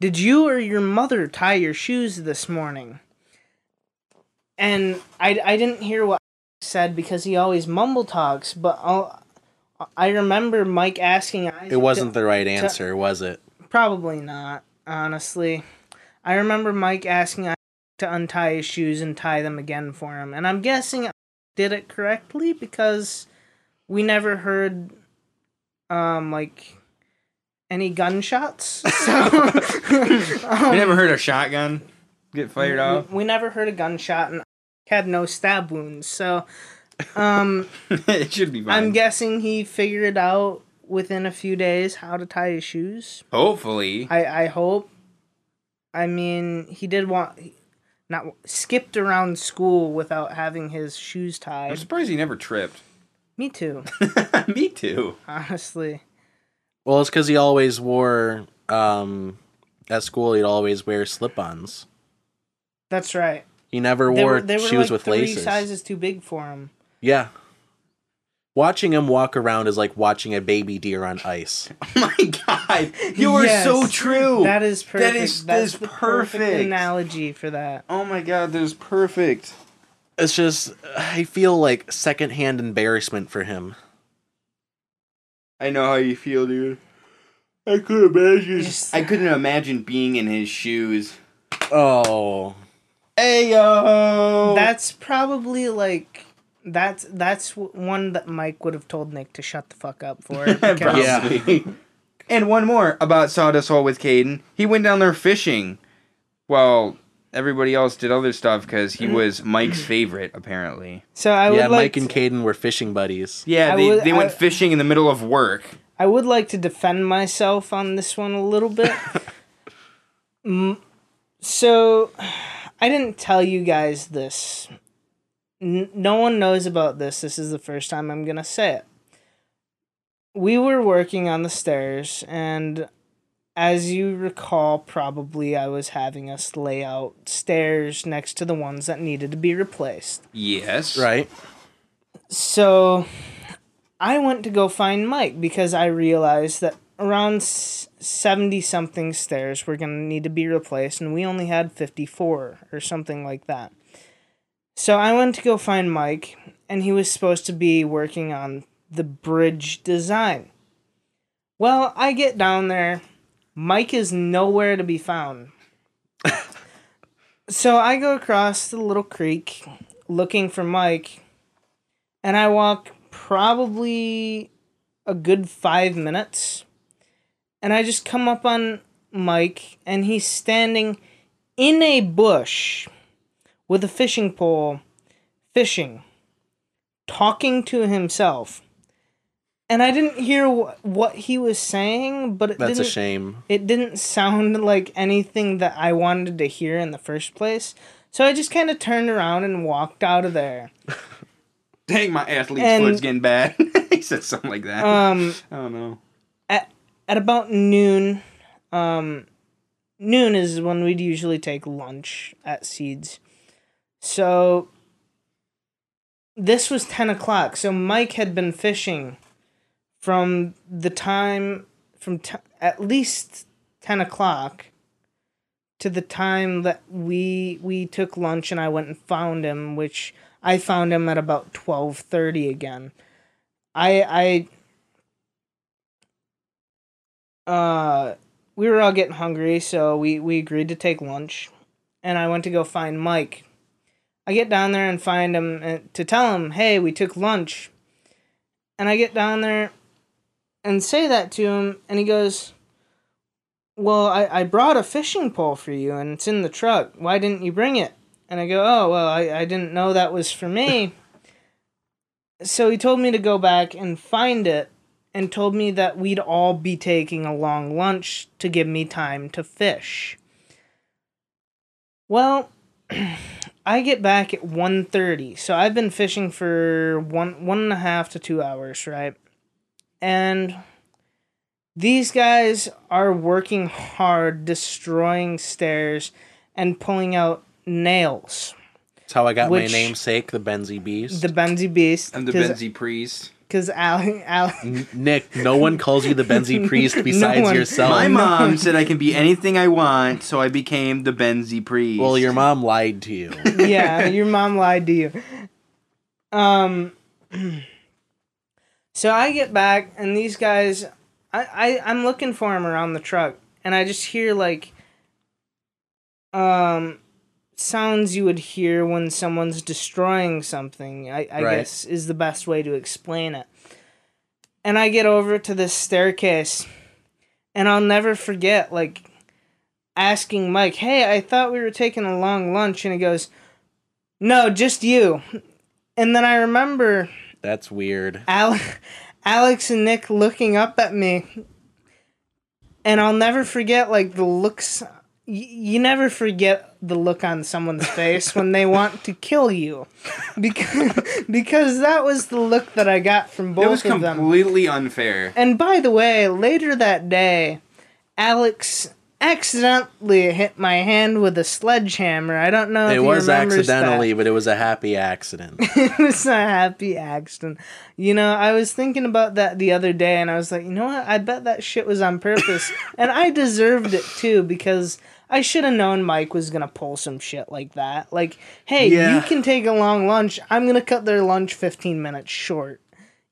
did you or your mother tie your shoes this morning? And I, I didn't hear what he said because he always mumble talks, but I'll, I remember Mike asking Isaac it wasn't to- the right answer, was it? Probably not, honestly. I remember Mike asking I to untie his shoes and tie them again for him, and I'm guessing I did it correctly because we never heard um like any gunshots. So We never heard a shotgun get fired off. we, we never heard a gunshot and had no stab wounds. So um it should be fine. I'm guessing he figured out within a few days how to tie his shoes. Hopefully. I I hope. I mean, he did want not skipped around school without having his shoes tied. I'm surprised he never tripped. Me too, Me too. honestly. Well, it's because he always wore um, at school. He'd always wear slip-ons. That's right. He never They wore were, they were shoes like with three laces. sizes too big for him. Yeah. Watching him walk around is like watching a baby deer on ice. Oh my god. You are Yes, so true. That is perfect. is- that That's is the perfect perfect. analogy for that. oh my god, that is perfect. It's just I feel like secondhand embarrassment for him. I know how you feel, dude. I couldn't imagine. Just- I couldn't imagine being in his shoes. Oh, Hey yo. That's probably like that's that's one that Mike would have told Nick to shut the fuck up for. because- Probably. and one more about Sawdust Hole with Caden. He went down there fishing while everybody else did other stuff because he was Mike's favorite, apparently. So I would yeah. like Mike and to- Caden were fishing buddies. Yeah, I they, would- they went I- fishing in the middle of work. I would like to defend myself on this one a little bit. So, I didn't tell you guys this. N- no one knows about this. This is the first time I'm going to say it. We were working on the stairs, and as you recall, probably I was having us lay out stairs next to the ones that needed to be replaced. Yes. Right. So I went to go find Mike because I realized that around 70 something stairs were going to need to be replaced and we only had 54 or something like that. So I went to go find Mike and he was supposed to be working on the bridge design. Well, I get down there. Mike is nowhere to be found. so I go across the little creek looking for Mike and I walk probably a good five minutes, and I just come up on Mike, and he's standing in a bush with a fishing pole, fishing, talking to himself. And I didn't hear wh- what he was saying, but it That's a didn't, shame. it didn't sound like anything that I wanted to hear in the first place. So I just kind of turned around and walked out of there. Dang, my athlete's And- foot's getting bad. he said something like that. Um, I don't know. at at about noon um noon is when we'd usually take lunch at seeds so this was 10 o'clock. So mike had been fishing from the time from t- at least 10 o'clock to the time that we we took lunch and i went and found him which i found him at about 12.30 again. I i uh we were all getting hungry so we we agreed to take lunch. And i went to go find mike i get down there and find him and uh, to tell him hey we took lunch. And i get down there and say that to him and he goes well i, I brought a fishing pole for you and it's in the truck. Why didn't you bring it? And i go oh well i, I didn't know that was for me. So he told me to go back and find it and told me that we'd all be taking a long lunch to give me time to fish. Well, I get back at 1.30, so I've been fishing for one one and a half to two hours, right? And these guys are working hard, destroying stairs and pulling out nails. That's how I got Which- my namesake, the Benzie Beast. The Benzie Beast. I'm the Benzie priest. Because Al, Al, Nick, no one calls you the Benzie Priest besides one. yourself. My mom said I can be anything I want, so I became the Benzie priest. Well, your mom lied to you. yeah, your mom lied to you. Um, so I get back, and these guys, I, I I'm looking for them around the truck, and I just hear like um sounds you would hear when someone's destroying something. I, I Right. guess is the best way to explain it. And I get over to this staircase, and I'll never forget like asking Mike, "Hey, I thought we were taking a long lunch," and he goes, "No, just you." And then I remember That's weird. Al- Alex and Nick looking up at me, and I'll never forget like the looks. You never forget the look on someone's face when they want to kill you, because because that was the look that I got from both of them. It was of them. completely unfair. And by the way, later that day, Alex accidentally hit my hand with a sledgehammer. I don't know if It was remembers that accidentally, but it was a happy accident. it was a happy accident. You know, I was thinking about that the other day and I was like, you know what? I bet that shit was on purpose. and I deserved it too because I should have known Mike was going to pull some shit like that. Like, hey, Yeah. you can take a long lunch. I'm going to cut their lunch 15 minutes short.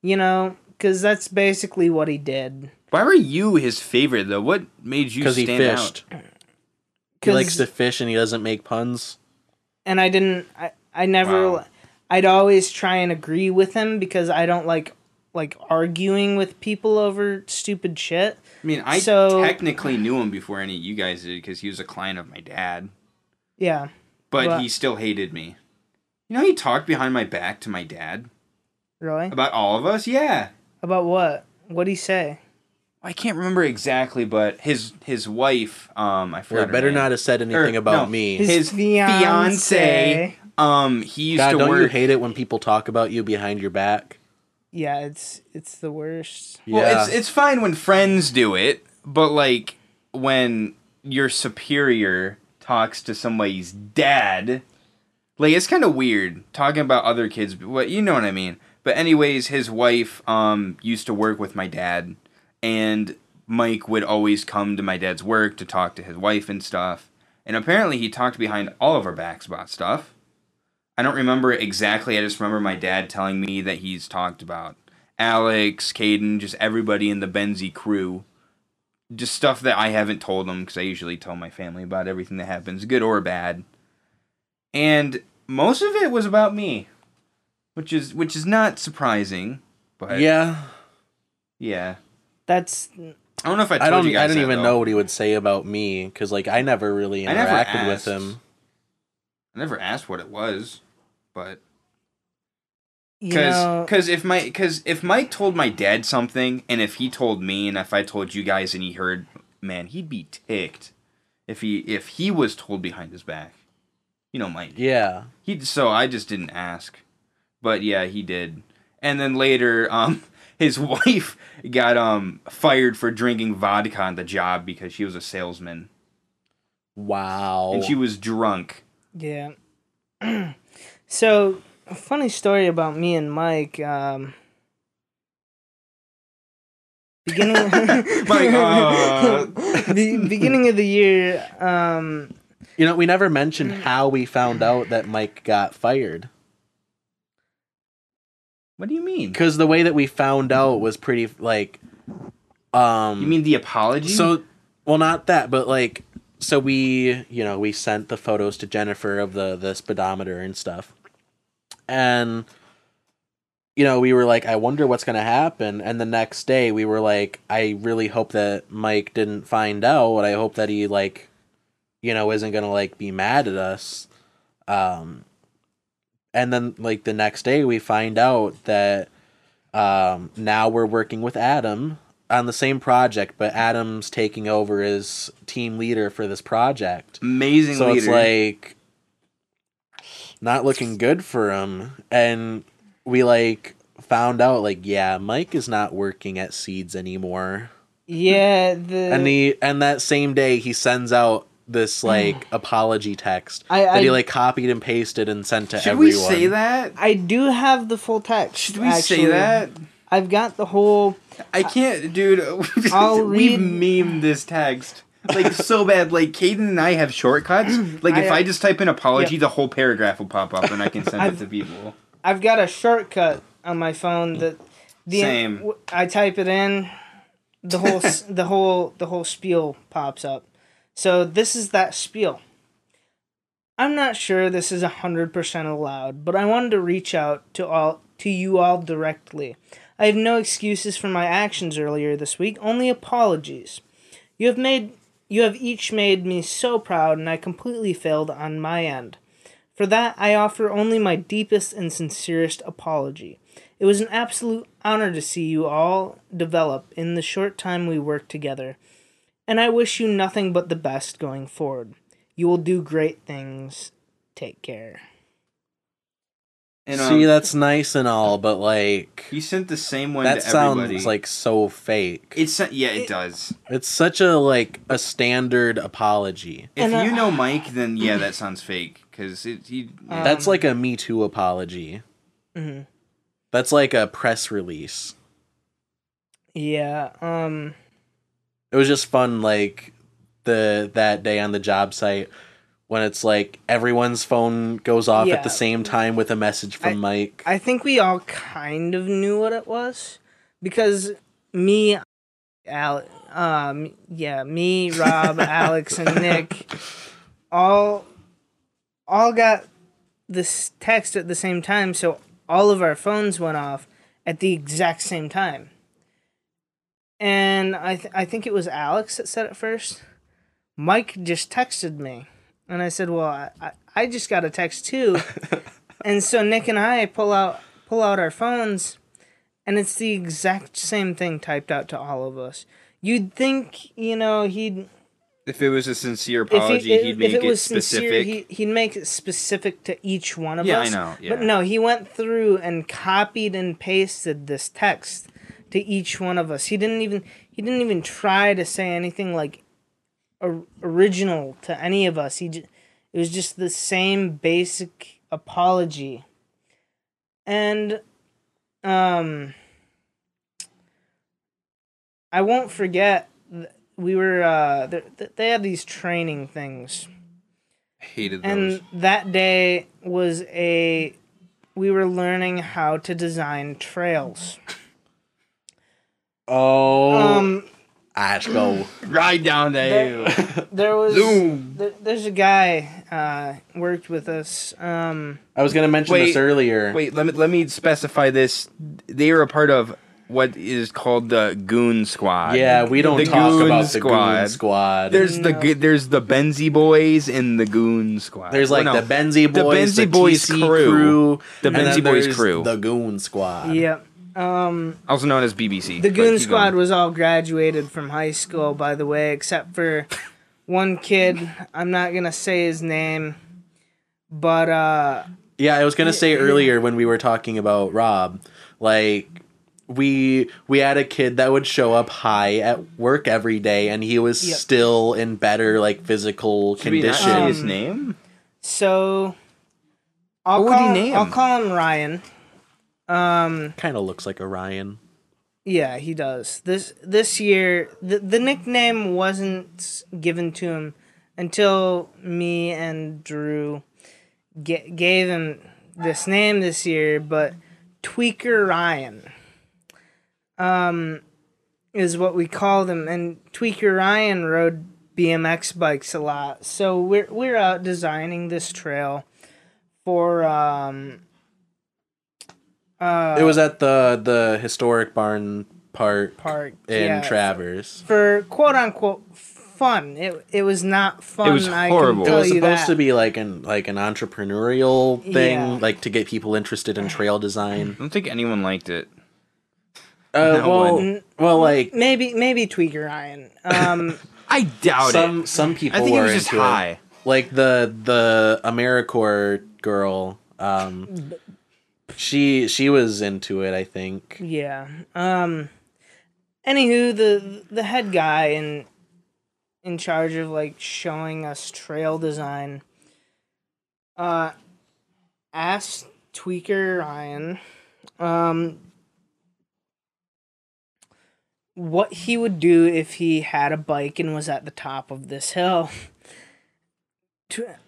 You know, because that's basically what he did. Why were you his favorite though? What made you Because he stand fished. out? He likes to fish and he doesn't make puns. and I didn't I, I never Wow. I'd always try and agree with him because I don't like like arguing with people over stupid shit. I mean, I So- technically knew him before any of you guys did because he was a client of my dad, Yeah. but Well- he still hated me. You know, he talked behind my back to my dad Really? about all of us. Yeah, About what? What'd he say? I can't remember exactly, but his his wife, um, I Well, forgot. it her better name. not have said anything Or, about no, me. His His fiance. fiance. Um, he used God, to don't work. you hate it when people talk about you behind your back? Yeah, it's it's the worst. Well, yeah. it's it's fine when friends do it, but like when your superior talks to somebody's dad, like it's kind of weird talking about other kids. What you know what I mean? But anyways, his wife um used to work with my dad, and Mike would always come to my dad's work to talk to his wife and stuff. And apparently, he talked behind all of our backs about stuff. I don't remember exactly. I just remember my dad telling me that he's talked about Alex, Caden, just everybody in the Benzie crew. Just stuff that I haven't told them because I usually tell my family about everything that happens, good or bad. And most of it was about me, which is which is not surprising. But yeah, yeah. That's I don't know if I told I don't. you guys I don't that, even though. know what he would say about me because, like, I never really I never interacted with him. I never asked what it was, but you know Because if my because if Mike told my dad something, and if he told me, and if I told you guys, and he heard, man, he'd be ticked. If he if he was told behind his back, you know, Mike. Yeah. He so I just didn't ask, but yeah, he did. And then later, um, his wife got um fired for drinking vodka on the job because she was a salesman Wow. and she was drunk. Yeah. so, a funny story about me and Mike. Um, beginning, Mike, uh. the beginning of the year. Um, you know, we never mentioned how we found out that Mike got fired. What do you mean? Because the way that we found out was pretty like. Um. You mean the apology? So, well, not that, but like, so we, you know, we sent the photos to Jennifer of the the speedometer and stuff, and you know, we were like, I wonder what's gonna happen. And the next day, we were like, I really hope that Mike didn't find out. And I hope that he like, you know, isn't gonna like be mad at us. Um, and then like the next day, we find out that um now we're working with Adam on the same project, but Adam's taking over as team leader for this project. amazing So leader. it's like not looking good for him. And we like found out like, yeah, Mike is not working at Seeds anymore. yeah, the And he and that same day he sends out this like apology text I- that he like copied and pasted and sent to Should everyone. we say that? I do have the full text. Should we actually. say that? I've got the whole. I uh, can't, dude. I'll We've read- memed this text like so bad. Like Caden and I have shortcuts. Like if I- uh, I, just type in apology, the whole paragraph will pop up, and I can send it to people. I've got a shortcut on my phone that the Same. I type it in, the whole the whole the whole spiel pops up. So this is that spiel. I'm not sure this is 100% allowed, but I wanted to reach out to all to you all directly. I have no excuses for my actions earlier this week, only apologies. You have made you have each made me so proud and I completely failed on my end. For that I offer only my deepest and sincerest apology. It was an absolute honor to see you all develop in the short time we worked together, and I wish you nothing but the best going forward. You will do great things. Take care. And, See, um, that's nice and all, but like he sent the same one that to everybody. sounds like so fake. it's yeah, it does. It's such a like a standard apology. If And, uh, you know Mike, then yeah, that sounds fake because it he. Um, That's like a Me Too apology. mhm. That's like a press release. Yeah. Um. It was just fun, like the that day on the job site when it's like everyone's phone goes off Yeah. at the same time with a message from Mike. I think we all kind of knew what it was because me, Al, um, yeah, me, Rob, Alex, and Nick, all, all got this text at the same time. So all of our phones went off at the exact same time. And I, th- I think it was Alex that said it first. Mike just texted me, and I said, "Well, I, I, I just got a text too." and so Nick and I pull out pull out our phones, and it's the exact same thing typed out to all of us. You'd think, you know, he'd If it was a sincere he, apology, if, he'd if make it it, specific. sincere, he, he'd make it specific to each one of Yeah, I us. know, yeah. But no, he went through and copied and pasted this text to each one of us. He didn't even he didn't even try to say anything like or, original to any of us. He j- it was just the same basic apology. And um I won't forget we were uh th- th- they had these training things Hated those. and that day was a we were learning how to design trails oh, um Ash, go. right down there, there. there was Zoom. there, there's a guy uh worked with us um I was gonna mention Wait, this earlier. Wait, let me let me specify this. They are a part of what is called the Goon Squad. Yeah, we don't The talk Goon about the Goon Squad. There's the No. g- there's the Benzie Boys and the Goon Squad. There's like Well, no, the Benzie the Boys, Benzie Boys TC crew. The and Benzie Boys crew. the Goon Squad. yep um also known as BBC. the goon squad going. was all graduated from high school by the way except for one kid i'm not gonna say his name but uh Yeah, I was gonna say earlier when we were talking about Rob, like we we had a kid that would show up high at work every day, and he was Yep. still in better like physical Should we not condition. say his Um, name? so I'll What would he name? I'll call him Ryan. Um, kind of looks like Orion. Yeah, he does. This this year, the the nickname wasn't given to him until me and Drew ga- gave him this name this year. But Tweaker Ryan, um, is what we called him, and Tweaker Ryan rode BMX bikes a lot. So we're we're out designing this trail for um. Uh, it was at the the historic barn park park in yeah, Traverse. for quote unquote fun. It it was not fun. It was horrible. Can It was supposed that. to be like an like an entrepreneurial thing, Yeah. like to get people interested in trail design. I don't think anyone liked it. Uh, No well, one. well, like maybe maybe Tweaker Ryan. Um, I doubt some it. some people I think were it was just into it. high. like the the AmeriCorps girl. Um, she she was into it. I think. yeah. Um. Anywho, the the head guy in in charge of like showing us trail design. Uh, asked Tweaker Ryan, um, what he would do if he had a bike and was at the top of this hill.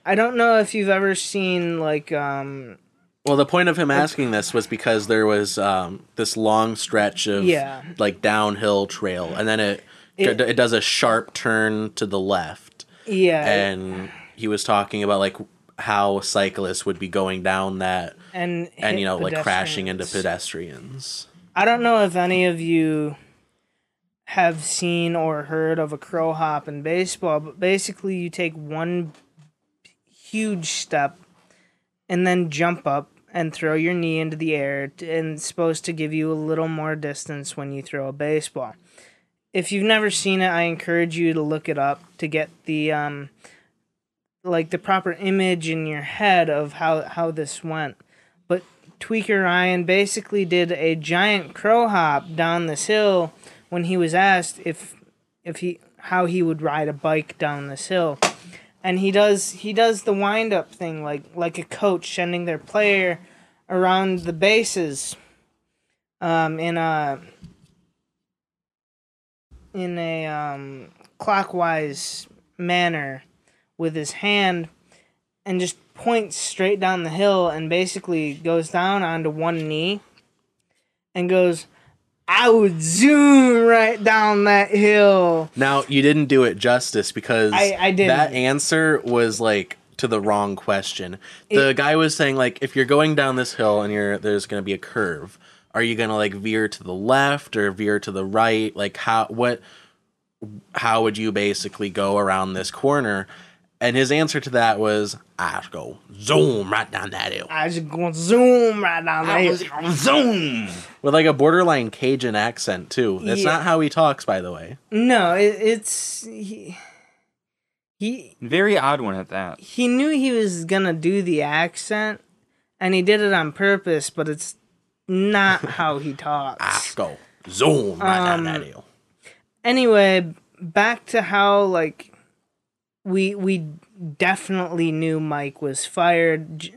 I don't know if you've ever seen like um Well, the point of him asking this was because there was um, this long stretch of Yeah. like downhill trail, and then it, It- it does a sharp turn to the left, yeah, and he was talking about like how cyclists would be going down that and and you know like crashing into pedestrians. pedestrians. I don't know if any of you have seen or heard of a crow hop in baseball, but basically you take one huge step and then jump up and throw your knee into the air and it's supposed to give you a little more distance when you throw a baseball. If you've never seen it, I encourage you to look it up to get the um like the proper image in your head of how how this went. But Tweaker Ryan basically did a giant crow hop down this hill when he was asked if if he how he would ride a bike down this hill. And he does he does the wind up thing like like a coach sending their player around the bases um in a in a um clockwise manner with his hand and just points straight down the hill and basically goes down onto one knee and goes, I would zoom right down that hill. Now you didn't do it justice because I- I didn't. that answer was like to the wrong question. The guy was saying like if you're going down this hill and you're there's gonna be a curve, are you gonna like veer to the left or veer to the right? Like how what how would you basically go around this corner? And his answer to that was, I just go zoom right down that hill. I just going to zoom right down that hill. Zoom. With like a borderline Cajun accent too. That's Yeah. not how he talks, by the way. No, it, it's he, he Very odd one at that. he knew he was gonna do the accent, and he did it on purpose. But it's not how he talks. I talks. go zoom right down Um, that hill. Anyway, back to how like we we definitely knew Mike was fired. J-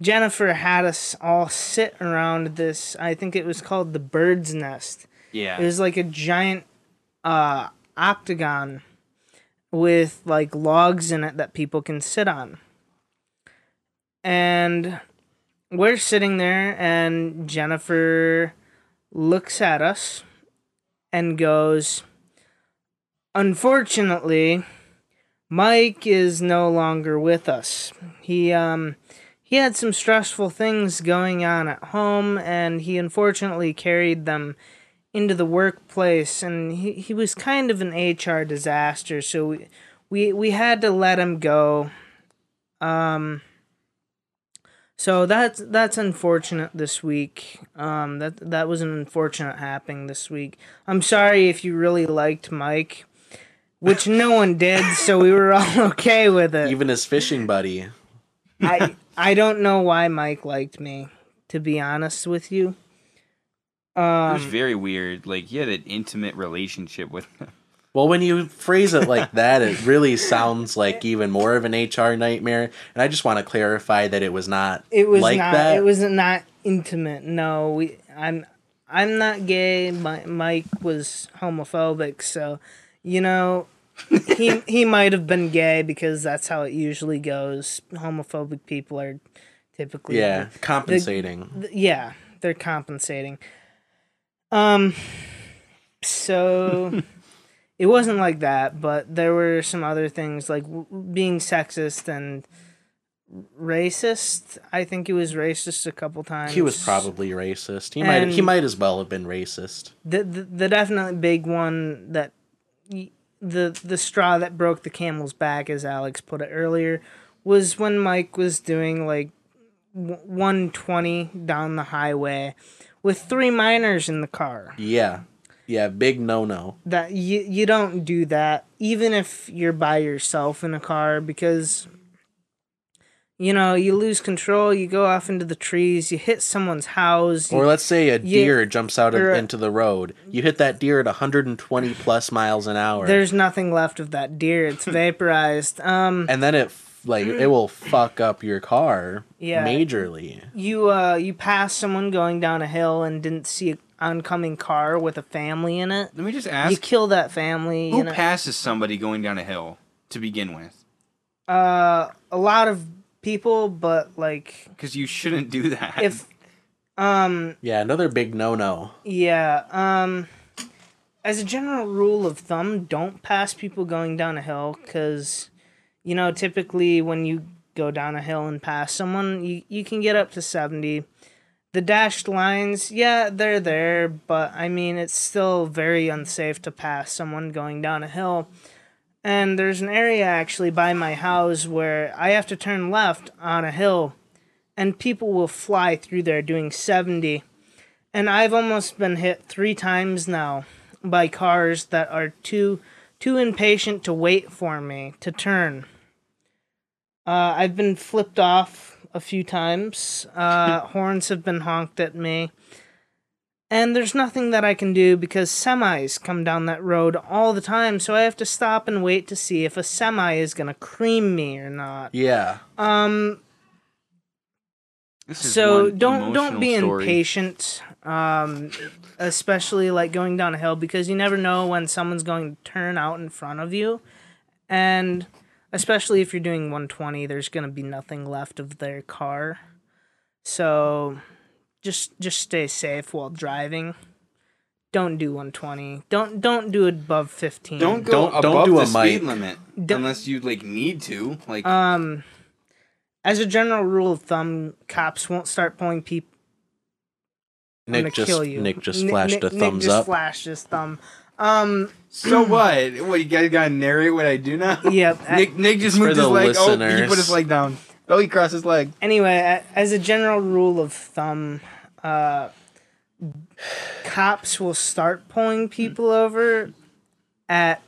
Jennifer had us all sit around this. I think it was called the bird's nest. Yeah. It was like a giant uh, octagon with like logs in it that people can sit on. And we're sitting there, and Jennifer looks at us and goes, Unfortunately, Mike is no longer with us. He, um, he had some stressful things going on at home, and he unfortunately carried them into the workplace and he, he was kind of an HR disaster so we, we we had to let him go. Um so that's that's unfortunate this week. Um that that was an unfortunate happening this week. I'm sorry if you really liked Mike which no one did so we were all okay with it Even his fishing buddy. I I don't know why Mike liked me to be honest with you it um was very weird. Like he had an intimate relationship with him. Well, when you phrase it like that, it really sounds like even more of an HR nightmare. And I just want to clarify that it was not It was like not. that. It was not intimate. No, we. I'm. I'm not gay. My, Mike was homophobic, so you know, he he might have been gay because that's how it usually goes. Homophobic people are typically yeah, compensating. th- yeah, they're compensating. Um, so it wasn't like that, but there were some other things like w- being sexist and racist. I think he was racist a couple times. he was probably racist. He might he might as well have been racist. the the, the definitely big one that the the straw that broke the camel's back, as Alex put it earlier, was when Mike was doing like one twenty down the highway with three minors in the car. Yeah. Yeah, big no no. That you you don't do that even if you're by yourself in a car because you know you lose control. You go off into the trees. You hit someone's house. Or You, let's say a deer jumps out of, a- into the road. You hit that deer at 120 plus miles an hour. there's nothing left of that deer. It's vaporized. Um. and then it like it will fuck up your car Yeah. majorly. you uh you pass someone going down a hill and didn't see an oncoming car with a family in it Let me just ask. you kill that family Who you know passes somebody going down a hill to begin with? uh a lot of people, but like Because you shouldn't do that. if um Yeah, another big no-no. yeah um as a general rule of thumb, don't pass people going down a hill because you know typically when you go down a hill and pass someone, you you can get up to seventy. The dashed lines, yeah, they're there, but I mean it's still very unsafe to pass someone going down a hill. And there's an area actually by my house where I have to turn left on a hill and people will fly through there doing 70. And I've almost been hit 3 times now by cars that are too too impatient to wait for me to turn. Uh, I've been flipped off a few times. Uh, horns have been honked at me. And there's nothing that I can do because semis come down that road all the time, so I have to stop and wait to see if a semi is gonna cream me or not. Yeah. Um, This is so one don't don't be story. impatient, um, especially like going down a hill because you never know when someone's going to turn out in front of you, and especially if you're doing 120, there's gonna be nothing left of their car. So just just stay safe while driving. Don't do 120. Don't don't do it above 15. Don't go Don't- don't above do the a speed mic. limit Don't- unless you like need to. Like Um, as a general rule of thumb, cops won't start pulling people. Nick just kill you. Nick just Nick- flashed Nick- a Nick thumbs just up. Flashed his thumb. Um. so what? What you guys gotta narrate what I do now? Yep. a- Nick Nick just moved his leg. Oh, he put his leg down. Oh, he crossed his leg. anyway, as a general rule of thumb, uh, cops will start pulling people over at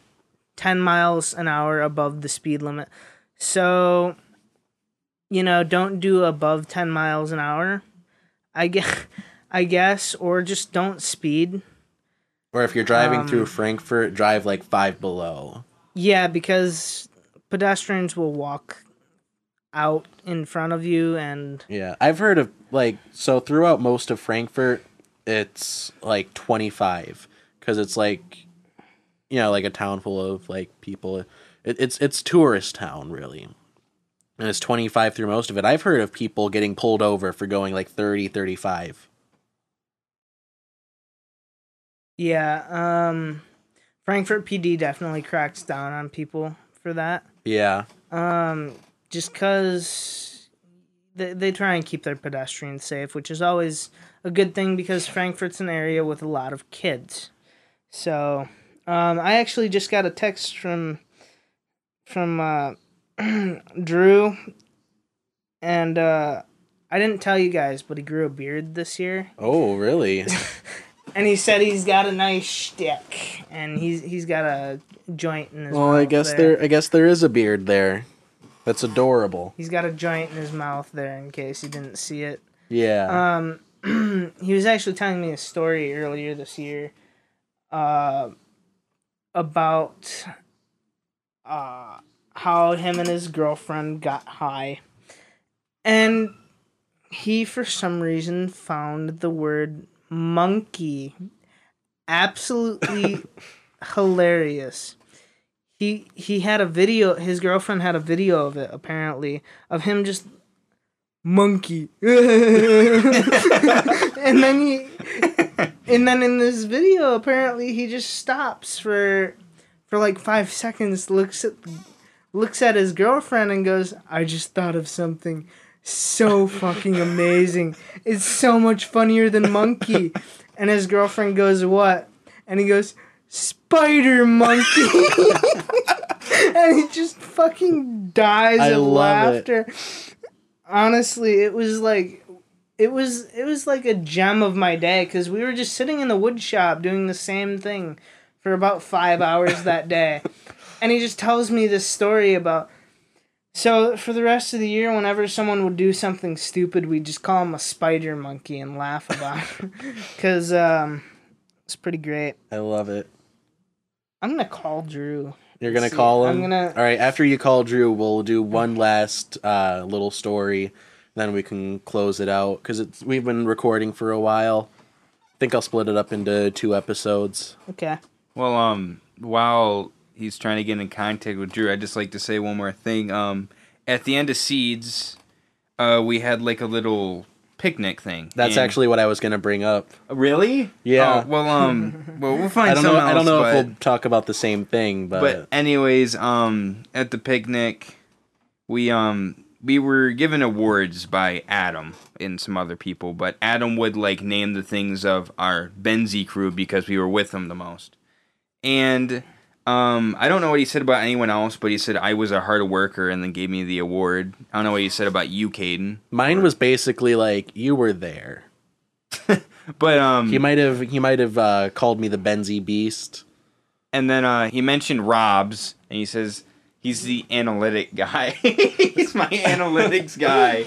10 miles an hour above the speed limit. So, you know, don't do above 10 miles an hour. I guess, I guess or just don't speed. Or if you're driving Um, through Frankfort, drive like five below. Yeah, because pedestrians will walk out in front of you and Yeah, I've heard of like so throughout most of Frankfort, it's like 25 because it's like you know like a town full of like people. It, it's it's tourist town really, and it's 25 through most of it. I've heard of people getting pulled over for going like 30, 35. Yeah, um Frankfort PD definitely cracks down on people for that. Yeah, Um just cuz they they try and keep their pedestrians safe, which is always a good thing because Frankfort's an area with a lot of kids. So, um I actually just got a text from from uh Drew and uh I didn't tell you guys, but he grew a beard this year. Oh, really? And he said he's got a nice shtick, and he's he's got a joint in his. well, I guess there. I guess there is a beard there. That's adorable. He's got a joint in his mouth there, in case you didn't see it. Yeah. Um, he was actually telling me a story earlier this year, uh, about uh how him and his girlfriend got high, and he for some reason found the word monkey absolutely hilarious. He he had a video. His girlfriend had a video of it apparently of him just monkey, and then he and then in this video apparently he just stops for for like five seconds, looks at looks at his girlfriend and goes, "I just thought of something." So fucking amazing. It's so much funnier than Monkey. And his girlfriend goes, What? And he goes, Spider Monkey. and he just fucking dies I of love it. laughter. Honestly, it was like it was it was like a gem of my day because we were just sitting in the wood shop doing the same thing for about five hours that day. And he just tells me this story about so for the rest of the year, whenever someone would do something stupid, we'd just call him a spider monkey and laugh about it. Cause um, it's pretty great. I love it. I'm gonna call Drew. You're gonna See, call him. I'm gonna- All right. After you call Drew, we'll do one last uh, little story, then we can close it out because it's we've been recording for a while. I think I'll split it up into two episodes. Okay. Well, um, while he's trying to get in contact with Drew, I'd just like to say one more thing. Um, at the end of Seeds, uh, we had like a little picnic thing. That's And- actually what I was gonna bring up. really. Yeah. Oh, well, um, well, we'll find. I don't know. I don't know but, if we'll talk about the same thing, but, But anyways, um, at the picnic, we um we were given awards by Adam and some other people, but Adam would like name the things of our Benzie crew because we were with him the most. And um, I don't know what he said about anyone else, but he said I was a hard worker and then gave me the award. I don't know what he said about you, Caden. mine was basically like you were there. But um, He might have. He might have uh, called me the Benzie Beast. and then uh, he mentioned Rob's, and he says he's the analytic guy. he's my analytics guy.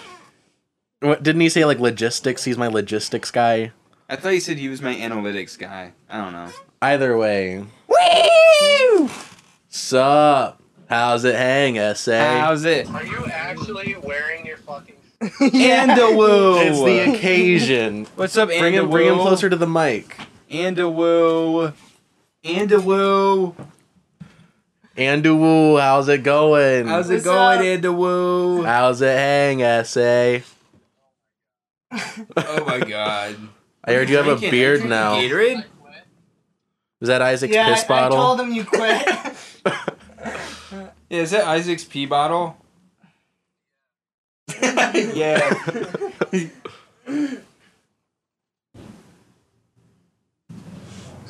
What, didn't he say like logistics? He's my logistics guy. I thought he said he was my analytics guy. I don't know. Either way. Woo! Sup? How's it hang, SA? How's it? Are you actually wearing your fucking? Andaloo. it's the occasion. What's up, bring him, bring him closer to the mic. Andaloo. Andaloo. Andoo, how's it going? How's it What's going, up? Andaloo? How's it hang, SA? Oh my god. I heard you have a beard now. Gatorade? Is that Isaac's yeah, piss I, bottle? I told him you quit. Yeah, is that Isaac's pee bottle? yeah.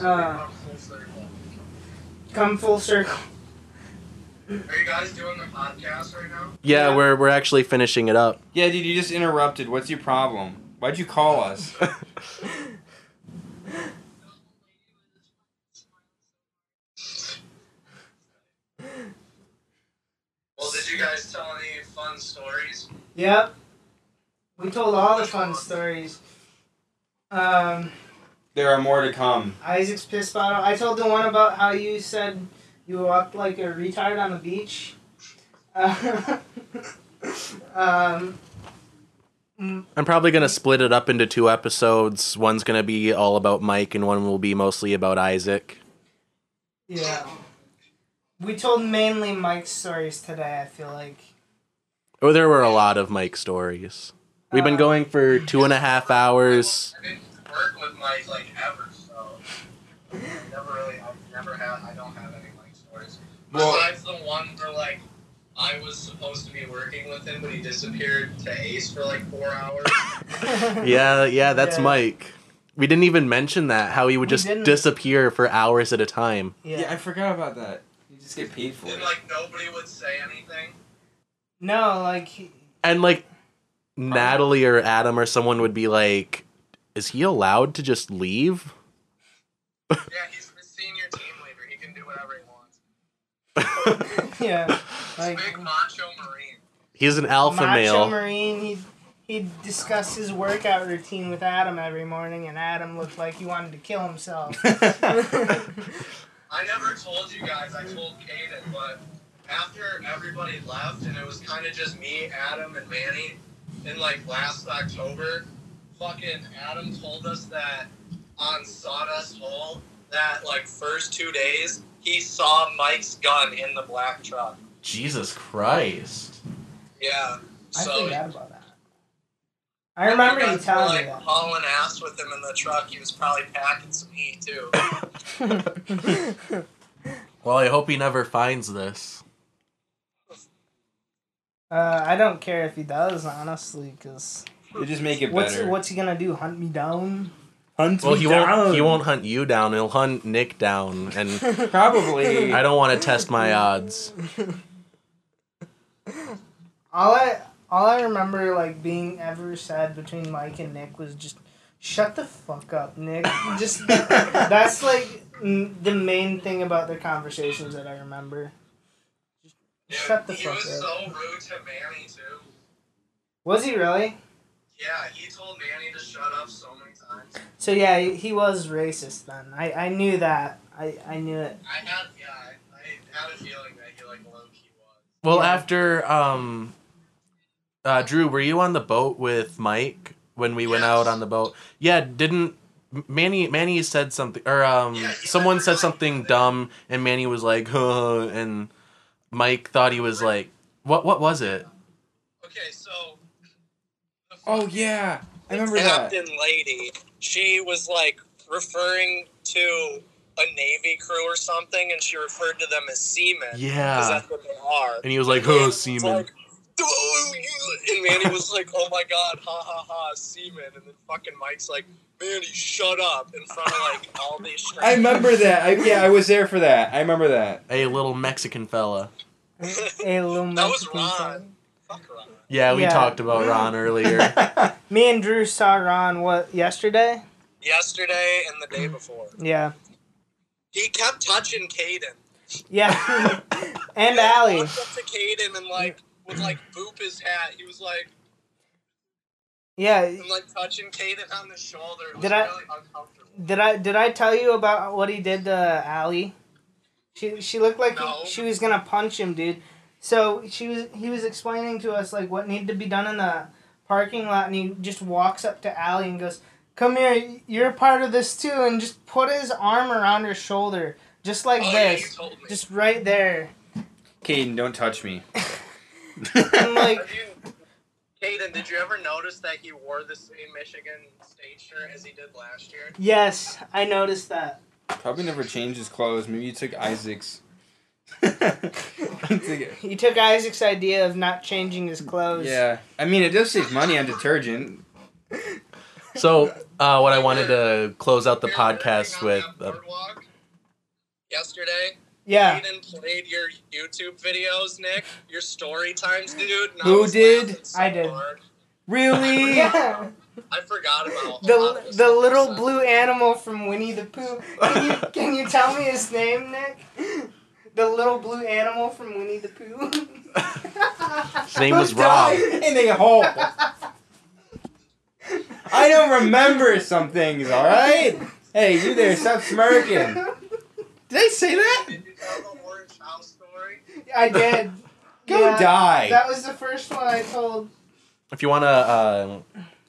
uh, come full circle. Are you guys doing the podcast right now? yeah, Yeah. we're we're actually finishing it up. Yeah, dude, you just interrupted. What's your problem? Why'd you call us? Well, did you guys tell any fun stories? Yep. We told all the fun stories. Um, there are more to come. Isaac's piss bottle. I told the one about how you said you walked like a retard on the beach. Uh, um, I'm probably gonna split it up into two episodes. One's gonna be all about Mike, and one will be mostly about Isaac. yeah. We told mainly Mike's stories today, I feel like. Oh, there were a lot of Mike stories. We've been going um, for two and a half hours. I didn't work with Mike like ever, so I never really, I've never had, I don't have any Mike stories. Well- Besides the one where like I was supposed to be working with him, but he disappeared to Ace for like four hours. Yeah, yeah, that's Yeah. Mike. We didn't even mention that how he would We just didn't. disappear for hours at a time. yeah. I forgot about that. You just get paid for it. and like nobody would say anything. No, like, he- And like Natalie or Adam or someone would be like, "Is he allowed to just leave?" Yeah, he's the senior team leader. He can do whatever he wants. yeah. He's Like, a big macho marine. He's an alpha Macho male. Marine, he'd, he'd discuss his workout routine with Adam every morning, and Adam looked like he wanted to kill himself. I never told you guys. I told Caden, but after everybody left and it was kind of just me, Adam, and Manny, in like last October, fucking Adam told us that on Sawdust Hole, that like first two days, he saw Mike's gun in the black truck. Jesus Christ. Yeah. I So forgot about that. I remember you telling like me that. hauling ass with him in the truck. He was probably packing some heat too. Well, I hope he never finds this. Uh, I don't care if he does, honestly, because You just make it what's better. what's he gonna do? Hunt me down? Hunt Well, me he down. won't. He won't hunt you down. He'll hunt Nick down, and Probably. I don't want to test my odds. All I all I remember like being ever said between Mike and Nick was just shut the fuck up, Nick. just that's like m- the main thing about their conversations that I remember. Just shut the he fuck was up. so rude to Manny too. Was he really? Yeah, he told Manny to shut up so many times. So yeah, he, he was racist then. I, I knew that. I, I knew it. I had, yeah, I, I had a feeling that he like low key was. Well, Yeah. after um, uh, Drew, were you on the boat with Mike when we went out on the boat? Yeah, didn't Manny? Manny said something, or um, Yeah, someone said said something dumb, and Manny was like, huh, and Mike thought he was like, what? What was it? Okay, so Oh yeah, I remember that. captain lady, she was like referring to a navy crew or something, and she referred to them as seamen. because Yeah. that's what they are. And he was like, And oh, Manny "Oh, was seaman." like, "Oh, and Manny was like, "Oh my god, ha ha ha, seaman!" And then fucking Mike's like, "Manny, shut up!" in front of like all these. I remember that. I, yeah, I was there for that. I remember that. A little Mexican fella. A little That was Ron. Fuck Ron. Yeah, we Yeah. talked about Ron earlier. Me and Drew saw Ron what yesterday? Yesterday and the day before, Yeah. he kept touching Caden. Yeah. and He Allie. walked up to Caden and like would like boop his hat. He was like Yeah. and like touching Caden on the shoulder. It was Did I- really uncomfortable. Did I did I tell you about what he did to Allie? She she looked like No. she was gonna punch him, dude. So she was he was explaining to us like what needed to be done in the parking lot, and he just walks up to Allie and goes, "Come here, you're a part of this too," and just put his arm around her shoulder, just like Oh, this, told me. just right there, Caden, don't touch me. and like Have Caden, did you ever notice that he wore the same Michigan State shirt as he did last year? yes, I noticed that. Probably never changed his clothes. Maybe you took Isaac's. I'm thinking- He took Isaac's idea of not changing his clothes. yeah, I mean it does save money on detergent. so, uh, what I wanted to close out the We were podcast with. that Uh, boardwalk yesterday. Yeah. Caden played your YouTube videos, Nick. Your story times, dude. and I Who did? so I did. hard. Really? Yeah. I forgot about a The this the stuff. little blue animal from Winnie the Pooh. Can you can you tell me his name, Nick? The little blue animal from Winnie the Pooh. His name was Who died Rob. in a hole. I don't remember some things. All right. Hey, you there? Stop smirking. Did I say that? Did you tell the orange house story? I did. Go Yeah, die. That was the first one I told. If you want to uh,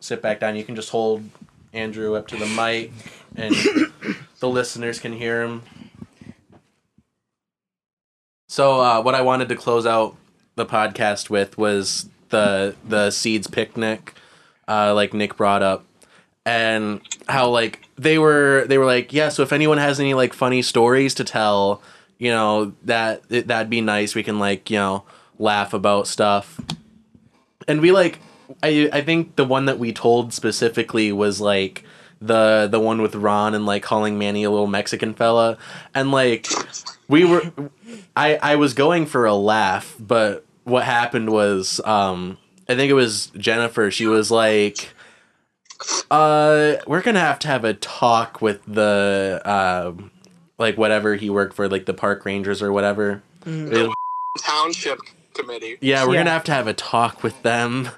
sit back down, you can just hold Andrew up to the mic, and the listeners can hear him. So, uh, what I wanted to close out the podcast with was the the seeds picnic, uh, like Nick brought up, and how like they were they were like, yeah. So if anyone has any like funny stories to tell, you know that that'd be nice. We can like you know laugh about stuff and we like I I think the one that we told specifically was like the the one with Ron and like calling Manny a little Mexican fella. And like we were I I was going for a laugh but what happened was um I think it was Jennifer. She was like uh we're going to have to have a talk with the uh like whatever he worked for like the park rangers or whatever. It- Township committee. yeah we're Yeah. going to have to have a talk with them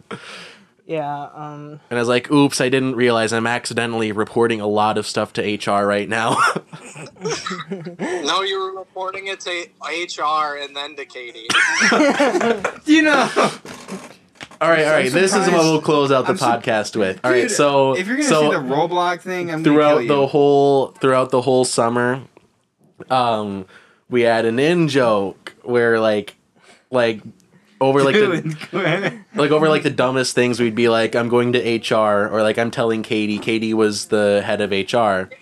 Yeah. Um. And I was like, oops, I didn't realize I'm accidentally reporting a lot of stuff to HR right now. No, you were reporting it to HR and then to Katie. you know. All right, all right. This is what we'll close out the I'm su- podcast with. All right, Dude, so if you're gonna so see the Roblox thing, I'm throughout gonna kill the whole throughout the whole summer, um, we had an in joke where like like over like the like over like the dumbest things we'd be like i'm going to hr or like i'm telling katie. Katie was the head of hr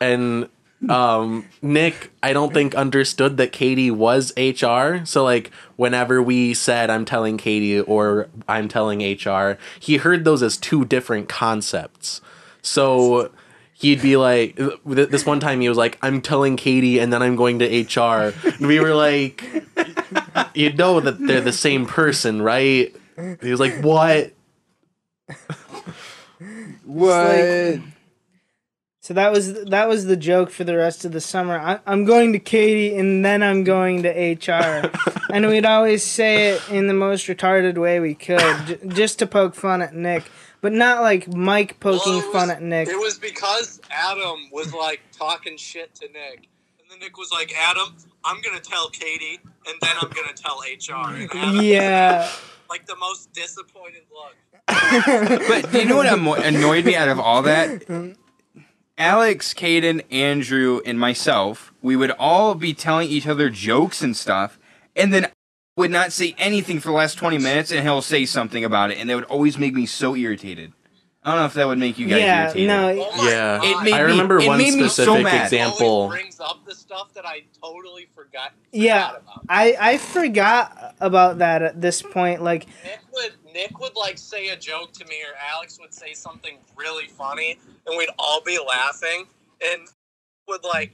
and um nick i don't think understood that katie was hr so like whenever we said i'm telling katie or i'm telling hr he heard those as two different concepts. So he'd be like th- this one time he was like i'm telling katie and then i'm going to hr and we were like you know that they're the same person right? He was like what? What? So that was that was the joke for the rest of the summer. I, I'm going to Katie and then I'm going to HR, and we'd always say it in the most retarded way we could, j- just to poke fun at Nick, but not like Mike poking Well, it fun at Nick. It was because Adam was like talking shit to Nick. And then Nick was like, Adam, I'm gonna tell Katie, and then I'm gonna tell HR. And Adam, Yeah. like the most disappointed look. But do you know what anno- annoyed me out of all that? Alex, Caden, Andrew, and myself, we would all be telling each other jokes and stuff, and then would not say anything for the last 20 minutes and he'll say something about it and that would always make me so irritated. I don't know if that would make you guys yeah, irritated. no, Oh Yeah. It made I me- remember it one made me so specific mad. example. Always brings up the stuff that I totally forgot. Yeah. forgot about. I I forgot about that at this point. Like, Nick would Nick would like say a joke to me, or Alex would say something really funny, and we'd all be laughing, and would like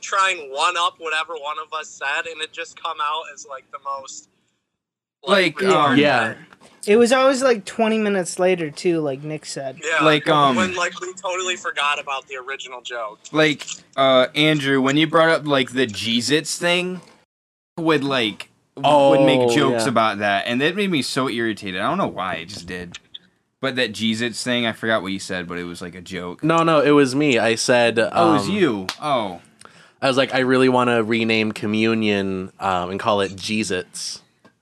try and one up whatever one of us said, and it just come out as like the most Like, retarded. um, Yeah. it was always like 20 minutes later too, like Nick said. yeah, like, um, when like we totally forgot about the original joke. like uh Andrew, when you brought up like the Jeezits thing, would like would make Oh, jokes yeah. about that, and that made me so irritated. I don't know why, it just did. But that Jeezits thing, I forgot what you said, but it was like a joke. No, no, it was me. I said, um, oh, it was you. Oh, I was like, I really want to rename communion um, and call it Jesus.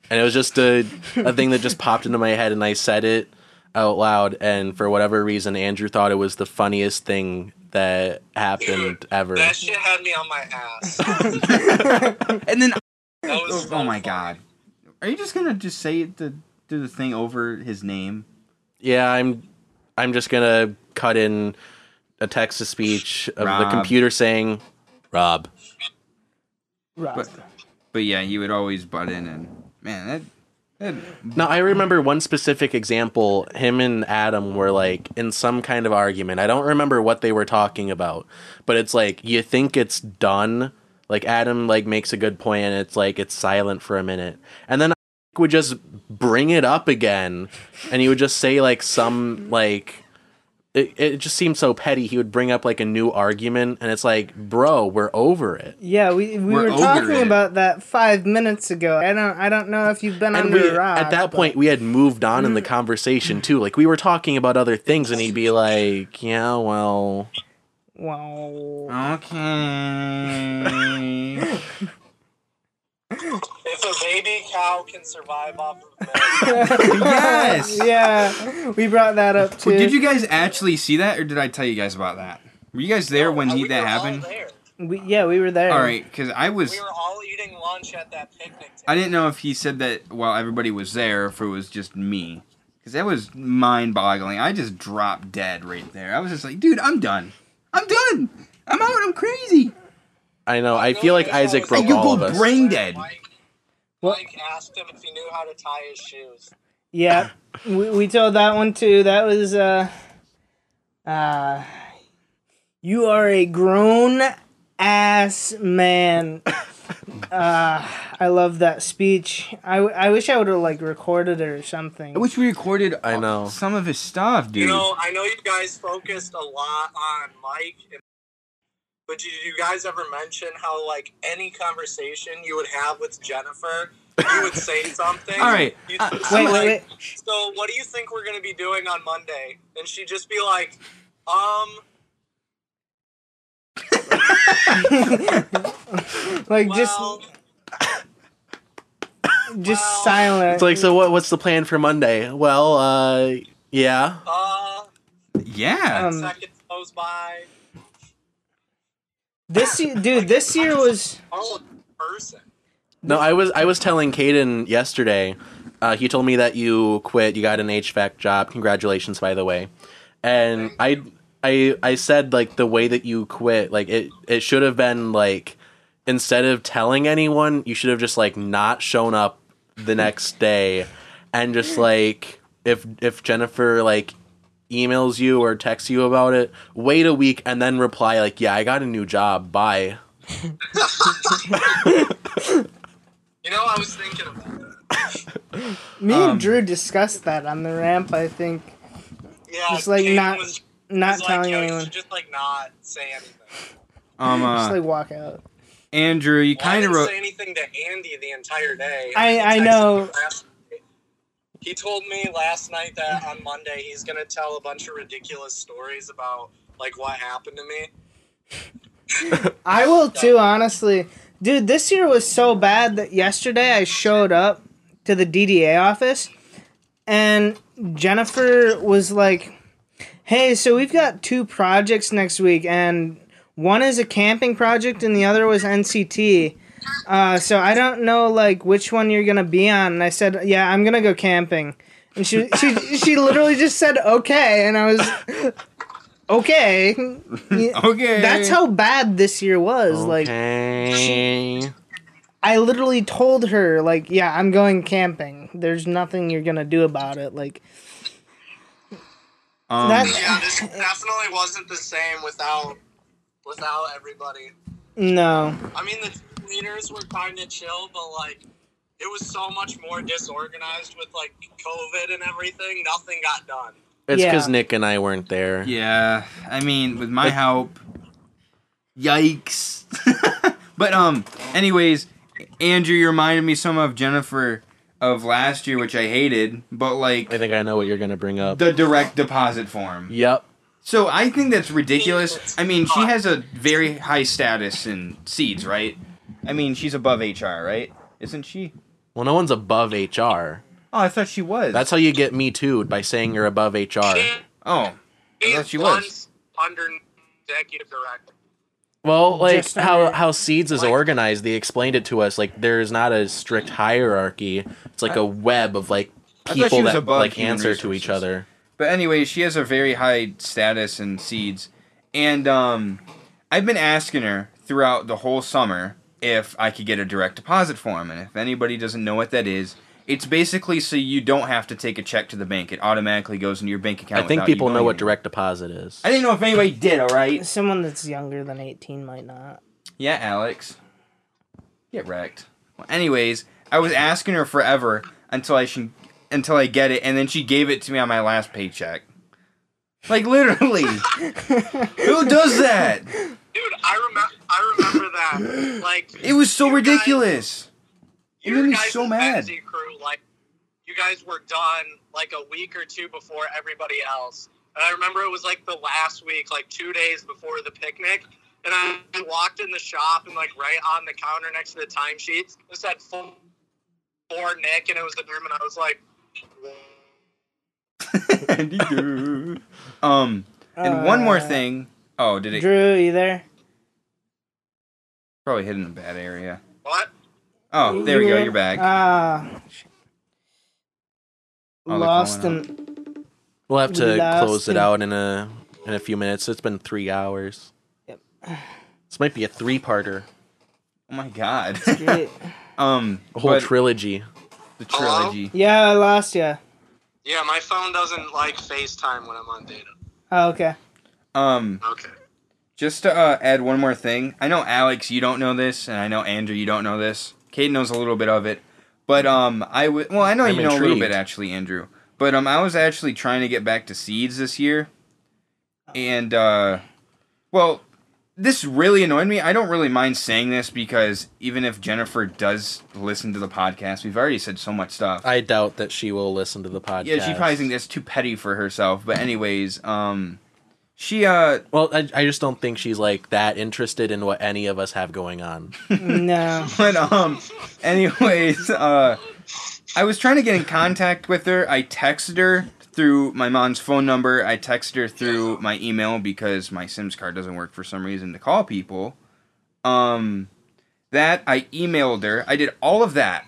And it was just a, a thing that just popped into my head, and I said it out loud. And for whatever reason, Andrew thought it was the funniest thing that happened ever. That shit had me on my ass. and then That was oh, so my funny. god, are you just gonna just say the do the thing over his name? Yeah, I'm. I'm just gonna cut in a text to speech of the computer saying, "Rob." Rob. But but yeah, he would always butt in, and man, that that No, I remember one specific example. Him and Adam were like in some kind of argument. I don't remember what they were talking about, but it's like you think it's done. Like Adam like makes a good point, and it's like it's silent for a minute, and then I would just bring it up again, and he would just say like some like. It, it just seemed so petty. He would bring up like a new argument, and it's like, bro, we're over it. Yeah, we, we We're were over talking it. about that five minutes ago. I don't I don't know if you've been and under we, a rock. at that but- point we had moved on Mm. in the conversation too like we were talking about other things and he'd be like yeah well wow. okay. If a baby cow can survive off of milk, Yes! yeah, we brought that up too. Well, did you guys actually see that, or did I tell you guys about that? Were you guys there when uh, he we that were all happened? there. We, yeah, we were there. All right, because I was. We were all eating lunch at that picnic. Table. I didn't know if he said that while everybody was there, or if it was just me. Because that was mind-boggling. I just dropped dead right there. I was just like, dude, I'm done. I'm done. I'm out. I'm crazy. I know i feel like isaac broke you all go of us brain dead. Mike, What? Mike asked him if he knew how to tie his shoes. Yeah, we, we told that one too. That was uh, uh, you are a grown ass man. uh, I love that speech. I, w- I wish I would have like recorded it or something. I wish we recorded. I know. some of his stuff, dude. You know, I know you guys focused a lot on Mike, and, but did you guys ever mention how like any conversation you would have with Jennifer, you would say something? All right, uh, say, Wait, wait, like, wait. So, what do you think we're gonna be doing on Monday? And she'd just be like, um. like Well, just just well- silent. it's like so what what's the plan for monday well uh yeah uh, yeah. Um, seconds goes by. This year, dude. This year was person. no i was i was telling Caden yesterday uh, he told me that you quit you got an hvac job congratulations by the way and i i i said like the way that you quit like it it should have been like instead of telling anyone you should have just like not shown up the next day and just like if if jennifer like emails you or texts you about it wait a week and then reply like yeah i got a new job bye You know, I was thinking about that. me Um, and Drew discussed that on the ramp. I think Yeah, Just, like, Kate not- was, not was like, telling Yo, anyone. just like not say anything. Um, just uh, like walk out. Andrew, you Well, kind of didn't wrote. say anything to Andy the entire day. I- He I know. me last night. He told me last night that on Monday he's gonna tell a bunch of ridiculous stories about like what happened to me. I will too, honestly. Dude, this year was so bad that yesterday I showed up to the DDA office and Jennifer was like, Hey, so we've got two projects next week and one is a camping project and the other was NCT. Uh, so I don't know like which one you're gonna be on. And I said, yeah, I'm gonna go camping. And she she she literally just said okay, and I was okay. Okay. That's how bad this year was. Like Okay. I literally told her, like, yeah, I'm going camping. There's nothing you're gonna do about it. Like Um, that. Yeah, this definitely wasn't the same without without everybody. No. I mean, the team leaders were kind of chill, but like, it was so much more disorganized with like COVID and everything. Nothing got done. It's because Yeah. Nick and I weren't there. Yeah, I mean, with my help, yikes. but um, anyways, Andrew, you reminded me some of Jennifer of last year, which I hated. But like I think I know what you're gonna bring up. the direct deposit form. Yep. So I think that's ridiculous. I mean, she has a very high status in seeds, right? I mean, she's above HR, right? Isn't she? Well, no one's above HR. Oh, I thought she was. That's how you get me too by saying you're above HR. oh, I thought she was. under executive director. Well, like Just how under- how Seeds is Like- organized, they explained it to us. Like there's not a strict hierarchy. It's like a web of like I thought she people that like human answer to each other. But anyway, she has a very high status in seeds, and um, I've been asking her throughout the whole summer if I could get a direct deposit form, and if anybody doesn't know what that is, it's basically so you don't have to take a check to the bank; it automatically goes into your bank account. I think without you people know what direct deposit is. I didn't know if anybody did. All right. Someone that's younger than 18 might not. Yeah, Alex. Get wrecked. Well, anyways, I was asking her forever until I should, until I get it, and then she gave it to me on my last paycheck. Like literally, who does that? Dude, I remember. I remember that. Like, It was so You guys- ridiculous. It made me so mad. Crew, like, you guys were done like a week or two before everybody else. And I remember it was like the last week, like two days before the picnic. And I walked in the shop and like right on the counter next to the timesheets, it said full for Nick, and it was the room, and I was like, um, and one more Uh, thing. Oh, did it Drew, you there? Probably hit in a bad area? what? Oh, there we You go. were- You're back. Ah. Oh, lost and. We'll have to close it out in a in a few minutes. It's been three hours. Yep. This might be a three-parter, oh my god. Um, a whole trilogy. the Hello? trilogy. yeah, I lost you. Yeah, my phone doesn't like FaceTime when I'm on data. Oh, okay. Um, Okay. Just to uh, add one more thing, I know Alex, you don't know this, and I know Andrew, you don't know this. Kate knows a little bit of it, but um, I would. Well, I know I'm you know a little bit actually, Andrew. But um, I was actually trying to get back to seeds this year, and uh, well, this really annoyed me. I don't really mind saying this because even if Jennifer does listen to the podcast, we've already said so much stuff. I doubt that she will listen to the podcast. yeah, she probably thinks that's too petty for herself. But anyways, um, she uh Well, I, I just don't think she's like that interested in what any of us have going on. No. but um anyways uh i was trying to get in contact with her. I texted her through my mom's phone number. I texted her through my email because my sims card doesn't work for some reason to call people. Um that i emailed her. I did all of that.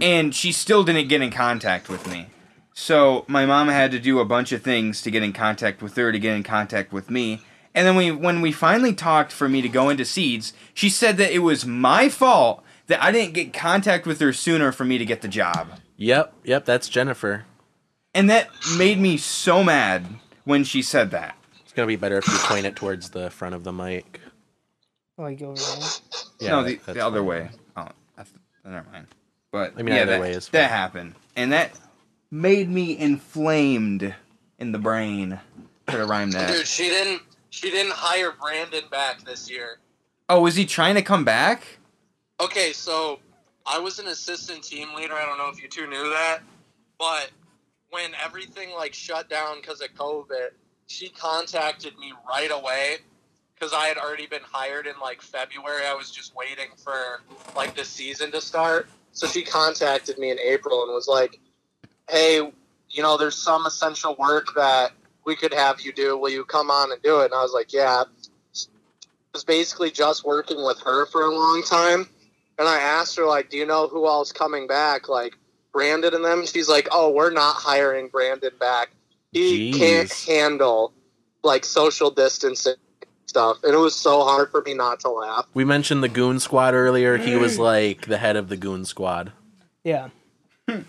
And she still didn't get in contact with me so my mom had to do a bunch of things to get in contact with her to get in contact with me and then we when we finally talked for me to go into seeds she said that it was my fault that I didn't get contact with her sooner for me to get the job. Yep, yep, that's Jennifer. And that made me so mad when she said that. It's gonna be better if you point it towards the front of the mic. Oh, like over there. Yeah, no, the, that's the other fine. way. Oh, that's, never mind. But I mean, yeah, either that, way is that happened, and that made me inflamed in the brain. Could have rhymed that. Dude, she didn't. She didn't hire Brandon back this year. Oh, was he trying to come back? Okay, so I was an assistant team leader. I don't know if you two knew that, but when everything like shut down because of COVID, she contacted me right away because I had already been hired in like February. I was just waiting for like the season to start. So she contacted me in April and was like, "Hey, you know, there's some essential work that we could have you do. Will you come on and do it?" And I was like, "Yeah." It was basically just working with her for a long time. and I asked her like, "Do you know who else coming back?" Like Brandon and them. She's like, "Oh, we're not hiring Brandon back. He Jeez. can't handle like social distancing stuff." And it was so hard for me not to laugh. We mentioned the Goon Squad earlier. He was mm. like the head of the Goon Squad. Yeah. Hmm.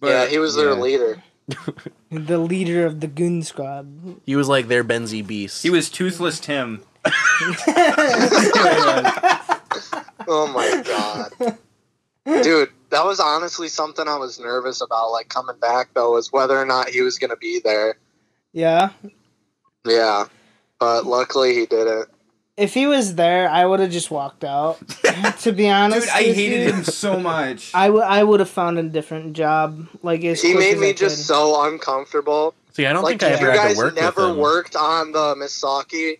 But, yeah, he was their yeah. leader. The leader of the goon squad. He was like their Benzie Beast. He was Toothless Tim. Oh my god. Dude, that was honestly something I was nervous about, like coming back though, was whether or not he was gonna be there. Yeah. Yeah. But luckily he didn't. If he was there, I would have just walked out. to be honest, Dude, I hated you. him so much. I would I would have found a different job. Like as He made as me just so uncomfortable. See, I don't like think I if you ever had guys to work never with him. worked on the Misaki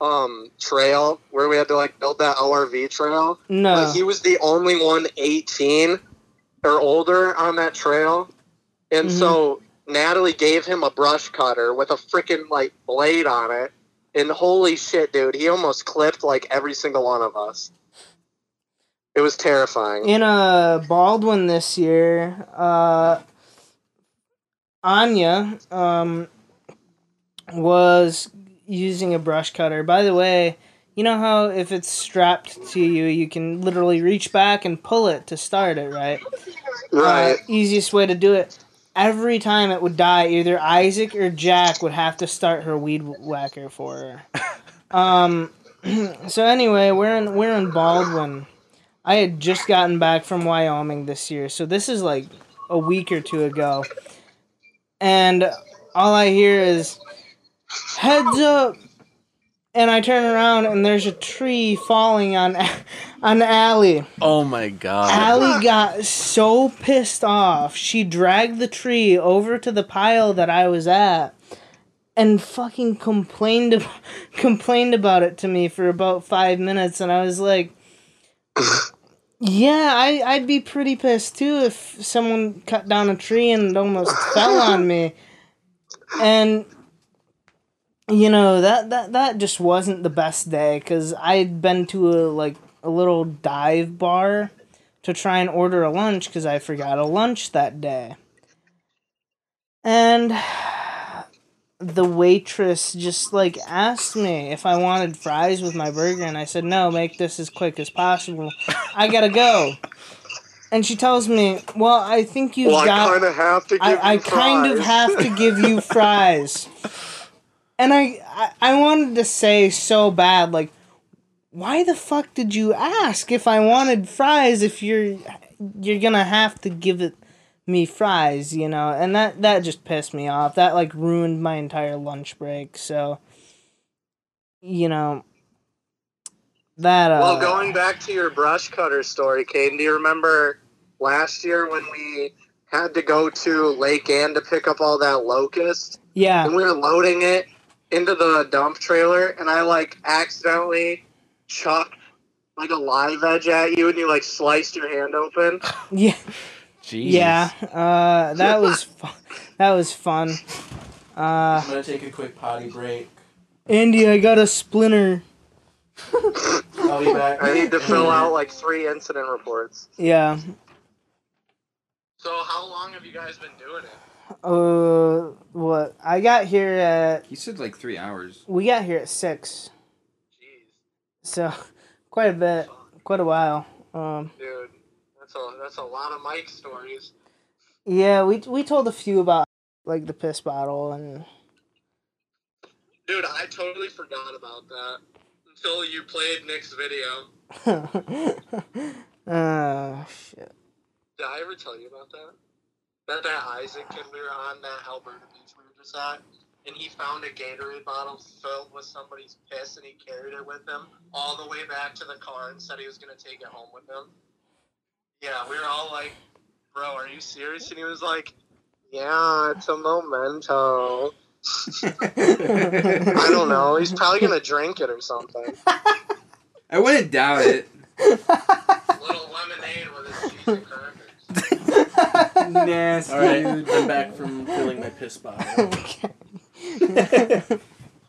um trail where we had to like build that ORV trail. No. Like he was the only one 18 or older on that trail. And Mhm. so Natalie gave him a brush cutter with a freaking like blade on it. And holy shit, dude, he almost clipped like every single one of us. It was terrifying. in a Baldwin this year, uh, Anya um, was using a brush cutter. By the way, you know how if it's strapped to you, you can literally reach back and pull it to start it, right? Right. Uh, easiest way to do it. Every time it would die, either Isaac or Jack would have to start her weed whacker for her. um, so anyway, we're in we're in Baldwin. I had just gotten back from Wyoming this year, so this is like a week or two ago, and all I hear is heads up, and I turn around and there's a tree falling on on Allie. Oh my god. Allie got so pissed off. She dragged the tree over to the pile that I was at and fucking complained ab- complained about it to me for about 5 minutes and I was like Yeah, I I'd be pretty pissed too if someone cut down a tree and it almost fell on me. And you know, that that that just wasn't the best day cuz I'd been to a like a little dive bar to try and order a lunch because I forgot a lunch that day. And the waitress just like asked me if I wanted fries with my burger, and I said, no, make this as quick as possible. I gotta go. And she tells me, well, I think you've well, I got. kind of have to give I, I you kind of have to give you fries. And I, I I wanted to say so bad, like, why the fuck did you ask if I wanted fries if you're you're gonna have to give it me fries, you know? And that that just pissed me off. That like ruined my entire lunch break. So you know that uh Well, going back to your brush cutter story, Caden, do you remember last year when we had to go to Lake Ann to pick up all that locust? yeah. And we were loading it into the dump trailer, and I like accidentally chucked like a live edge at you, and you like sliced your hand open. Yeah. Jeez. Yeah. Uh that was fu- that was fun. Uh I'm gonna take a quick potty break. Andy, I got a splinter. I'll be back. I need to fill out like three incident reports. Yeah. So, how long have you guys been doing it? Uh, what? I got here at He said like three hours. we got here at six, Jeez, so quite a bit, quite a while. Um, dude, that's a that's a lot of Mike stories. yeah, we we told a few about like the piss bottle and Dude, I totally forgot about that until you played Nick's video. uh shit. Did I ever tell you about that? That that Isaac and we were on that Elberta beach we were just at, and he found a Gatorade bottle filled with somebody's piss, and he carried it with him all the way back to the car and said he was gonna take it home with him. Yeah, we were all like, "Bro, are you serious?" And he was like, "Yeah, it's a memento." I don't know. He's probably gonna drink it or something. I wouldn't doubt it. Little lemonade with his cheese and crackers. Nasty. All right, I'm back from filling my piss bottle.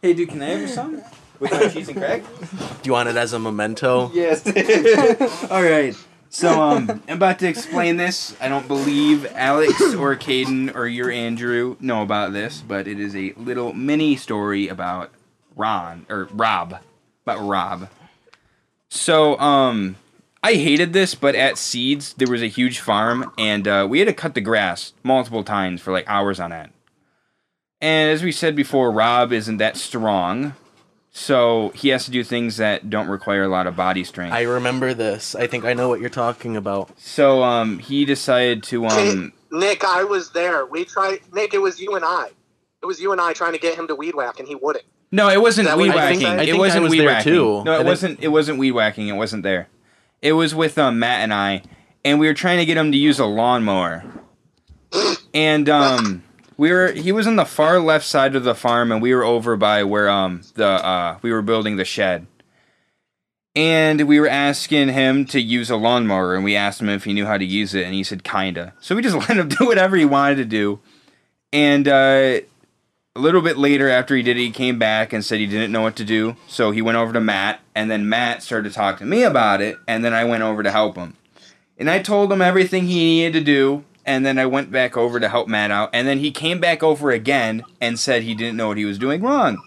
Hey, dude, can I have some with my cheese and crack? Do you want it as a memento? Yes. All right. So um, I'm about to explain this. I don't believe Alex or Caden or your Andrew know about this, but it is a little mini story about Ron or Rob, about Rob. So um, I hated this, but at Seeds there was a huge farm, and uh, we had to cut the grass multiple times for like hours on end. And as we said before, Rob isn't that strong, so he has to do things that don't require a lot of body strength. I remember this. I think I know what you're talking about. So um, he decided to um, Nick, I was there. We tried. Nick, it was you and I. It was you and I trying to get him to weed whack, and he wouldn't. no, it wasn't That weed was- I whacking. think- it think wasn't was weed there whacking. too. No, I it think- wasn't. It wasn't weed whacking. It wasn't there. It was with um, Matt and I, and we were trying to get him to use a lawnmower. And um, we were he was on the far left side of the farm, and we were over by where um the uh we were building the shed. And we were asking him to use a lawnmower, and we asked him if he knew how to use it, and he said kinda. So we just let him do whatever he wanted to do. And uh, a little bit later, after he did it, he came back and said he didn't know what to do. So he went over to Matt, and then Matt started to talk to me about it, and then I went over to help him. And I told him everything he needed to do, and then I went back over to help Matt out, and then he came back over again and said he didn't know what he was doing wrong.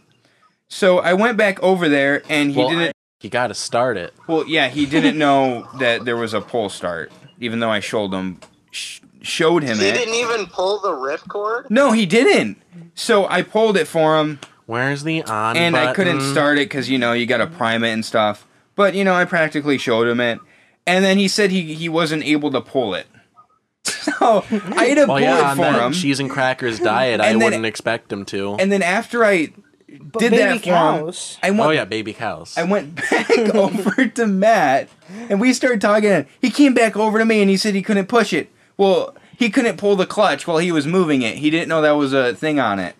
So I went back over there, and he well, didn't. I- you got to start it. Well, yeah, he didn't know that there was a pull start, even though I showed him, sh- showed him He it. didn't even pull the ripcord? No, he didn't. So I pulled it for him, Where's the on? and I couldn't start it because you know you got to prime it and stuff. But you know, I practically showed him it, and then he said he he wasn't able to pull it. So I had to Well, pull yeah, it on for that him, cheese and crackers diet, I then- wouldn't expect him to. and then after I But did baby that for him, cows. I went oh yeah, baby cows. I went back over to Matt and we started talking. and He came back over to me and he said he couldn't push it. Well, he couldn't pull the clutch while he was moving it. He didn't know that was a thing on it.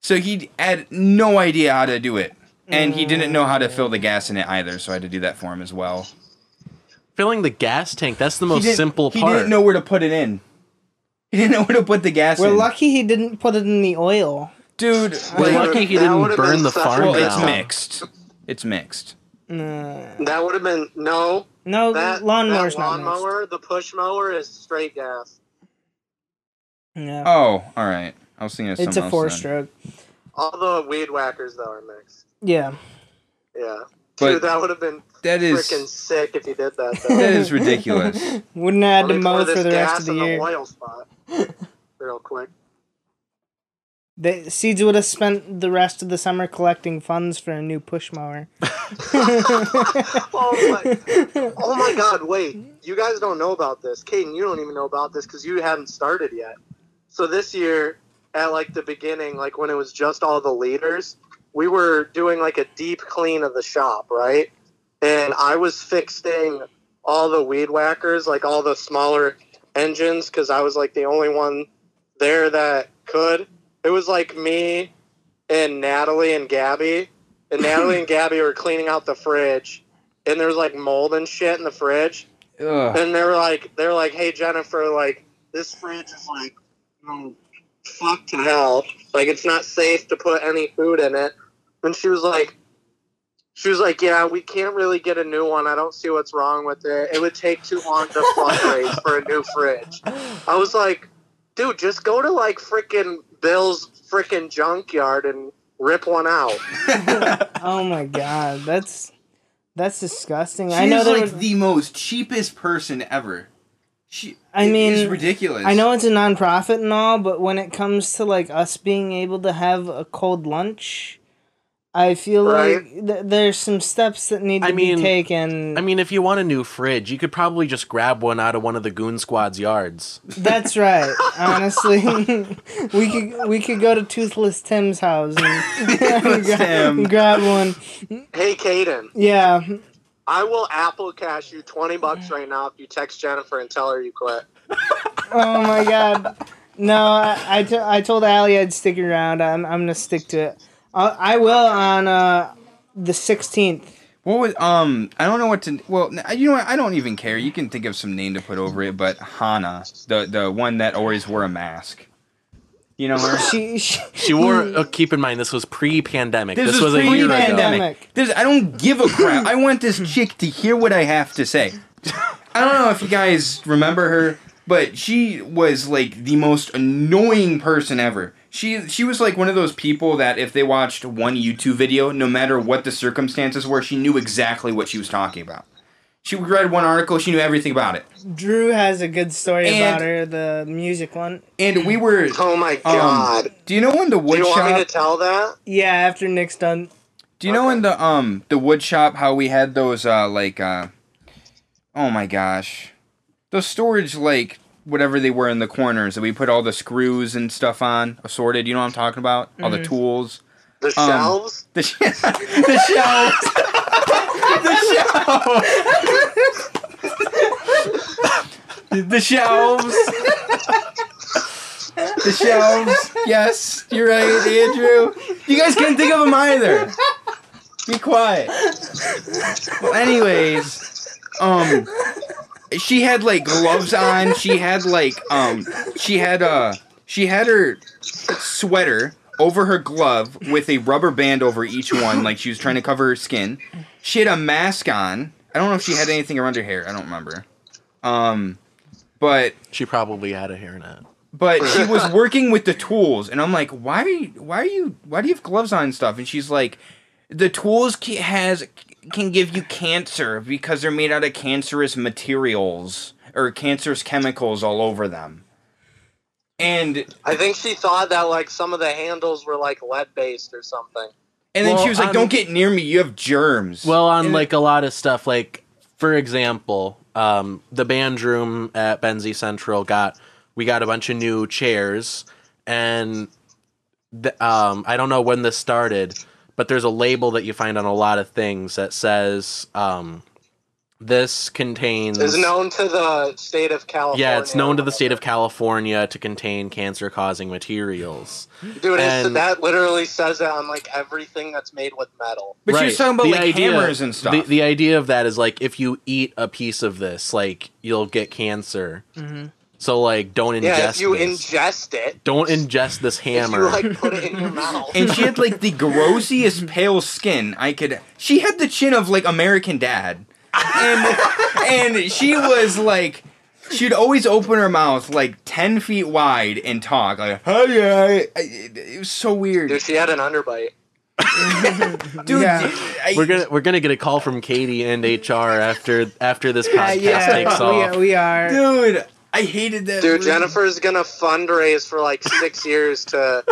So he had no idea how to do it. And he didn't know how to fill the gas in it either, so I had to do that for him as well. Filling the gas tank, that's the most simple He part. He didn't know where to put it in. He didn't know where to put the gas We're in. lucky he didn't put it in the oil. Dude, We're like, lucky he didn't burn the farm well, big it's mixed. It's mixed. Nah. That would have been no. No, That lawnmower's that not mixed. lawnmower, the push mower, is straight gas. Yeah. Oh, all right. I was thinking of it's a four then. stroke. All the weed whackers though are mixed. Yeah. Yeah. But Dude, that would have been That is freaking sick if you did that. Though. that is ridiculous. Wouldn't have had Let to me mow for the rest of the in year. oil spot, real quick. The seeds would have spent the rest of the summer collecting funds for a new push mower. oh my! Oh my God! Wait, you guys don't know about this, Caden. You don't even know about this because you haven't started yet. So this year, at like the beginning, like when it was just all the leaders, we were doing like a deep clean of the shop, right? And I was fixing all the weed whackers, like all the smaller engines, because I was like the only one there that could. It was like me and Natalie and Gabby, and Natalie and Gabby were cleaning out the fridge, and there was like mold and shit in the fridge, Ugh. and they were like, they're like, hey Jennifer, like this fridge is like, you know, fuck to hell, like it's not safe to put any food in it, and she was like. She was like, "Yeah, we can't really get a new one. I don't see what's wrong with it. It would take too long to fundraise for a new fridge." I was like, "Dude, just go to like freaking Bill's freaking junkyard and rip one out." oh my god, that's that's disgusting. She I know is there like was- the most cheapest person ever. She, I mean, it's ridiculous. I know it's a nonprofit and all, but when it comes to like us being able to have a cold lunch, I feel Right. like th- there's some steps that need to I mean- be taken. I mean, if you want a new fridge, you could probably just grab one out of one of the goon squad's yards. That's right. Honestly, we could we could go to Toothless Tim's house and, Toothless gra- Tim. grab one. Hey, Caden, Yeah, I will Apple Cash you twenty bucks right now if you text Jennifer and tell her you quit. Oh my god. No, I, I, t- I told Allie I'd stick around. I'm, I'm gonna stick to it. I'll, I will on uh, the 16th. What was um? I don't know what to. Well, you know what? I don't even care. You can think of some name to put over it, but Hana, the the one that always wore a mask. You know her. She, she, She wore. uh, keep in mind, this was pre-pandemic. This This, was was, a year pre-pandemic. Pandemic. This, I don't give a crap. I want this chick to hear what I have to say. I don't know if you guys remember her, but she was like the most annoying person ever. She she was like one of those people that if they watched one YouTube video, no matter what the circumstances were, she knew exactly what she was talking about. She read one article, she knew everything about it. Drew has a good story And- about her, the music one. And we were. Oh my Um, god. do you know when the Do you want me to tell that? Yeah, after Nick's done. Do you know in the um the wood shop how we had those uh like uh oh my gosh those storage like whatever they were in the corners that we put all the screws and stuff on assorted. You know what I'm talking about? All the tools. The Um, shelves? The, sh- the shelves. the shelves. the shelves. The shelves. Yes, you're right, Andrew. You guys can't think of them either. Be quiet. Well, anyways, um, she had like gloves on. She had like um, she had uh, she had her sweater over her glove with a rubber band over each one, like she was trying to cover her skin. She had a mask on. I don't know if she had anything around her hair. I don't remember. Um, but She probably had a hairnet. but she was working with the tools, and I'm like, why? Are you, why are you? Why do you have gloves on and stuff? And she's like, the tools has can give you cancer because they're made out of cancerous materials or cancerous chemicals all over them. And I think she thought that like some of the handles were like lead based or something. and then Well, she was like, um, "Don't get near me. You have germs." Well, on And- like a lot of stuff, like for example, um, the band room at Benzie Central got we got a bunch of new chairs, and th- um, I don't know when this started, but there's a label that you find on a lot of things that says um, this contains Is known to the state of California. yeah, it's known to the state of. California to contain cancer-causing materials. Dude, it's, and- that literally says it on like everything that's made with metal. but you're talking about The like idea- hammers and stuff. The, the idea of that is like if you eat a piece of this, like you'll get cancer. So like, don't ingest. Yeah, if you this. ingest it, don't ingest this if hammer. you like put it in your mouth. and she had like the grossiest pale skin I could. She had the chin of like American Dad, and and she was like. She'd always open her mouth like ten feet wide and talk like, "Hi, hi." It, it was so weird, Dude, she had an underbite. dude. Yeah. I- we're gonna we're gonna get a call from Katie and HR after after this podcast yeah, takes off. we, we are. dude. I hated that. Dude, word. Jennifer's gonna fundraise for like six years to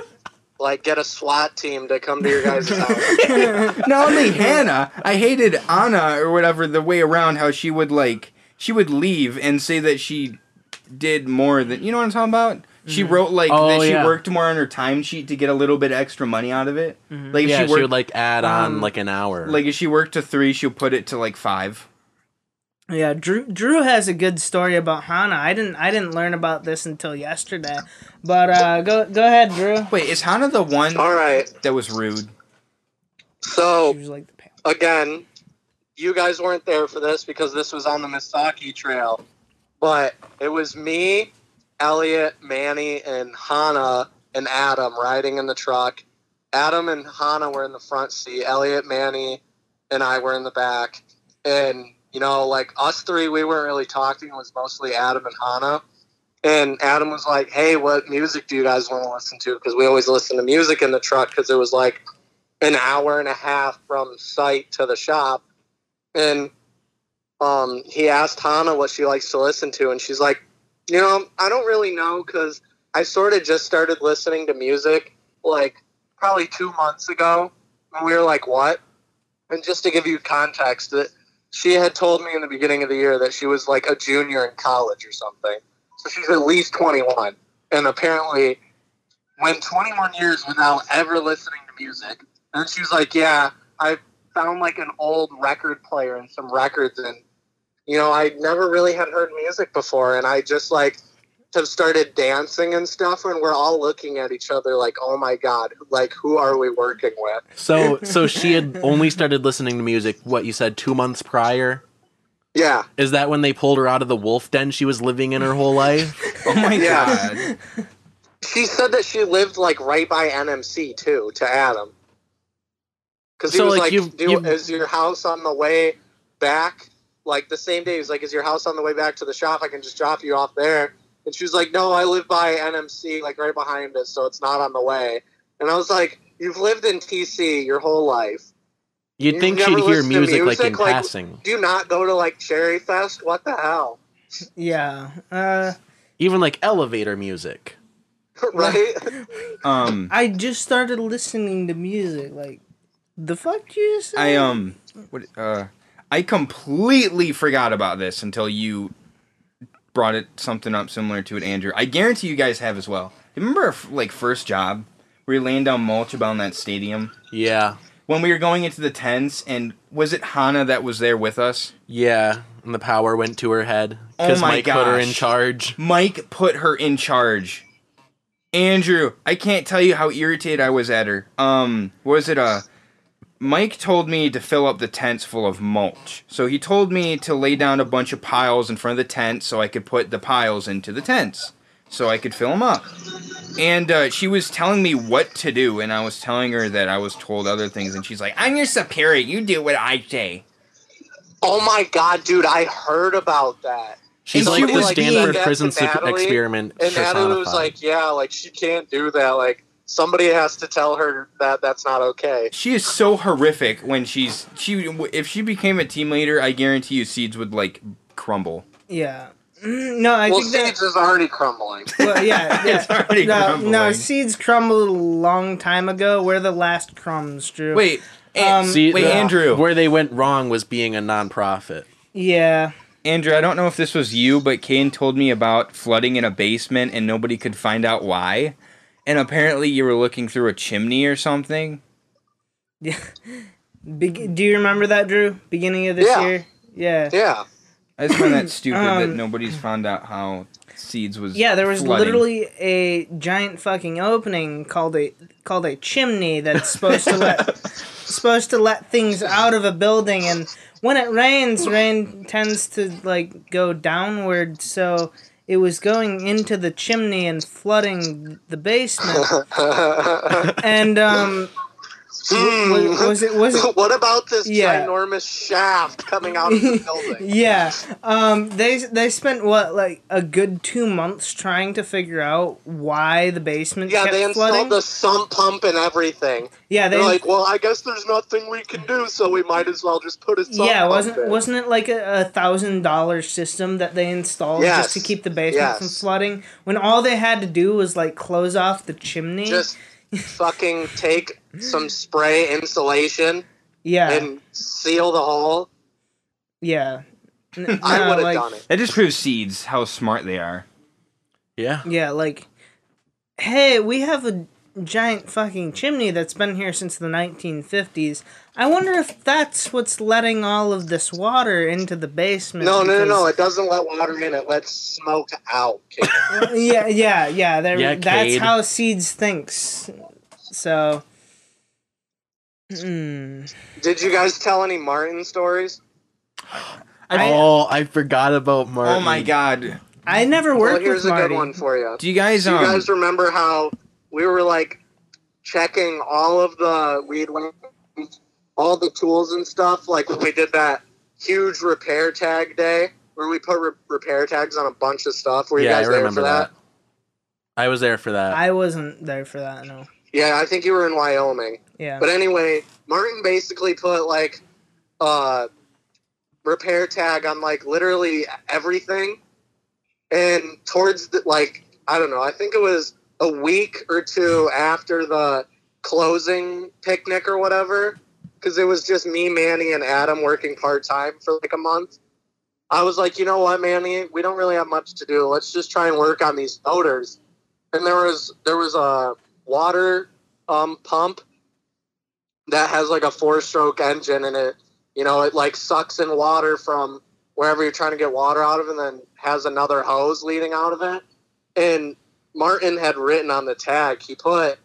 like get a SWAT team to come to your guys' house. Not only Hannah, I hated Anna or whatever the way around how she would like she would leave and say that she did more than you know what I'm talking about. She wrote like Oh, that she yeah. worked more on her timesheet to get a little bit extra money out of it. Like if yeah, she she, would like add on um, like an hour. like if she worked to three, she'll put it to like five. Yeah, Drew Drew has a good story about Hana. I didn't I didn't learn about this until yesterday. But uh go go ahead, Drew. Wait, is Hana the one All right, that was rude? so was like again, you guys weren't there for this because this was on the Misaki Trail, but it was me, Elliot, Manny, and Hana and Adam riding in the truck. Adam and Hana were in the front seat. Elliot, Manny, and I were in the back. And you know, like us three, we weren't really talking. It was mostly Adam and Hana. And Adam was like, "Hey, what music do you guys want to listen to?" Because we always listen to music in the truck because it was like an hour and a half from site to the shop. And um, he asked Hannah what she likes to listen to, and she's like, "You know, I don't really know because I sort of just started listening to music like probably two months ago." And we were like, "What?" And just to give you context, that she had told me in the beginning of the year that she was like a junior in college or something. So she's at least 21. And apparently went 21 years without ever listening to music. And she was like, Yeah, I found like an old record player and some records. And, you know, I never really had heard music before. And I just like have started dancing and stuff. And we're all looking at each other like, Oh my God, like, who are we working with? so so she had only started listening to music. What you said two months prior. Yeah. Is that when they pulled her out of the wolf den she was living in her whole life? Oh my Yeah. god. She said that she lived like right by NMC too to Adam. Because he So, was like, like, you've- Do, you've- "Is your house on the way back, like the same day. He was like, "Is your house on the way back to the shop? I can just drop you off there." And she was like, "No, I live by NMC, like right behind us, so it's not on the way." And I was like, "You've lived in TC your whole life. You'd You think she'd hear listen to music, like in music, like- passing. Do you not go to like Cherry Fest? What the hell?" Yeah. Uh, Even like elevator music. right? Um, I just started listening to music. Like, the fuck did you just say? I um, what uh, I completely forgot about this until you brought it something up similar to it, Andrew. I guarantee you guys have as well. Remember our like first job? We were laying down mulch about in that stadium Yeah. when we were going into the tents, and was it Hannah that was there with us? Yeah. And the power went to her head. Oh Because my Mike put her in charge. Mike put her in charge. Andrew, I can't tell you how irritated I was at her. Um, was it uh Mike told me to fill up the tents full of mulch. So he told me to lay down a bunch of piles in front of the tent so I could put the piles into the tents. So I could fill them up. And uh, she was telling me what to do, and I was telling her that I was told other things, and she's like, I'm your superior, you do what I say. oh my god, dude! I heard about that. She's And like she the was Stanford being- prison Natalie, experiment. And Natalie was like, "Yeah, like she can't do that. Like somebody has to tell her that that's not okay." She is so horrific when she's she if she became a team leader, I guarantee you seeds would like crumble. Yeah. Mm, No, I well, think. Seeds is already crumbling. Well, yeah, yeah. It's already no, crumbling. no, seeds crumbled a long time ago. We're the last crumbs, Drew. Wait, Um, See, wait, the- Andrew. Where they went wrong was being a nonprofit. Yeah. Andrew, I don't know if this was you, but Kane told me about flooding in a basement and nobody could find out why. And apparently you were looking through a chimney or something. Yeah. Be- do you remember that, Drew? Beginning of this Yeah. year? Yeah. Yeah. I just find that stupid that Um, nobody's found out how seeds was Yeah, there was flooding. literally a giant fucking opening called a called a chimney that's supposed to let supposed to let things out of a building and when it rains, rain tends to like go downward, so it was going into the chimney and flooding the basement. and um was, was it was it what about this Yeah. ginormous shaft coming out of the building? yeah. Um, they they spent what like a good two months trying to figure out why the basement Yeah, they installed flooding. the sump pump and everything. yeah, they They're like, well, I guess there's nothing we can do, so we might as well just put sump yeah wasn't in. wasn't it like a, thousand dollar system that they installed Yes. just to keep the basement from flooding when all they had to do was like close off the chimney. just fucking take some spray insulation yeah, and seal the hole. yeah. N- I no, would have like- done it. That just proves seeds how smart they are. Yeah. Yeah, like, hey, we have a giant fucking chimney that's been here since the 1950s. I wonder if that's what's letting all of this water into the basement. No, no, no, no. It doesn't let water in. It lets smoke out. kid. yeah, yeah, yeah. Yeah, that's Cade. how Seeds thinks. So. Mm. Did you guys tell any Martin stories? I- oh, I forgot about Martin. Oh my god. I never Well, worked here's with a good one for you. Do you guys Do you um guys remember how we were like checking all of the weed all the tools and stuff? Like when we did that huge repair tag day where we put re- repair tags on a bunch of stuff. Were you Yeah, I guys there for that? that. I was there for that. I wasn't there for that, no. Yeah, I think you were in Wyoming. Yeah. But anyway, Martin basically put like uh repair tag on like literally everything. And towards the like I don't know, I think it was a week or two after the closing picnic or whatever cuz it was just me, Manny and Adam working part-time for like a month. I was like, "You know what, Manny? We don't really have much to do. Let's just try and work on these motors." And there was there was a water um, pump that has like a four stroke engine in it. You know, it like sucks in water from wherever you're trying to get water out of and then has another hose leading out of it. And Martin had written on the tag, he put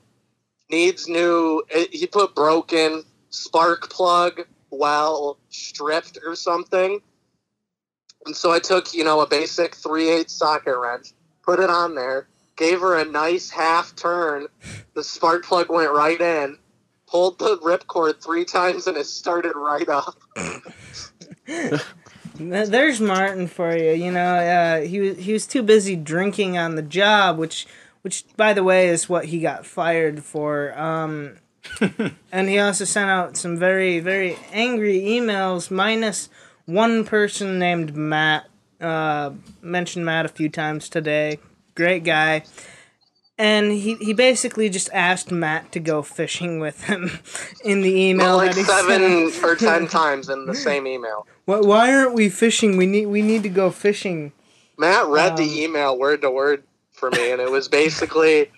needs new, eh, he put broken spark plug well stripped or something. And so I took, you know, a basic 3 8 socket wrench, put it on there, gave her a nice half turn. The spark plug went right in, pulled the ripcord three times, and it started right up. There's Martin for you. You know, uh, he was he was too busy drinking on the job, which which by the way is what he got fired for. Um, and he also sent out some very very angry emails, minus one person named Matt. Uh, mentioned Matt a few times today. Great guy. And he, he basically just asked Matt to go fishing with him in the email like that he seven sent. or ten times in the same email. Why, why aren't we fishing? We need we need to go fishing. Matt read Um, the email word to word for me, and it was basically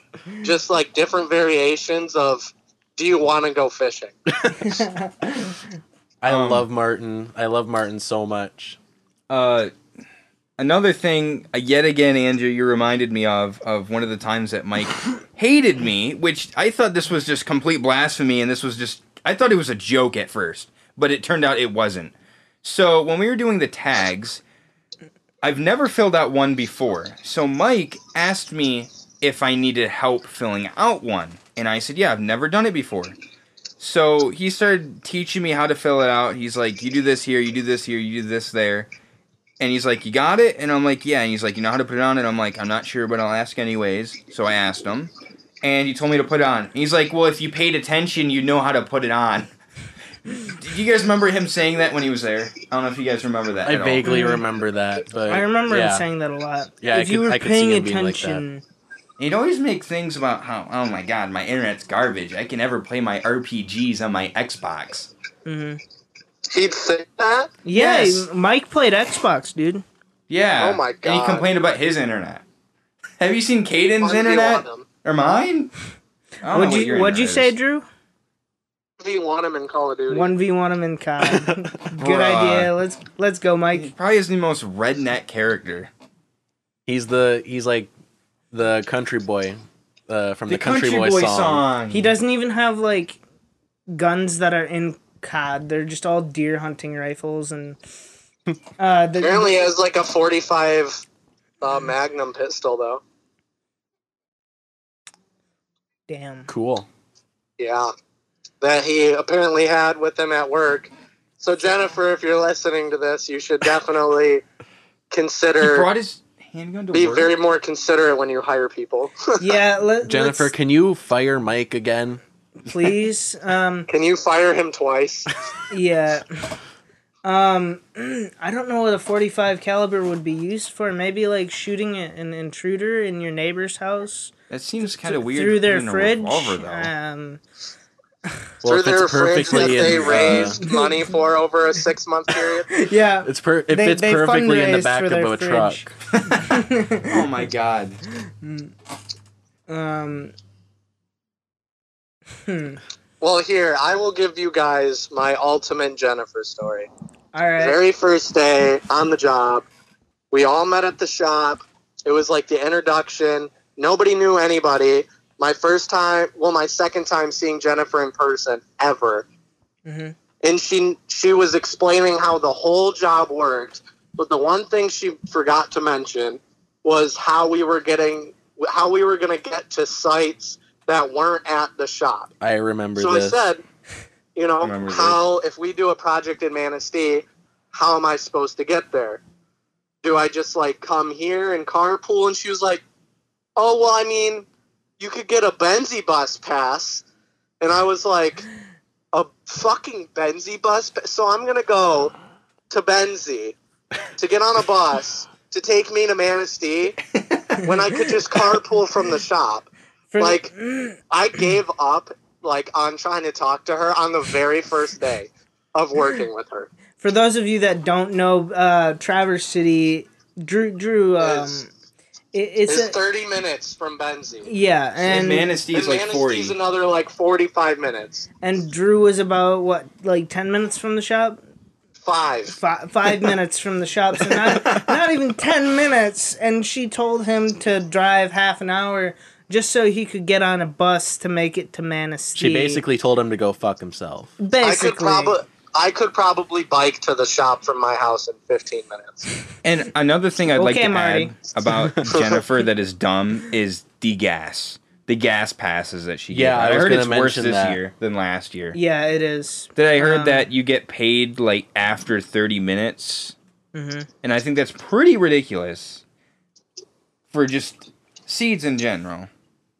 just like different variations of "Do you want to go fishing?" I Um, love Martin. I love Martin so much. Uh, another thing, uh, yet again, Andrew, you reminded me of of one of the times that Mike hated me, which I thought this was just complete blasphemy, and this was just I thought it was a joke at first, but it turned out it wasn't. So when we were doing the tags, I've never filled out one before. So Mike asked me if I needed help filling out one, and I said, "Yeah, I've never done it before." So he started teaching me how to fill it out. He's like, "You do this here, you do this here, you do this there." And he's like, "You got it?" And I'm like, "Yeah." And he's like, "You know how to put it on?" And I'm like, "I'm not sure, but I'll ask anyways." So I asked him, and he told me to put it on. He's like, "Well, if you paid attention, you know how to put it on." Do you guys remember him saying that when he was there? I don't know if you guys remember that. I at all. vaguely remember that, but I remember yeah. him saying that a lot. Yeah, I if you could- were I could paying him being like attention, He'd always make things about how, oh my god, my internet's garbage. I can never play my RPGs on my Xbox. hmm He'd say that. yeah, Yes. Mike played Xbox, dude. Yeah. Oh my god. And he complained about his internet. Have you seen Caden's internet? him. Or mine? I don't know What'd what you your What'd you say. Drew? If you want him in Call of Duty, One v one him in COD. Good Bruh. idea. Let's let's go, He Mike. probably is the most redneck character. He's the he's like the country boy uh, from the, The country, boy, song. He doesn't even have like guns that are in COD. They're just all deer hunting rifles and. Uh, the, apparently he has like a forty-five uh, Magnum pistol though. damn. Cool. Yeah, that he apparently had with him at work. So Jennifer, if you're listening to this, you should definitely He consider brought his handgun to be work. very more considerate when you hire people. Yeah, let, Jennifer, let's- can you fire Mike again? Please. Um, Can you fire him twice? yeah. Um, I don't know what a forty-five caliber would be used for. Maybe like shooting an intruder in your neighbor's house That seems kind of th- weird. through their than fridge. revolver. Um, Well, Through their fridge that they in, uh, raised money for over a six-month period. yeah. it's per if They- it's they perfectly in the back of a fridge. truck. oh my god. Um. Hmm. Well, here I will give you guys my ultimate Jennifer story. All right. Very first day on the job, we all met at the shop. It was like the introduction. Nobody knew anybody. My first time, well, my second time seeing Jennifer in person ever. hmm and she she was explaining how the whole job worked but the one thing she forgot to mention was how we were getting how we were going to get to sites that weren't at the shop I remember so this. i said you know Remember this. how if we do a project in manistee how am i supposed to get there do i just like come here and carpool and she was like oh well i mean you could get a benzie bus pass and i was like a fucking Benzie bus. So I'm gonna go to Benzie to get on a bus to take me to Manistee when I could just carpool from the shop. For, Like I gave up like on trying to talk to her on the very first day of working with her. for those of you that don't know, uh, Traverse City, Drew, Drew, um, Is- it, it's It's a 30 minutes from Benzie. yeah, And and Manistee is and like Manistee's 40. another like 45 minutes. and Drew was about what like ten minutes from the shop. Five. Five, five minutes from the shop, so not, not even ten minutes. And she told him to drive half an hour just so he could get on a bus to make it to Manistee. she basically told him to go fuck himself. basically, I could probably I could probably bike to the shop from my house in 15 minutes. And another thing I'd like to Marty. add about Jennifer that is dumb is the gas. The gas passes that she gave. Yeah, I was heard gonna it's worse this that. year than last year. yeah, it is. That I heard Um, that you get paid like after 30 minutes Mhm. and I think that's pretty ridiculous for just seeds in general.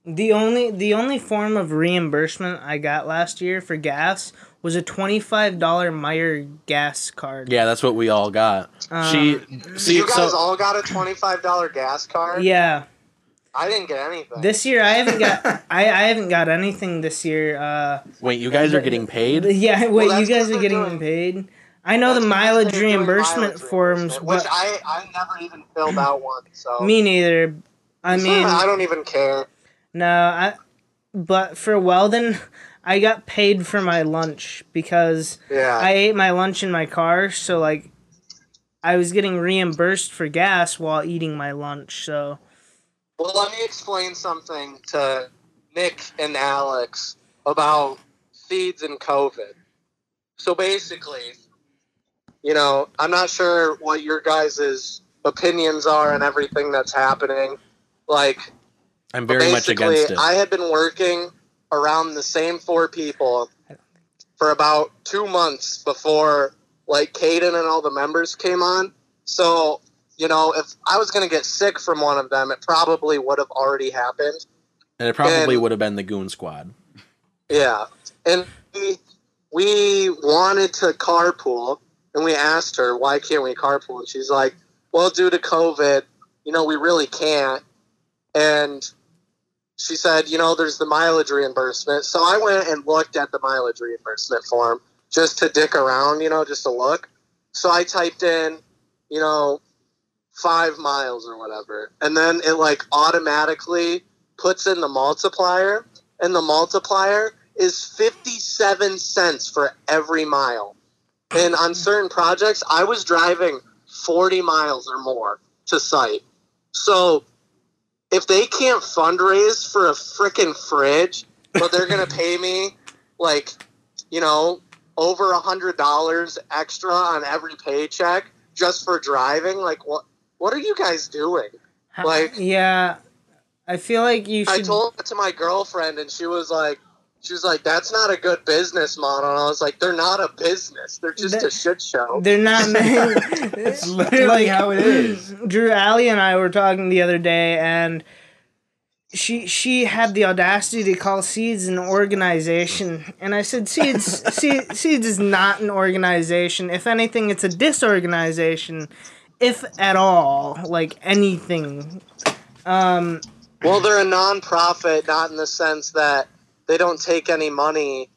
The only the only form of reimbursement I got last year for gas was a twenty five dollar Meijer gas card. Yeah, that's what we all got. she see you guys so all got a twenty-five dollar gas card. Yeah. I didn't get anything. This year I haven't got I, I haven't got anything this year. Uh wait, you guys are getting paid? yeah, wait, Well, you guys are getting doing. paid. I know the mileage reimbursement mileage forms, reimbursement, which but I I never even filled out one. So me neither. I mean, I don't even care. No, I. But for Weldon, I got paid for my lunch because Yeah. I ate my lunch in my car, so like, I was getting reimbursed for gas while eating my lunch. So Well, let me explain something to Nick and Alex about seeds and COVID. So basically, you know, I'm not sure what your guys' opinions are on everything that's happening. Like, I'm very much against it. I had been working around the same four people for about two months before, like, Caden and all the members came on. So, you know, if I was going to get sick from one of them, it probably would have already happened. and it probably and- would have been the Goon Squad. Yeah. And we, we wanted to carpool, and we asked her, why can't we carpool? And she's like, well, due to COVID, you know, we really can't. And she said, you know, there's the mileage reimbursement. So I went and looked at the mileage reimbursement form just to dick around, you know, just to look. So I typed in, you know, five miles or whatever. And then it like automatically puts in the multiplier, and the multiplier is 57 cents for every mile. And on certain projects, I was driving 40 miles or more to site. So if they can't fundraise for a freaking fridge, but they're going to pay me like, you know, over a hundred dollars extra on every paycheck just for driving, like what? What are you guys doing? Like- yeah, I feel like you I told it to my girlfriend, and she was like, she was like, "That's not a good business model." And I was like, "They're not a business. They're just That- a shit show." They're not. It's literally how it is. Drew Alley and I were talking the other day, and she she had the audacity to call Seeds an organization, and I said, "Seeds, Se- Seeds is not an organization. If anything, it's a disorganization, if at all, like anything." Um, Well, they're a non-profit, not in the sense that they don't take any money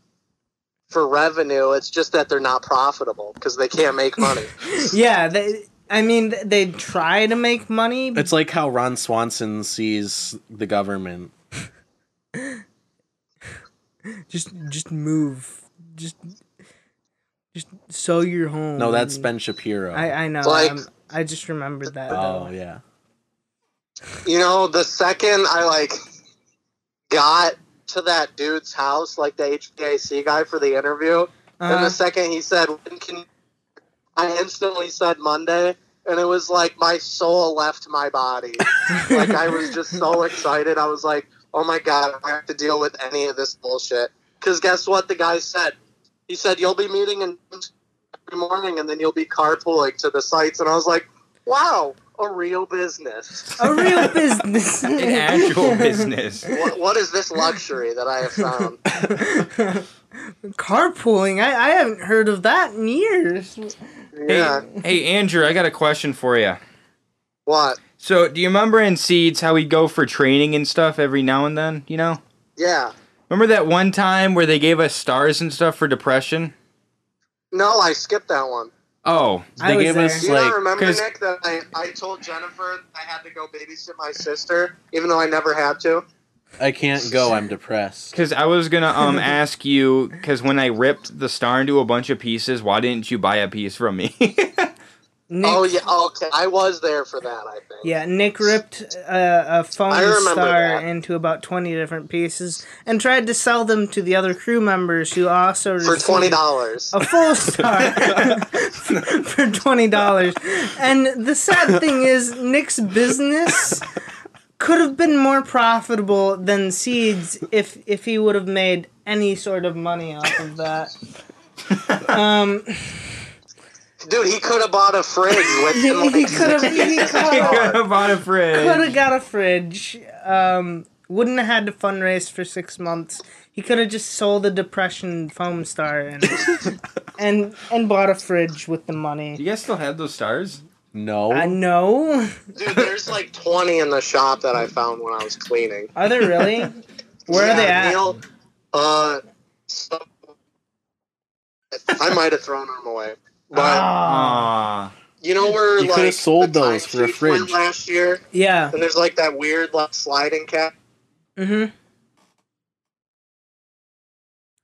for revenue. It's just that they're not profitable because they can't make money. yeah, they, I mean, they try to make money. It's like how Ron Swanson sees the government. just, just move, just, just sell your home. No, that's Ben Shapiro. I, I know. Like- I'm- I just remembered that. oh though. yeah. you know, the second I like got to that dude's house, like the HVAC guy for the interview, and Uh, the second he said, when can I instantly said Monday, and it was like my soul left my body. like I was just so excited. I was like, oh my god, I have to deal with any of this bullshit. Because guess what? The guy said. He said you'll be meeting in every morning, and then you'll be carpooling to the sites. And I was like, wow, a real business. a real business. An actual business. what, what is this luxury that I have found? Carpooling. I, I haven't heard of that in years. Yeah. Hey, hey, Andrew, I got a question for you. What? So, do you remember in Seeds how we'd go for training and stuff every now and then? You know, Yeah. remember that one time where they gave us stars and stuff for depression? No, I skipped that one. Oh, I They was gave there. us Do you like not remember, 'cause- Nick, that I, I told Jennifer I had to go babysit my sister, even though I never had to? I can't go. I'm depressed. because I was gonna um ask you because when I ripped the star into a bunch of pieces, why didn't you buy a piece from me? Nick, Oh, yeah. Okay. I was there for that, I think. Yeah, Nick ripped a, a phone star that. into about 20 different pieces and tried to sell them to the other crew members who also For $20. a full star for twenty dollars. And the sad thing is, Nick's business could have been more profitable than Seeds if if he would have made any sort of money off of that. Um, Dude, he could have bought a fridge within He like could have. He He could could have. have bought a fridge. Could have got a fridge. Um, wouldn't have had to fundraise for six months. He could have just sold the depression foam star and and and bought a fridge with the money. You guys still have those stars? No. I know. Dude, there's like 20 in the shop that I found when I was cleaning. Are there really? Where are they at? Neil, uh, so, I might have thrown them away. But Ah, you know where You like could've sold the those for a fridge. last year, yeah. and there's like that weird like sliding cap. Mm-hmm.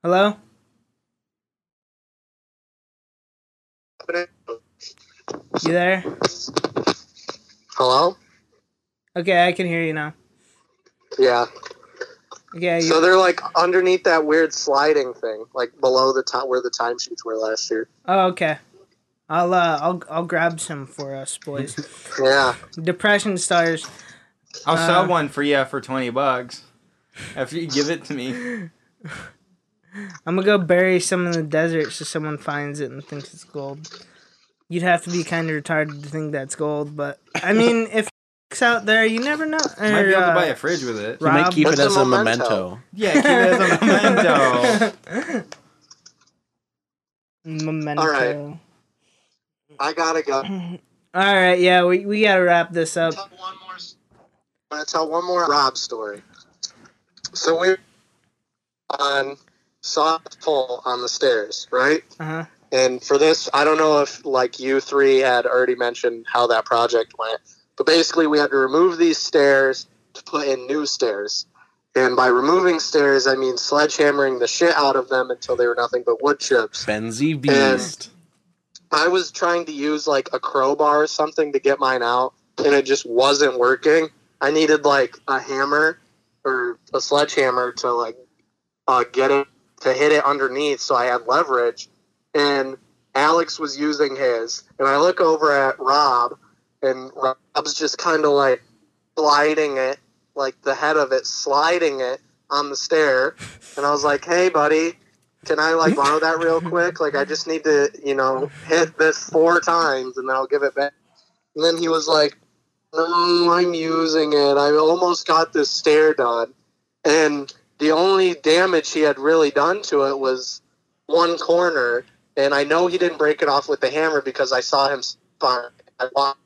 Hello. You there? Hello? Okay, I can hear you now. Yeah. Okay. So they're like underneath that weird sliding thing, like below the top where the timesheets were last year. oh, okay. I'll uh, I'll I'll grab some for us, boys. Yeah. Depression stars. I'll Uh, sell one for you for 20 bucks. After you give it to me. I'm gonna go bury some in the desert so someone finds it and thinks it's gold. You'd have to be kind of retarded to think that's gold, but I mean, if it's out there, you never know. Might be able Or, to buy uh, a fridge with it. You might Rob- keep it What's a as a memento? memento. Yeah, keep it as a memento. memento. All right. I gotta go. All right, yeah, we, we gotta wrap this up. tell one more. I'm gonna tell one more Rob story. So we on soft pull on the stairs, right? Uh huh. And for this, I don't know if like you three had already mentioned how that project went, but basically we had to remove these stairs to put in new stairs. And by removing stairs, I mean sledgehammering the shit out of them until they were nothing but wood chips. Benzie Beast. I was trying to use like a crowbar or something to get mine out, and it just wasn't working. I needed like a hammer or a sledgehammer to like uh, get it to hit it underneath, so I had leverage. And Alex was using his, and I look over at Rob, and Rob's just kind of like sliding it, like the head of it, sliding it on the stair. And I was like, "Hey, buddy, can I like borrow that real quick? Like, I just need to, you know, hit this four times and then I'll give it back. And then he was like, No, I'm using it. I almost got this stair done. And the only damage he had really done to it was one corner. And I know he didn't break it off with the hammer because I saw him. I walked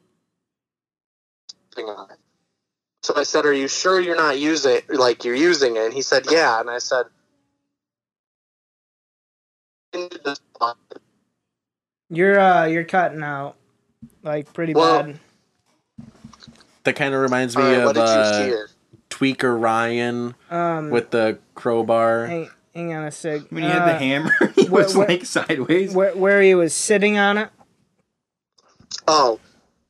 on it. So I said, Are you sure you're not using it? Like, you're using it? And he said, Yeah. And I said. You're uh you're cutting out like pretty Well- bad. That kind of reminds me Alright, of what uh. Tweaker Ryan Um, with the crowbar. hang, hang on a sec. When you had the Uh, hammer, it where- was where- like sideways. where where he was sitting on it. Oh,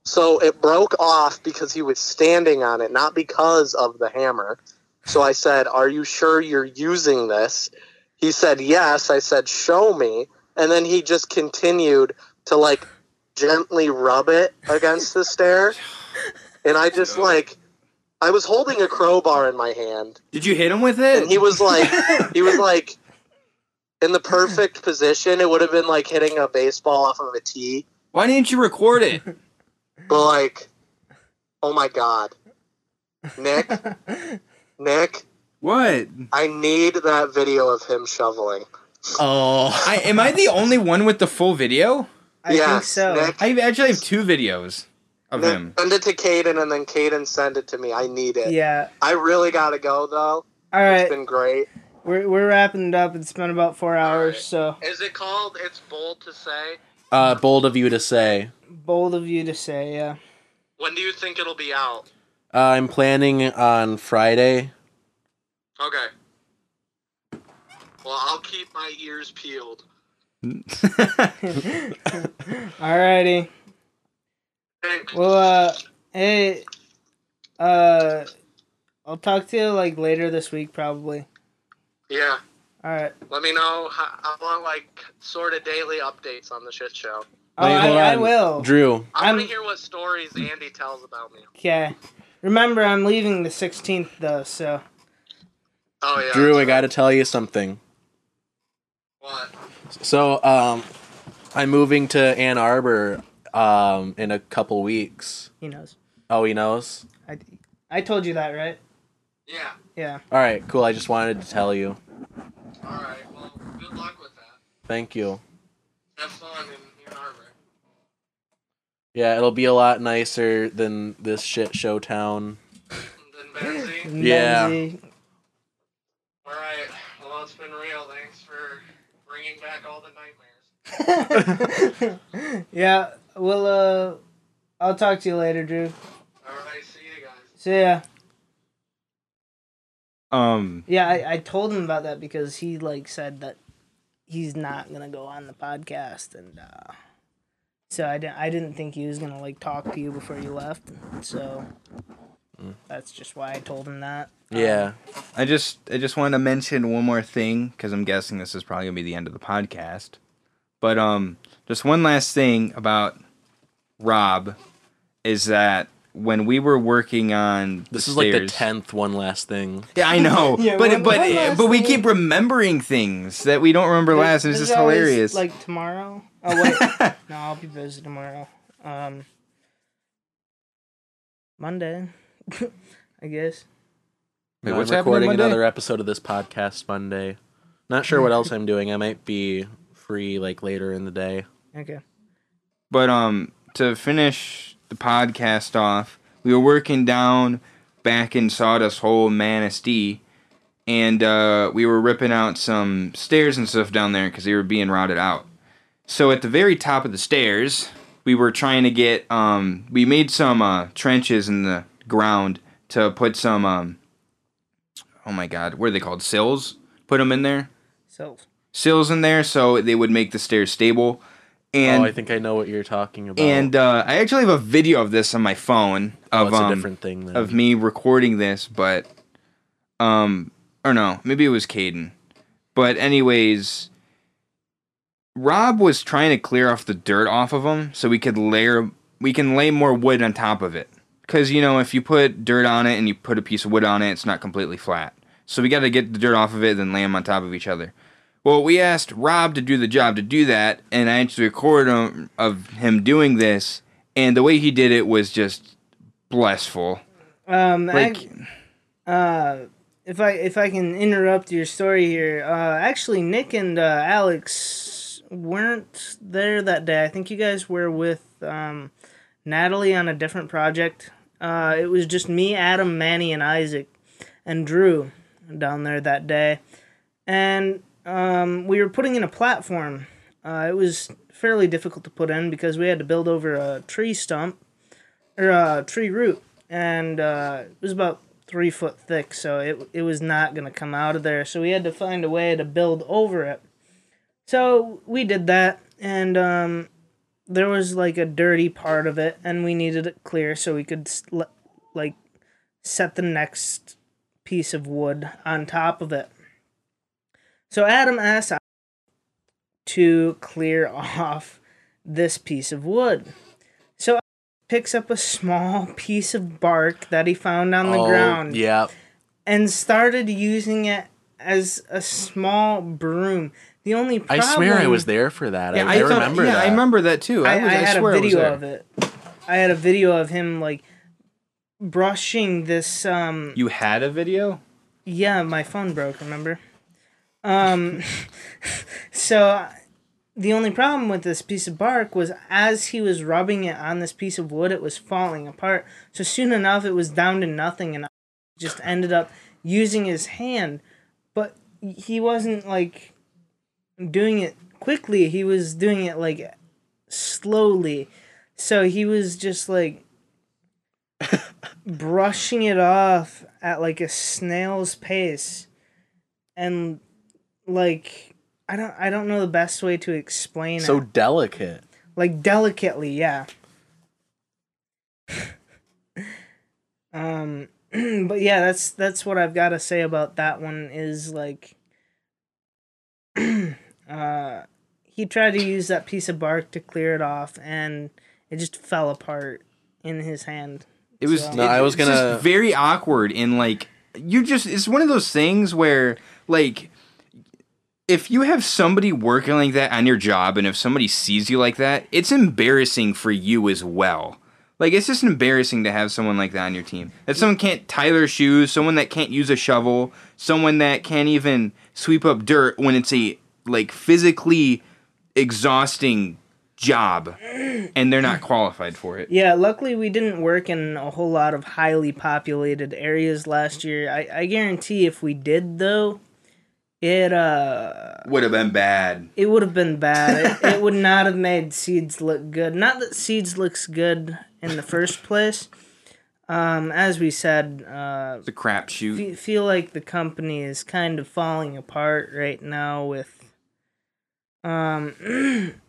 so it broke off because he was standing on it, not because of the hammer. So I said, Are you sure you're using this? He said, Yes. I said, Show me. And then he just continued to like gently rub it against the stair. And I just like, I was holding a crowbar in my hand. Did you hit him with it? And he was like, he was like, in the perfect position. It would have been like hitting a baseball off of a tee. Why didn't you record it? But like, oh my god, Nick, Nick, What? I need that video of him shoveling. Oh, I am I the only one with the full video? I think so. Nick. I actually have two videos of Nick, him. Send it to Caden, and then Caden send it to me. I need it. Yeah. I really gotta go though. All It's right. been great. We're we're wrapping it up. It's been about four hours, so Is it called? It's bold to say. uh, bold of you to say. bold of you to say. Yeah. When do you think it'll be out? Uh, I'm planning on Friday. Okay. Well, I'll keep my ears peeled. Alrighty. Thanks. Well, uh, hey, uh, I'll talk to you like later this week, probably. yeah. All right. Let me know. How, I want like sort of daily updates on the shit show. Oh, Wait, I, I will. Drew, I I'm- want to hear what stories Andy tells about me. Okay. Remember, I'm leaving the 16th though, so Oh yeah. Drew, I got to tell you something. What? So, um, I'm moving to Ann Arbor um, in a couple weeks. He knows. Oh, he knows. I, I told you that, right? Yeah. Yeah. All right, cool. I just wanted to tell you. All right. Well, good luck with that. Thank you. Have fun in Ann Arbor. Yeah, it'll be a lot nicer than this shit show town. And then Benzie. Yeah. Benzie. All right. Well, it's been real. Thanks for bringing back all the nightmares. yeah. Well, uh, I'll talk to you later, Drew. All right. See you guys. See ya. Um, Yeah, I, I told him about that because he like said that he's not gonna go on the podcast, and uh, so I didn't I didn't think he was gonna like talk to you before you left. So that's just why I told him that. Yeah. I just I just wanted to mention one more thing because I'm guessing this is probably gonna be the end of the podcast. But um, just one last thing about Rob is that when we were working on This the is like the tenth one last thing. Yeah, I know, Yeah, but one- but one last but we thing. keep remembering things that we don't remember last, and it's just hilarious. Like tomorrow. Oh wait, no, I'll be busy tomorrow. Um, Monday, I guess. Wait, I'm what's happening recording another episode of this podcast Monday. Not sure what else I'm doing. I might be free like later in the day. Okay. But um, to finish the podcast off, we were working down back in Sawdust Hole, Manistee, and uh, we were ripping out some stairs and stuff down there because they were being rotted out. So at the very top of the stairs, we were trying to get um, we made some uh, trenches in the ground to put some um, oh my god, what are they called? Sills. Put them in there. So Sills in there so they would make the stairs stable. And oh, I think I know what you're talking about. and uh, I actually have a video of this on my phone oh, of a um, different thing then. of me recording this, but um, or no, maybe it was Caden. But anyways, Rob was trying to clear off the dirt off of them so we could layer we can lay more wood on top of it. Cause you know if you put dirt on it and you put a piece of wood on it, it's not completely flat. So we got to get the dirt off of it, then lay them on top of each other. Well, we asked Rob to do the job to do that, and I actually recorded him, of him doing this, and the way he did it was just blissful. um, Like, I, uh, if I if I can interrupt your story here, uh, actually Nick and uh, Alex weren't there that day. I think you guys were with um, Natalie on a different project. Uh, it was just me, Adam, Manny, and Isaac, and Drew down there that day, and um, we were putting in a platform. Uh, it was fairly difficult to put in because we had to build over a tree stump or a tree root, and uh, it was about three foot thick, so it it was not gonna come out of there. So we had to find a way to build over it. So we did that, and um, there was like a dirty part of it, and we needed it clear so we could like set the next piece of wood on top of it. So Adam asked to clear off this piece of wood. So picks up a small piece of bark that he found on the oh, ground Yeah. and started using it as a small broom. The only I swear I was there for that. yeah, I, I thought- remember yeah, that. I remember that too. I, I, was, I I, had swear a I video there. of it. I had a video of him like brushing this um You had a video? yeah, my phone broke, remember? Um so the only problem with this piece of bark was as he was rubbing it on this piece of wood, it was falling apart. So soon enough it was down to nothing and I just ended up using his hand. But he wasn't like doing it quickly, he was doing it like slowly. So he was just like brushing it off at like a snail's pace and like I don't I don't know the best way to explain so it. delicate. Like delicately, yeah. um but yeah, that's that's what I've got to say about that one is like uh he tried to use that piece of bark to clear it off and it just fell apart in his hand. It was. So- No, it- I was it's just gonna- very awkward and like you just. It's one of those things where like if you have somebody working like that on your job and if somebody sees you like that, it's embarrassing for you as well. Like it's just embarrassing to have someone like that on your team. That someone can't tie their shoes, someone that can't use a shovel, someone that can't even sweep up dirt when it's a like physically exhausting job and they're not qualified for it. Yeah, luckily we didn't work in a whole lot of highly populated areas last year. I, I guarantee if we did though, it uh Would have been bad. it would have been bad. it, it would not have made seeds look good. Not that seeds looks good in the first place. Um, as we said, uh, a crapshoot. fe- feel like the company is kind of falling apart right now with um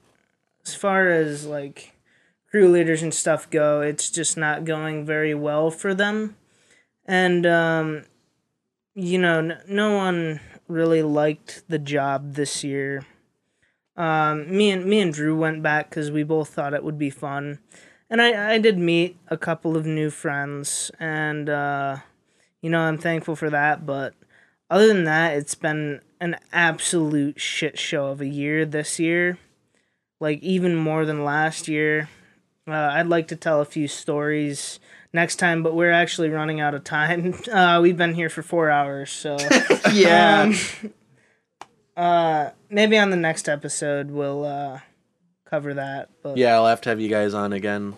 as far as like crew leaders and stuff go it's just not going very well for them and um you know n- no one really liked the job this year um me and me and Drew went back cuz we both thought it would be fun and I I did meet a couple of new friends and uh you know, I'm thankful for that. But other than that, it's been an absolute shit show of a year this year. Like, even more than last year. Uh, I'd like to tell a few stories next time, but we're actually running out of time. Uh, we've been here for four hours, so. yeah. Um, uh, maybe on the next episode we'll uh, cover that. But Yeah, I'll have to have you guys on again.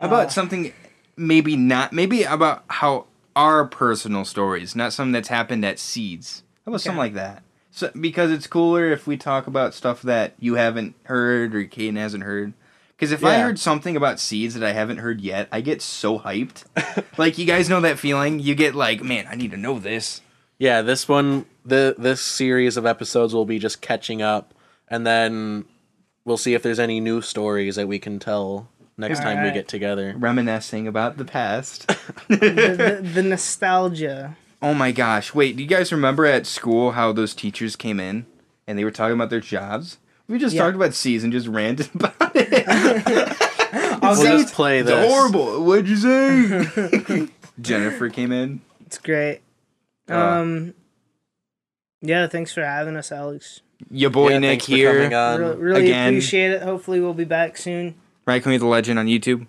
How about Uh, something maybe not maybe about how our personal stories, not something that's happened at Seeds. How about something like that? So, because it's cooler if we talk about stuff that you haven't heard or Caden hasn't heard. Because if I heard something about Seeds that I haven't heard yet, I get so hyped. like you guys know that feeling. You get like, man, I need to know this. Yeah, this one, the this series of episodes will be just catching up, and then we'll see if there's any new stories that we can tell next time we get together. Reminiscing about the past. the, the, the nostalgia. Oh my gosh. Wait, do you guys remember at school how those teachers came in and they were talking about their jobs? We just Yeah. talked about Seeds and just ranted about it. I'll We'll just play it's this. horrible. What'd you say? Jennifer came in. It's great. Uh, Um, yeah, thanks for having us, Alex. Your boy Yeah, Nick thanks for coming here. Re- really again. appreciate it. Hopefully, we'll be back soon. Right, can we the legend on YouTube?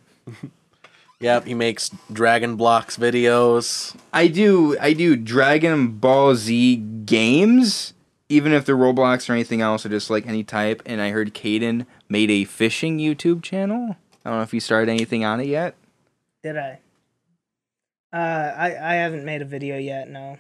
Yep, he makes Dragon Blox videos. I do. I do Dragon Ball Z games, even if they're Roblox or anything else, or just like any type. And I heard Caden made a fishing YouTube channel. I don't know if you started anything on it yet. Did I? Uh, I I haven't made a video yet. No.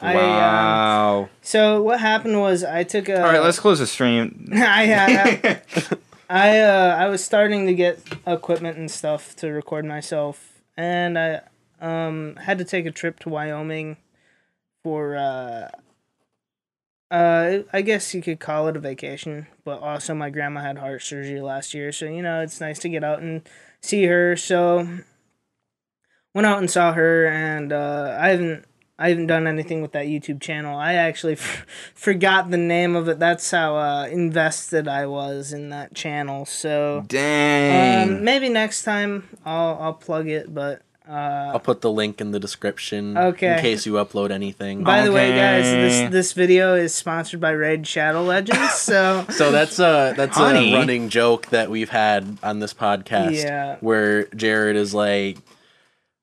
I, um, Wow. So what happened was I took a. All right, let's close the stream. I, I, I uh I was starting to get equipment and stuff to record myself, and I um had to take a trip to Wyoming for uh uh I guess you could call it a vacation, but also my grandma had heart surgery last year, so you know it's nice to get out and see her. So went out and saw her, and uh, I haven't. I haven't done anything with that YouTube channel. I actually f- forgot the name of it. That's how uh, invested I was in that channel. So Dang. um, maybe next time I'll I'll plug it. But uh, I'll put the link in the description Okay. in case you upload anything. by the way, guys, this this video is sponsored by Raid Shadow Legends. So So that's a that's Honey. a running joke that we've had on this podcast. Yeah. Where Jared is like,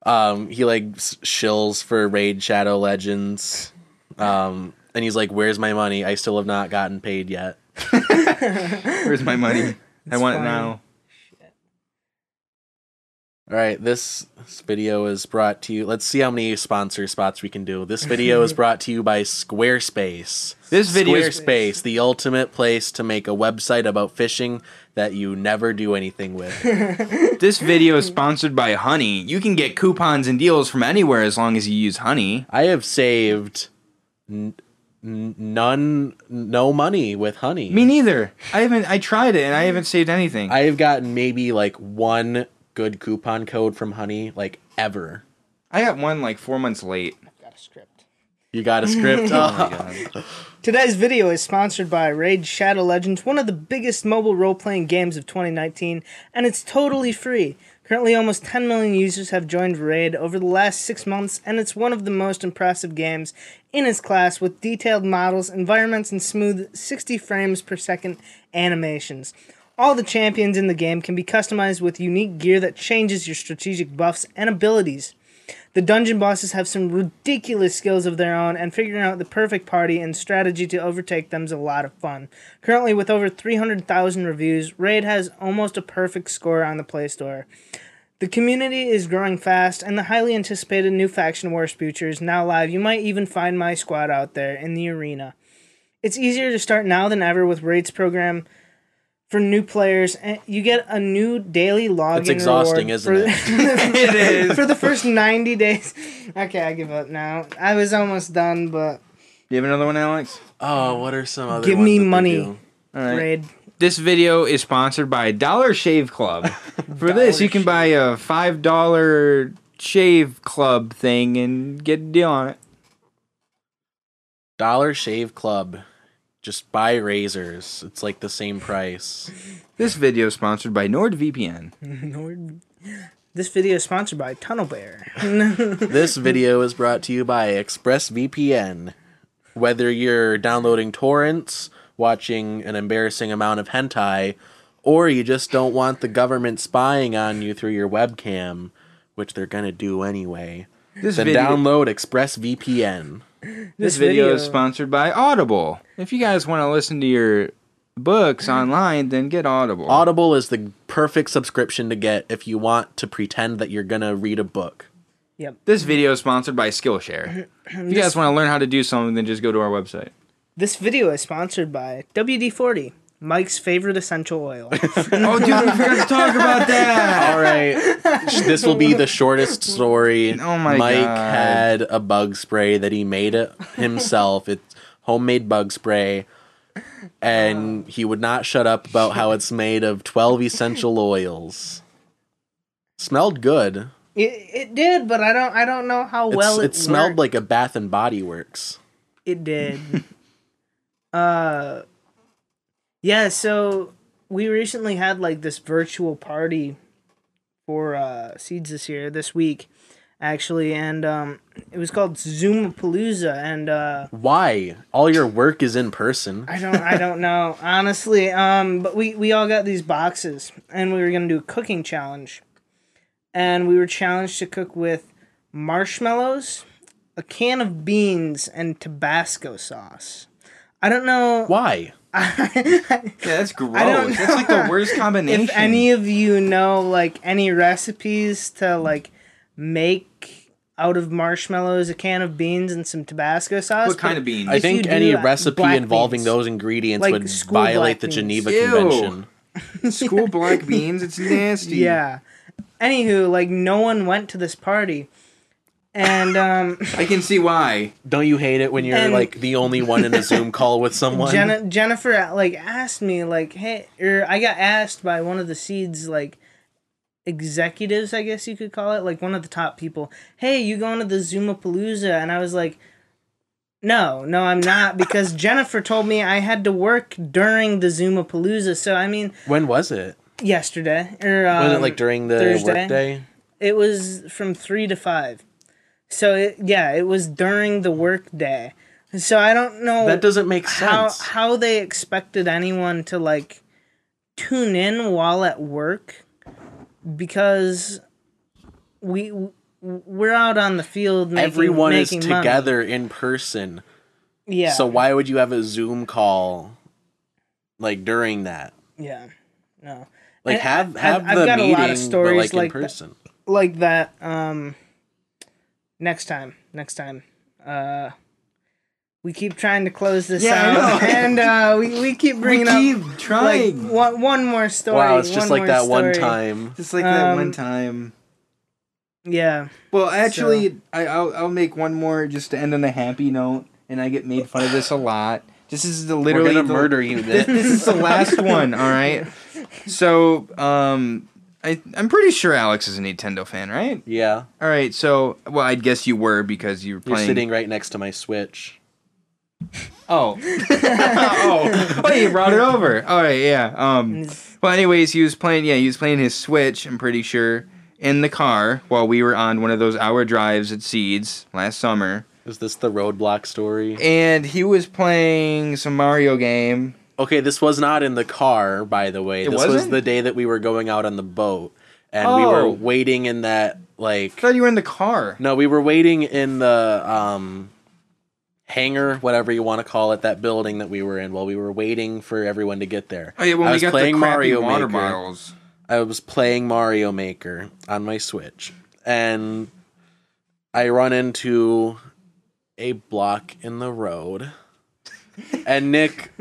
um, he like shills for Raid Shadow Legends, um, and he's like, "Where's my money? I still have not gotten paid yet." Where's my money? I want funny. it now. All right, this, this video is brought to you. Let's see how many sponsor spots we can do. This video is brought to you by Squarespace. This video is Squarespace, the ultimate place to make a website about fishing that you never do anything with. this video is sponsored by Honey. You can get coupons and deals from anywhere as long as you use Honey. I have saved n- n- none, no money with honey. Me neither. I haven't. I tried it and I haven't saved anything. I have gotten maybe like one good coupon code from honey, like ever. I got one like four months late. got a script. You got a script? Oh my god. Today's video is sponsored by Raid Shadow Legends, one of the biggest mobile role playing games of 2019, and it's totally free. Currently, almost 10 million users have joined Raid over the last six months, and it's one of the most impressive games in its class with detailed models, environments, and smooth 60 frames per second animations. All the champions in the game can be customized with unique gear that changes your strategic buffs and abilities. The dungeon bosses have some ridiculous skills of their own, and figuring out the perfect party and strategy to overtake them is a lot of fun. Currently, with over 300,000 reviews, Raid has almost a perfect score on the Play Store. The community is growing fast, and the highly anticipated new Faction Wars future is now live. You might even find my squad out there in the arena. It's easier to start now than ever with Raid's program for new players, and you get a new daily login. It's exhausting, isn't for, it? It is. for the first ninety days. Okay, I give up now. I was almost done, but Do you have another one, Alex? Oh, what are some other Give ones me that money. All right. Raid. This video is sponsored by Dollar Shave Club. For this, you can buy a five dollar shave club thing and get a deal on it. Dollar Shave Club. Just buy razors. It's like the same price. This video is sponsored by NordVPN. Nord. This video is sponsored by Tunnel Bear. This video is brought to you by ExpressVPN. Whether you're downloading torrents, watching an embarrassing amount of hentai, or you just don't want the government spying on you through your webcam, which they're gonna do anyway, This then video, download ExpressVPN. This this video video- is sponsored by Audible. If you guys want to listen to your books mm-hmm. online, then get Audible. Audible is the perfect subscription to get if you want to pretend that you're gonna read a book. yep. This video is sponsored by Skillshare. If you guys want to learn how to do something, then just go to our website. This video is sponsored by WD 40, Mike's favorite essential oil. oh, dude, we forgot to talk about that. All right, this will be the shortest story. Oh my Mike God. had a bug spray that he made it himself. it's homemade bug spray, and he would not shut up about how it's made of twelve essential oils. Smelled good. it, it did, but I don't I don't know how It's- well it, it, smelled worked. like a Bath and Body Works. It did. uh Yeah, so we recently had like this virtual party for uh Seeds this year, this week actually, and um it was called Zoomapalooza and uh Why? All your work is in person. I don't I don't know, honestly. Um but we we all got these boxes and we were going to do a cooking challenge. And we were challenged to cook with marshmallows, a can of beans and Tabasco sauce. I don't know Why? Yeah, that's gross. That's like the worst combination. if any of you know like any recipes to like make out of marshmallows, a can of beans, and some Tabasco sauce. what kind of beans? I think any that, recipe involving beans. those ingredients Like would violate the black Geneva. Ew. Convention. School black beans. It's nasty. Yeah. Anywho, like no one went to this party, and um, I can see why. Don't you hate it when you're And- like the only one in a Zoom call with someone? Jen- Jennifer like asked me like, hey, or I got asked by one of the seeds like executives, I guess you could call it, like one of the top people. Hey, you going to the Zoomapalooza? And I was like, no, no, I'm not because Jennifer told me I had to work during the Zoomapalooza. So I mean, when was it? yesterday or um, Was it like during the Thursday? workday? It was from three to five. So it, yeah, it was during the work day. So I don't know That doesn't make sense. how how they expected anyone to like tune in while at work because we we're out on the field making, Everyone is making money. together in person. Yeah. So why would you have a Zoom call like during that? yeah. No. Like And have I've- have I've the got a meeting, lot of but stories like, like in that. person. like that um next time next time uh we keep trying to close this Yeah, out know. and uh we, we keep bringing keep up trying. like one, one more story Wow, it's just one like more that one time. Just like that Um, one time. yeah Well, actually, I, I'll I'll make one more just to end on a happy note, and I get made fun of this a lot. This is the We're literally gonna the- murder you. This, this is the last one. All right. So, um, I, I'm pretty sure Alex is a Nintendo fan, right? Yeah, All right, so well, I guess you were because you were you're playing. sitting right next to my Switch. Oh. oh. Oh, you brought it over. All right, yeah. Um. Well, anyways, he was playing. Yeah, he was playing his Switch. I'm pretty sure in the car while we were on one of those hour drives at Seeds last summer, Is this the roadblock story? and he was playing some Mario game. Okay, this was not in the car, by the way. It this was wasn't? the day that we were going out on the boat, and we were Oh. waiting in that I like. thought you were in the car. No, we were waiting in the um hangar, whatever you want to call it, that building that we were in, while we were waiting for everyone to get there. Oh yeah, when I we was got playing the Mario water Maker. bottles. I was playing Mario Maker on my Switch, and I run into a block in the road, and Nick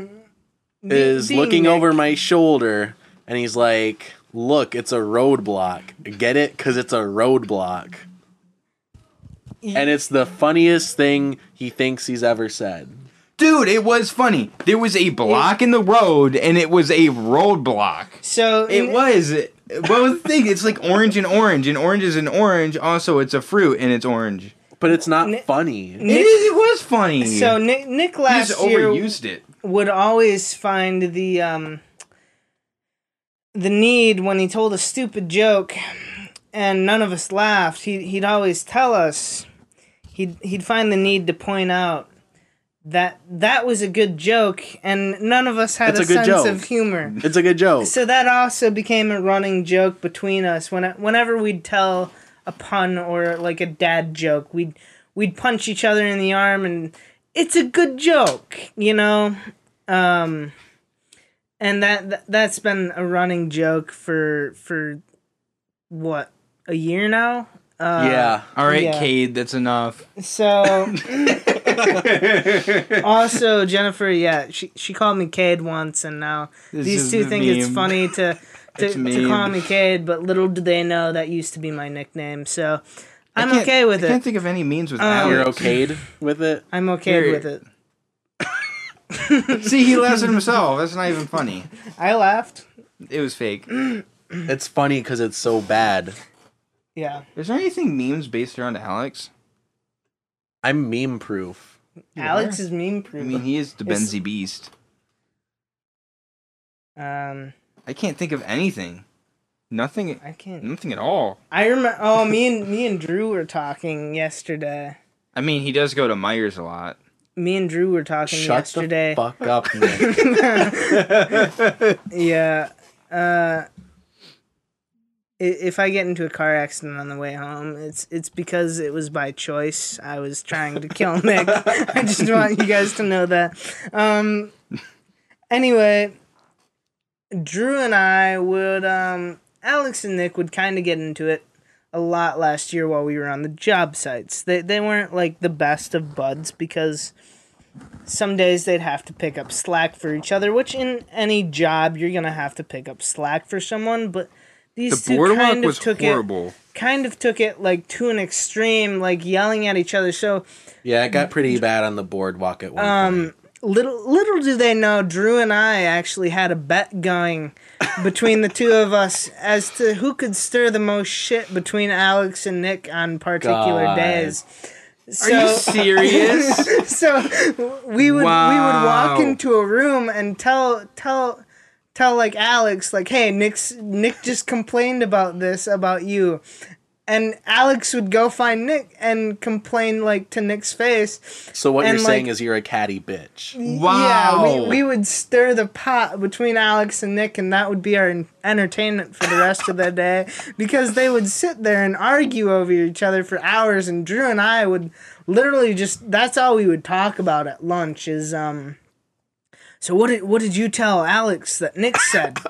is being looking Nick. over my shoulder, and he's like, "Look, it's a roadblock. Get it? Cause it's a roadblock." And it's the funniest thing he thinks he's ever said. Dude, it was funny. There was a block in the road, and it was a roadblock. So It was. What was the thing? It's like orange and orange, and orange is an orange. Also, it's a fruit, and it's orange. But it's not Nick- funny. It, Nick- is, it was funny. So Nick, Nick he last just year overused it. Would always find the um the need when he told a stupid joke and none of us laughed. He he'd always tell us he'd he'd find the need to point out that that was a good joke and none of us had It's a, a good sense joke. of humor. It's a good joke. So that also became a running joke between us. When whenever we'd tell a pun or like a dad joke, we'd we'd punch each other in the arm, and it's a good joke, you know. Um, and that, that that's been a running joke for for what a year now. Uh, yeah. All right, yeah. Cade, that's enough. So also Jennifer, yeah, she she called me Cade once, and now This these two the think it's funny to to, a to call me Cade, but little do they know that used to be my nickname. So I I'm okay with it. I can't think of any memes with Um, Alex. You're okayed with it? I'm okay with it. See, he laughs at himself. That's not even funny. I laughed. It was fake. It's funny because it's so bad. Yeah, Is there anything memes based around Alex? I'm meme proof. Alex is meme proof. I proof. mean, he is the It's- Benzie Beast. um, I can't think of anything. Nothing. I can't. Nothing at all. I remember. Oh, me and me and Drew were talking yesterday. I mean, he does go to Meijer's a lot. Me and Drew were talking Shut yesterday. the fuck up, Nick. Yeah. Uh, if I get into a car accident on the way home, it's it's because it was by choice. I was trying to kill Nick. I just want you guys to know that. Um. Anyway, Drew and I would um Alex and Nick would kind of get into it a lot last year while we were on the job sites. They they weren't like the best of buds because some days they'd have to pick up slack for each other, which in any job you're gonna have to pick up slack for someone. But these The two kind of was took horrible. it kind of took it like to an extreme, like yelling at each other. So yeah, it got pretty bad on the boardwalk at one um, point. Little little do they know, Drew and I actually had a bet going between the two of us as to who could stir the most shit between Alex and Nick on particular God. days. Are you So- serious? so we would we would walk into a room and tell tell tell like Alex like hey Nick's Nick just complained about this about you and Alex would go find Nick and complain like to Nick's face. So what and, you're saying is you're a catty bitch. yeah we, we would stir the pot between Alex and Nick and that would be our entertainment for the rest of the day. Because they would sit there and argue over each other for hours and Drew and I would literally just that's all we would talk about at lunch is um so what did what did you tell Alex that Nick said?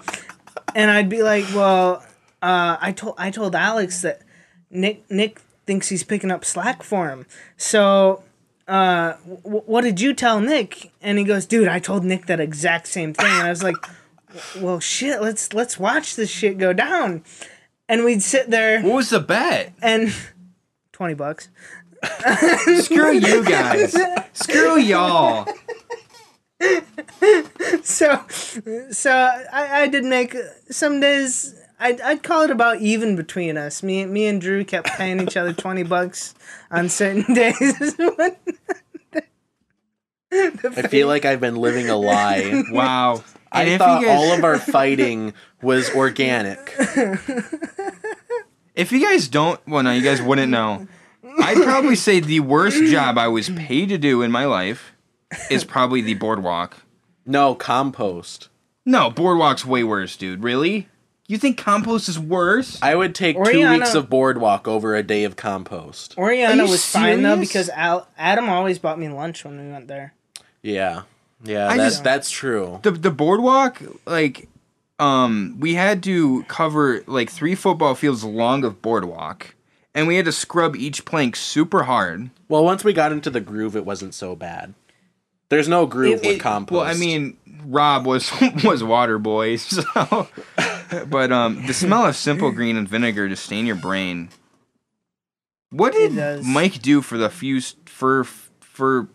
And I'd be like well uh, I told I told Alex that Nick Nick thinks he's picking up slack for him so uh, w- what did you tell Nick? And he goes, dude, I told Nick that exact same thing. And I was like, well, shit, let's let's watch this shit go down. And we'd sit there what was the bet? and twenty bucks. Screw you guys. Screw y'all. So, so I, I did make some days. I'd, I'd call it about even between us. Me, me and Drew kept paying each other 20 bucks on certain days. I feel like I've been living a lie. Wow. I And if thought guys- all of our fighting was organic. If you guys don't, well, no, you guys wouldn't know. I'd probably say the worst job I was paid to do in my life is probably the boardwalk. No, compost. No, boardwalk's way worse, dude. Really? You think compost is worse? I would take two weeks of boardwalk over a day of compost. Oriana you was fine though because Al, Adam always bought me lunch when we went there. Yeah. Yeah, I that's just- that's true. the the boardwalk, like, um, we had to cover like three football fields long of boardwalk, and we had to scrub each plank super hard. Well, once we got into the groove, it wasn't so bad. There's no groove It- with it- compost. Well, I mean, Rob was was water boy, so. but um, the smell of simple green and vinegar just stain your brain. What did. Mike do for the few for for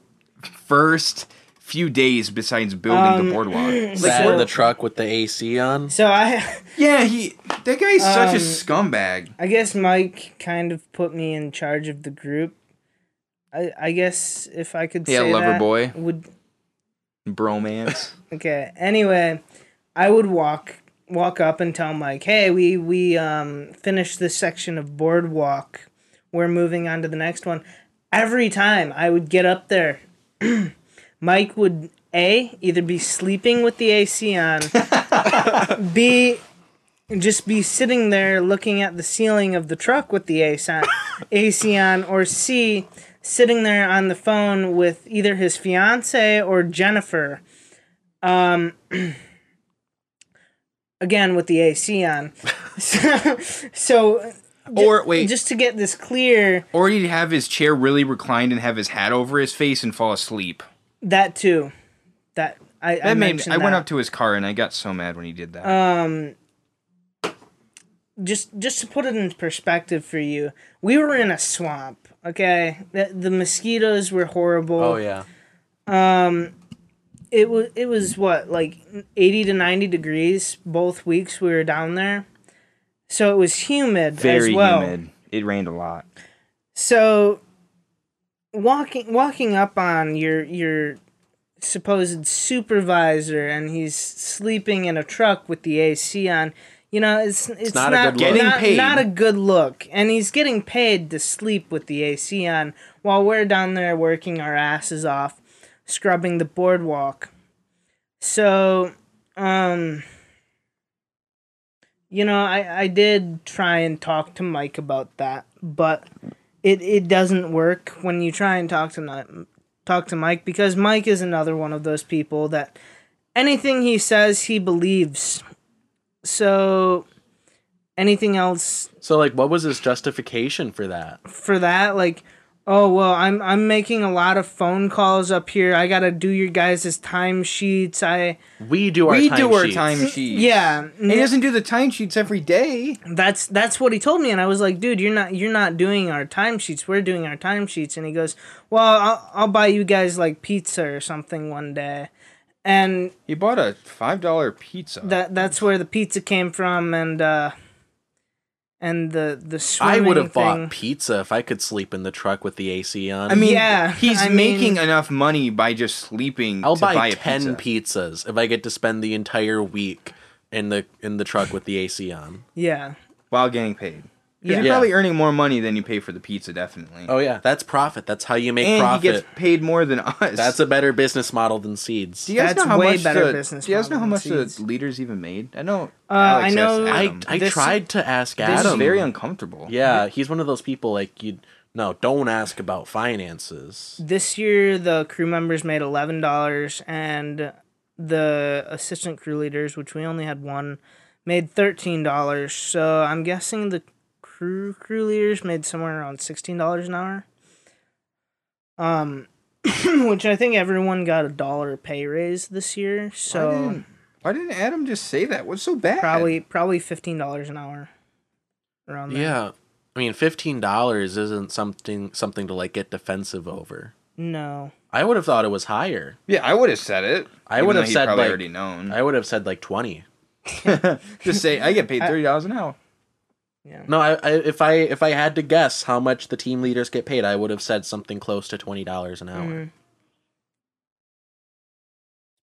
first few days besides building Um, the boardwalk? sat in the truck with the AC on. So I, Yeah, he that guy's such a Um, scumbag. I guess Mike kind of put me in charge of the group. I, I guess if I could Yeah, say lover that, boy. would Bromance. Okay. Anyway, I would walk walk up and tell Mike, "Hey, we we um finished this section of boardwalk. We're moving on to the next one." Every time I would get up there, Mike would a either be sleeping with the AC on, b just be sitting there looking at the ceiling of the truck with the AC on, AC on or c sitting there on the phone with either his fiance or Jennifer um, again with the AC on. so, so Or wait, just to get this clear, or he'd have his chair really reclined and have his hat over his face and fall asleep. that too, that I I That made mentioned I went that. up to his car and I got so mad when he did that. um just just to put it in perspective for you we were in a swamp okay the, the mosquitoes were horrible Oh yeah. um it was it was what like 80 to 90 degrees both weeks we were down there so it was humid Very as well humid. It rained a lot. so walking walking up on your your supposed supervisor and he's sleeping in a truck with the AC on you know it's it's, not not, a good. Getting not, paid. not a good look and he's getting paid to sleep with the AC on while we're down there working our asses off scrubbing the boardwalk so um you know I I did try and talk to Mike about that but it it doesn't work when you try and talk to talk to Mike because Mike is another one of those people that anything he says he believes. So anything else So like, what was his justification for that? for that like oh well I'm I'm making a lot of phone calls up here. I got to do your guys' time sheets. I We do our we time do our sheets. time sheets. yeah, He doesn't do the time sheets every day. that's that's what he told me and i was like dude you're not you're not doing our time sheets we're doing our time sheets and he goes well I'll, I'll buy you guys like pizza or something one day and He bought a five dollar pizza. that that's where the pizza came from and uh and the the I would have thing. bought pizza if I could sleep in the truck with the AC on. I mean, Yeah, he's I mean- making enough money by just sleeping. I'll to buy, buy, a ten pizza. pizzas if I get to spend the entire week in the in the truck with the AC on. yeah while getting paid. 'Cause Yeah. You're probably earning more money than you pay for the pizza, definitely. Oh yeah, that's profit. That's how you make and profit. he gets paid more than us. That's a better business model than seeds. Do you guys That's know how way much better the, business Do you guys know model how than much Seeds. the leaders even made? I know. Uh, Alex I know- asked I Adam. I This- tried to ask this Adam. is very uncomfortable. yeah, he's one of those people like you. No, don't ask about finances. this year the crew members made eleven dollars and the assistant crew leaders which we only had one made thirteen dollars so i'm guessing the crew crew leaders made somewhere around sixteen dollars an hour um which i think everyone got a dollar pay raise this year Why so didn't, why didn't Adam just say that? What's so bad? probably probably fifteen dollars an hour around there. Yeah, I mean, fifteen dollars isn't something something to like get defensive over. no I would have thought it was higher. Yeah, I would have said it. I would have said, probably like- already known. I would have said like twenty. Just say I get paid thirty dollars an hour. Yeah. No, I, I if I if I had to guess how much the team leaders get paid, I would have said something close to twenty dollars an hour. Mm.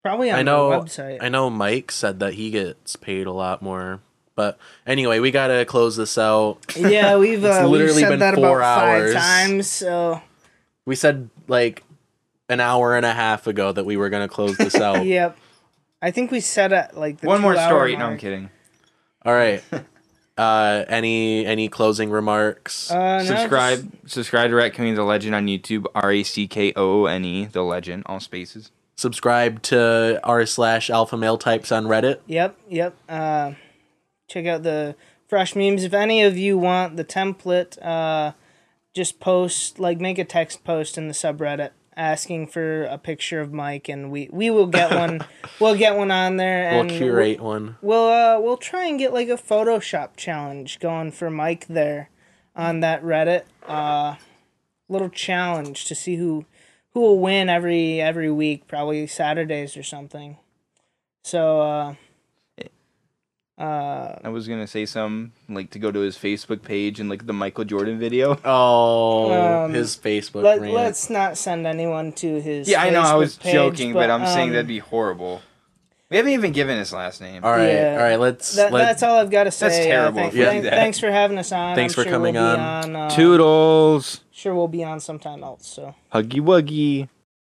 Probably on I know. the website. I know Mike said that he gets paid a lot more. But anyway, we gotta close this out. yeah, we've It's uh, we've literally said been that four about hours. five times. So We said like an hour and a half ago that we were gonna close this out. yep, I think we said it like the One more two-hour story. No, I'm kidding. All right. Uh, any any closing remarks? Uh, no, subscribe, subscribe to Raccoon the Legend on YouTube. R A C K O O N E the Legend, all spaces. Subscribe to r slash alpha male types on Reddit. yep, yep. Uh, check out the fresh memes. If any of you want the template, uh, just post like make a text post in the subreddit asking for a picture of Mike, and we we will get one. we'll get one on there, We'll and curate one. We'll uh we'll try and get like a Photoshop challenge going for Mike there on that Reddit. Uh little challenge to see who who will win every every week, probably Saturdays or something. So uh uh I was gonna say some like to go to his Facebook page and like the Michael Jordan video. Oh, Um, his Facebook let, rant. let's not send anyone to his Yeah, I know. I was page, joking, but, I'm saying um, that'd be horrible. We haven't even given his last name. All right, Yeah. all right. Let's. that, let, that's all I've got to say. That's terrible Uh, if thank- you do that. thanks for having us on. Thanks I'm for sure we'll coming on. uh, Toodles, Sure, we'll be on sometime else. So. huggy wuggy.